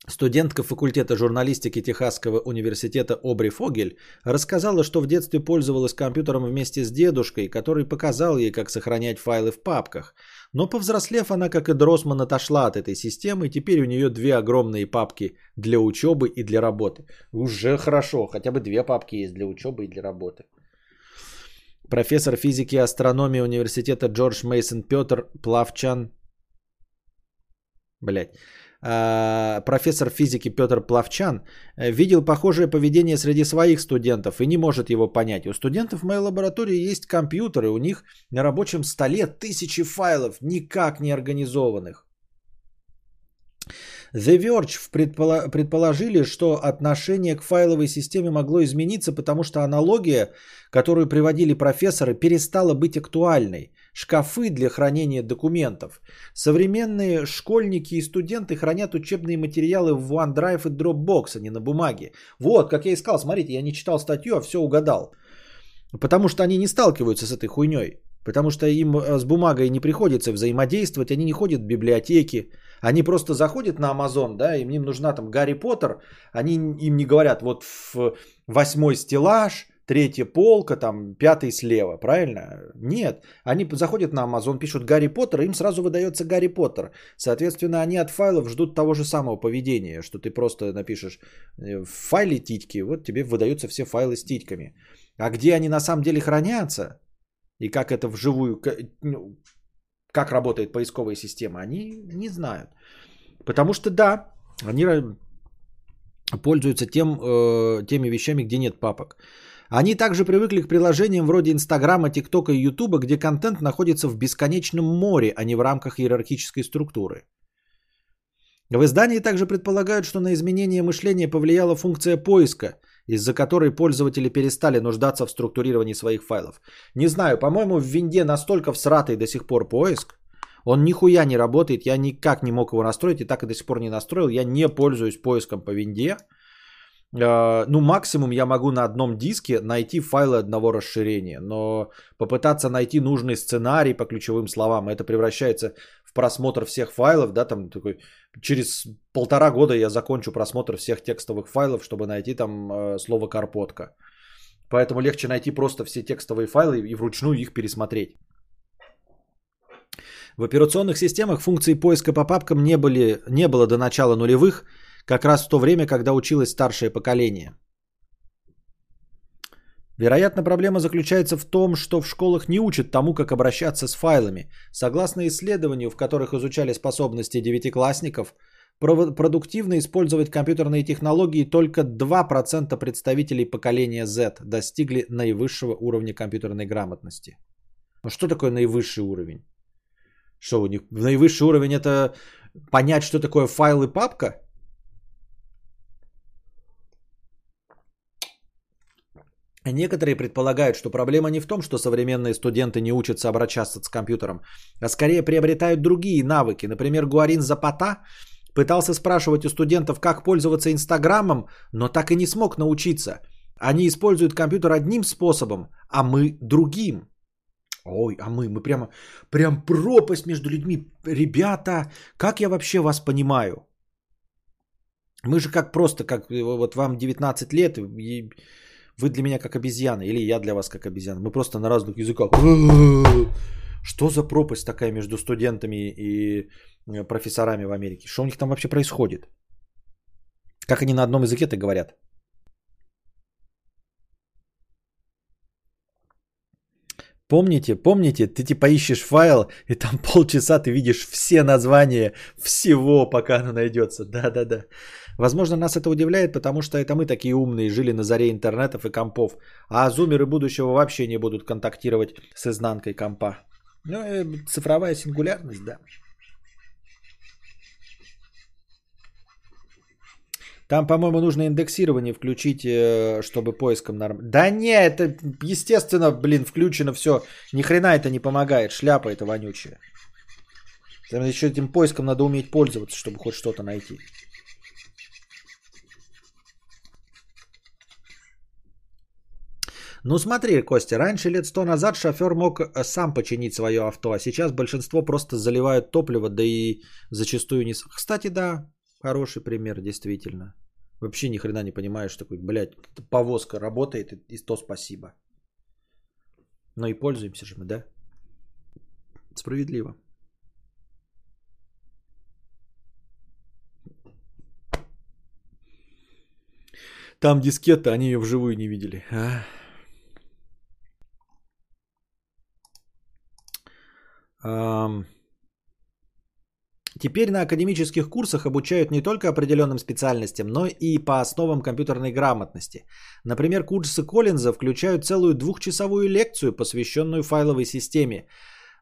Студентка факультета журналистики Техасского университета Обри Фогель рассказала, что в детстве пользовалась компьютером вместе с дедушкой, который показал ей, как сохранять файлы в папках. Но повзрослев, она, как и Дросман, отошла от этой системы, и теперь у нее две огромные папки для учебы и для работы. Уже хорошо, хотя бы две папки есть для учебы и для работы. Профессор физики и астрономии университета Джордж Мейсон Петр Плавчан. Блять. профессор физики Петр Плавчан э, видел похожее поведение среди своих студентов и не может его понять. У студентов в моей лаборатории есть компьютеры, у них на рабочем столе тысячи файлов, никак не организованных. The Verge предположили, что отношение к файловой системе могло измениться, потому что аналогия, которую приводили профессоры, перестала быть актуальной. Шкафы для хранения документов. Современные школьники и студенты хранят учебные материалы в OneDrive и Dropbox, а не на бумаге. Вот, как я искал, смотрите, я не читал статью, а все угадал. Потому что они не сталкиваются с этой хуйней. Потому что им э, с бумагой не приходится взаимодействовать, они не ходят в библиотеки, они просто заходят на Amazon, да, им, им нужна там Гарри Поттер, они им не говорят, вот в восьмой стеллаж, третья полка, там пятый слева, правильно? Нет, они заходят на Amazon, пишут Гарри Поттер, им сразу выдается Гарри Поттер. Соответственно, они от файлов ждут того же самого поведения, что ты просто напишешь э, в файле титьки, вот тебе выдаются все файлы с титьками. А где они на самом деле хранятся, и как это вживую, ну, как работает поисковая система, они не знают. Потому что да, они пользуются тем, э, теми вещами, где нет папок. Они также привыкли к приложениям вроде Инстаграма, ТикТока и Ютуба, где контент находится в бесконечном море, а не в рамках иерархической структуры. В издании также предполагают, что на изменение мышления повлияла функция поиска, из-за которой пользователи перестали нуждаться в структурировании своих файлов. Не знаю, по-моему, в винде настолько всратый до сих пор поиск, он нихуя не работает, я никак не мог его настроить и так и до сих пор не настроил. Я не пользуюсь поиском по винде. Э, ну, максимум я могу на одном диске найти файлы одного расширения, но попытаться найти нужный сценарий по ключевым словам, это превращается просмотр всех файлов, да, там такой, через полтора года я закончу просмотр всех текстовых файлов, чтобы найти там э, слово «карпотка». Поэтому легче найти просто все текстовые файлы и вручную их пересмотреть. В операционных системах функции поиска по папкам не, были, не было до начала нулевых, как раз в то время, когда училось старшее поколение. Вероятно, проблема заключается в том, что в школах не учат тому, как обращаться с файлами. Согласно исследованию, в которых изучали способности девятиклассников, продуктивно использовать компьютерные технологии только 2% представителей поколения Z достигли наивысшего уровня компьютерной грамотности. Ну что такое наивысший уровень? Что у них наивысший уровень это понять, что такое файл и папка? Некоторые предполагают, что проблема не в том, что современные студенты не учатся обращаться с компьютером, а скорее приобретают другие навыки. Например, Гуарин Запата пытался спрашивать у студентов, как пользоваться Инстаграмом, но так и не смог научиться. Они используют компьютер одним способом, а мы другим. Ой, а мы, мы прямо, прям пропасть между людьми. Ребята, как я вообще вас понимаю? Мы же как просто, как вот вам 19 лет, и вы для меня как обезьяны, или я для вас как обезьяна. Мы просто на разных языках. Что за пропасть такая между студентами и э, профессорами в Америке? Что у них там вообще происходит? Как они на одном языке-то говорят? Помните, помните, ты типа ищешь файл, и там полчаса ты видишь все названия всего, пока оно найдется. Да-да-да. Возможно, нас это удивляет, потому что это мы такие умные, жили на заре интернетов и компов. А зумеры будущего вообще не будут контактировать с изнанкой компа. Ну, э, цифровая сингулярность, да. Там, по-моему, нужно индексирование включить, э, чтобы поиском норм... Да не, это естественно, блин, включено все. Ни хрена это не помогает. Шляпа это вонючая. Там еще этим поиском надо уметь пользоваться, чтобы хоть что-то найти. Ну смотри, Костя, раньше лет сто назад шофер мог э, сам починить свое авто, а сейчас большинство просто заливают топливо, да и зачастую не... Кстати, да, хороший пример, действительно. Вообще ни хрена не понимаешь, такой, блядь, повозка работает, и то спасибо. Но и пользуемся же мы, да? Справедливо. Там дискета, они ее вживую не видели. А. Теперь на академических курсах обучают не только определенным специальностям, но и по основам компьютерной грамотности. Например, курсы Коллинза включают целую двухчасовую лекцию, посвященную файловой системе.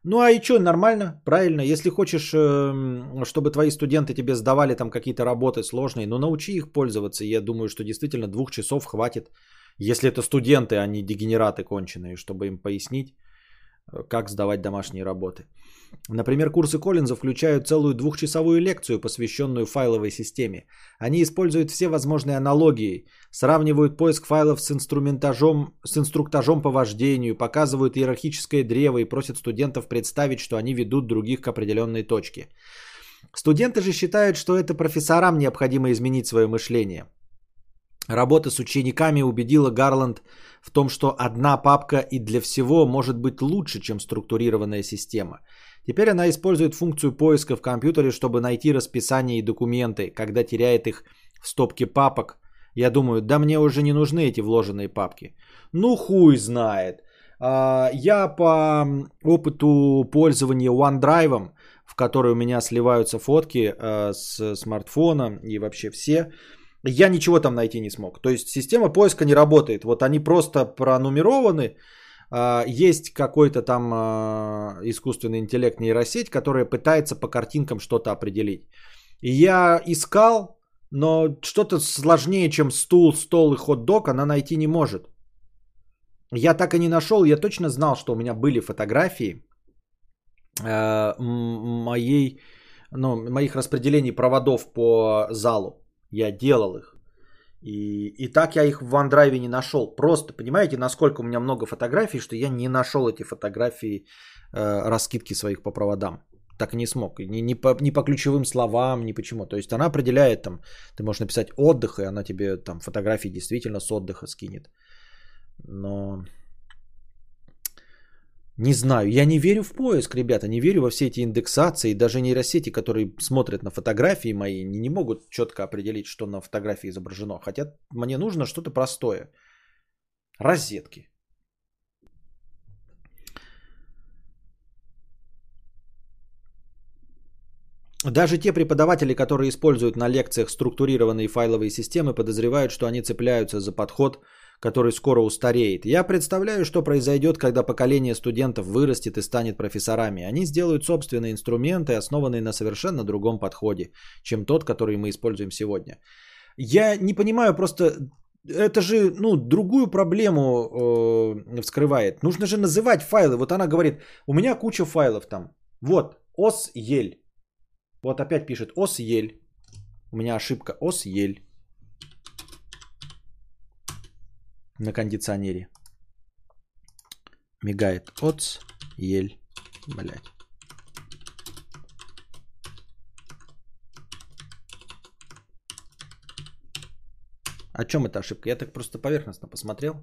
Ну а и что, нормально, правильно. Если хочешь, эм, чтобы твои студенты тебе сдавали там какие-то работы сложные, ну научи их пользоваться. Я думаю, что действительно двух часов хватит. Если это студенты, а не дегенераты конченые, чтобы им пояснить, как сдавать домашние работы. Например, курсы Коллинза включают целую двухчасовую лекцию, посвященную файловой системе. Они используют все возможные аналогии, сравнивают поиск файлов с инструментажом, с инструктажом по вождению, показывают иерархическое древо и просят студентов представить, что они ведут других к определенной точке. Студенты же считают, что это профессорам необходимо изменить свое мышление. Работа с учениками убедила Гарланд в том, что одна папка и для всего может быть лучше, чем структурированная система. Теперь она использует функцию поиска в компьютере, чтобы найти расписание и документы, когда теряет их в стопке папок. Я думаю, да мне уже не нужны эти вложенные папки. Ну хуй знает. А, Я по опыту пользования OneDrive, в который у меня сливаются фотки э, с смартфона и вообще все, я ничего там найти не смог. То есть система поиска не работает. Вот они просто пронумерованы. А, Есть какой-то там а, искусственный интеллект нейросеть, которая пытается по картинкам что-то определить. И я искал, но что-то сложнее, чем стул, стол и хот-дог, она найти не может. Я так и не нашел, я точно знал, что у меня были фотографии м- моей, ну, моих распределений проводов по залу. Я делал их. И, и так я их в OneDrive не нашел. Просто, понимаете, насколько у меня много фотографий, что я не нашел эти фотографии, э, раскидки своих по проводам. Так и не смог. Ни, ни, по, ни по ключевым словам, ни почему. То есть она определяет там, ты можешь написать отдых, и она тебе там фотографии действительно с отдыха скинет. Но не знаю, я не верю в поиск, ребята, не верю во все эти индексации, даже нейросети, которые смотрят на фотографии мои, не, не могут четко определить, что на фотографии изображено. Хотя мне нужно что-то простое. Розетки. Даже те преподаватели, которые используют на лекциях структурированные файловые системы, подозревают, что они цепляются за подход, который скоро устареет. Я представляю, что произойдет, когда поколение студентов вырастет и станет профессорами. Они сделают собственные инструменты, основанные на совершенно другом подходе, чем тот, который мы используем сегодня. Я не понимаю просто, это же, ну, другую проблему э, вскрывает. Нужно же называть файлы. Вот она говорит, у меня куча файлов там. Вот, ос ель. Вот опять пишет ос ель. У меня ошибка ос ель. На кондиционере. Мигает оц ель. Блять. О чем эта ошибка? Я так просто поверхностно посмотрел.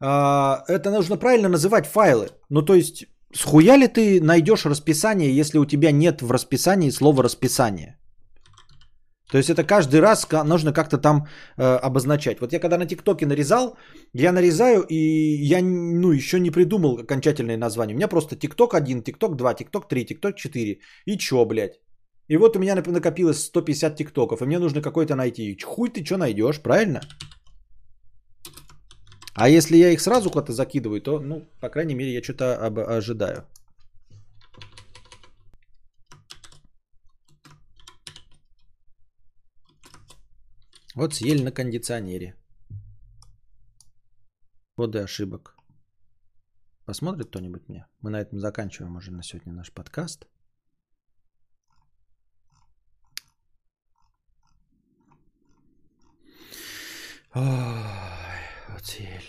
А, Это нужно правильно называть файлы. Ну, то есть, схуя ли ты найдешь расписание, если у тебя нет в расписании слова расписание? То есть это каждый раз нужно как-то там э, обозначать. Вот я когда на ТикТоке нарезал, я нарезаю, и я ну, еще не придумал окончательное название. У меня просто ТикТок 1, ТикТок 2, ТикТок 3, ТикТок 4. И чё, блядь? И вот у меня накопилось 150 ТикТоков, и мне нужно какой-то найти. Хуй ты что найдешь, правильно? А если я их сразу куда-то закидываю, то, ну, по крайней мере, я что-то ожидаю. Вот съели на кондиционере. Коды ошибок. Посмотрит кто-нибудь мне? Мы на этом заканчиваем уже на сегодня наш подкаст. Ой, вот съели.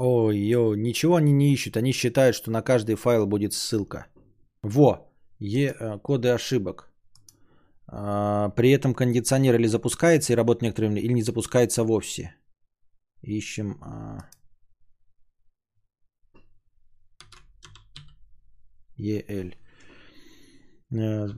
Ой, ё, ничего они не ищут. Они считают, что на каждый файл будет ссылка. Во, е, э, коды ошибок. А, при этом кондиционер или запускается и работает некоторое время, или не запускается вовсе. Ищем. А... EL. Э,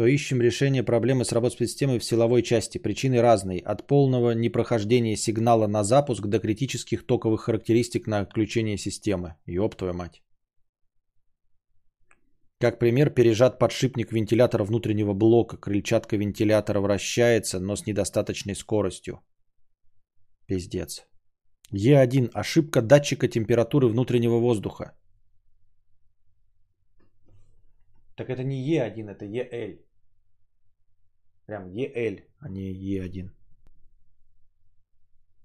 то ищем решение проблемы с работой системой в силовой части. Причины разные. От полного непрохождения сигнала на запуск до критических токовых характеристик на отключение системы. Ёб твою мать. Как пример, пережат подшипник вентилятора внутреннего блока. Крыльчатка вентилятора вращается, но с недостаточной скоростью. Пиздец. Е1. Ошибка датчика температуры внутреннего воздуха. Так это не Е1, это ЕЛ. Прям ЕЛ, а не Е1.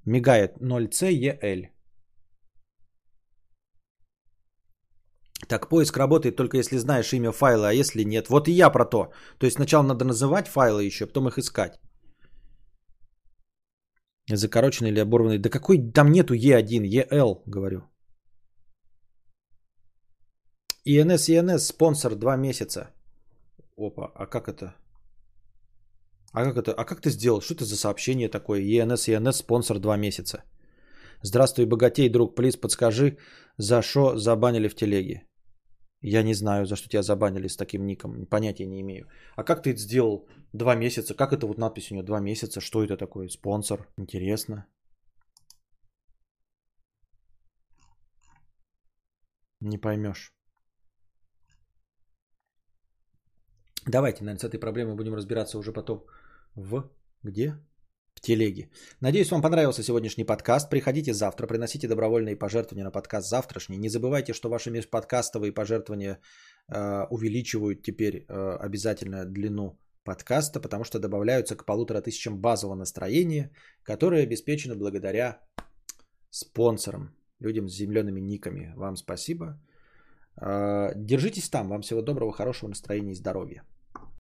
Мигает 0C EL. Так, поиск работает только если знаешь имя файла, а если нет. Вот и я про то. То есть сначала надо называть файлы еще, потом их искать. Закороченный или оборванный. Да какой там нету E1, EL, говорю. ИНС, ИНС, спонсор 2 месяца. Опа, а как это? А как это? А как ты сделал? Что это за сообщение такое? ЕНС, ЕНС, спонсор 2 месяца. Здравствуй, богатей, друг, плиз, подскажи, за что забанили в телеге? Я не знаю, за что тебя забанили с таким ником. Понятия не имею. А как ты это сделал два месяца? Как это вот надпись у него два месяца? Что это такое? Спонсор? Интересно. Не поймешь. Давайте, наверное, с этой проблемой будем разбираться уже потом в где? В телеге. Надеюсь, вам понравился сегодняшний подкаст. Приходите завтра, приносите добровольные пожертвования на подкаст завтрашний. Не забывайте, что ваши межподкастовые пожертвования э, увеличивают теперь э, обязательно длину подкаста, потому что добавляются к полутора тысячам базового настроения, которое обеспечено благодаря спонсорам, людям с земленными никами. Вам спасибо. Э, держитесь там. Вам всего доброго, хорошего настроения и здоровья.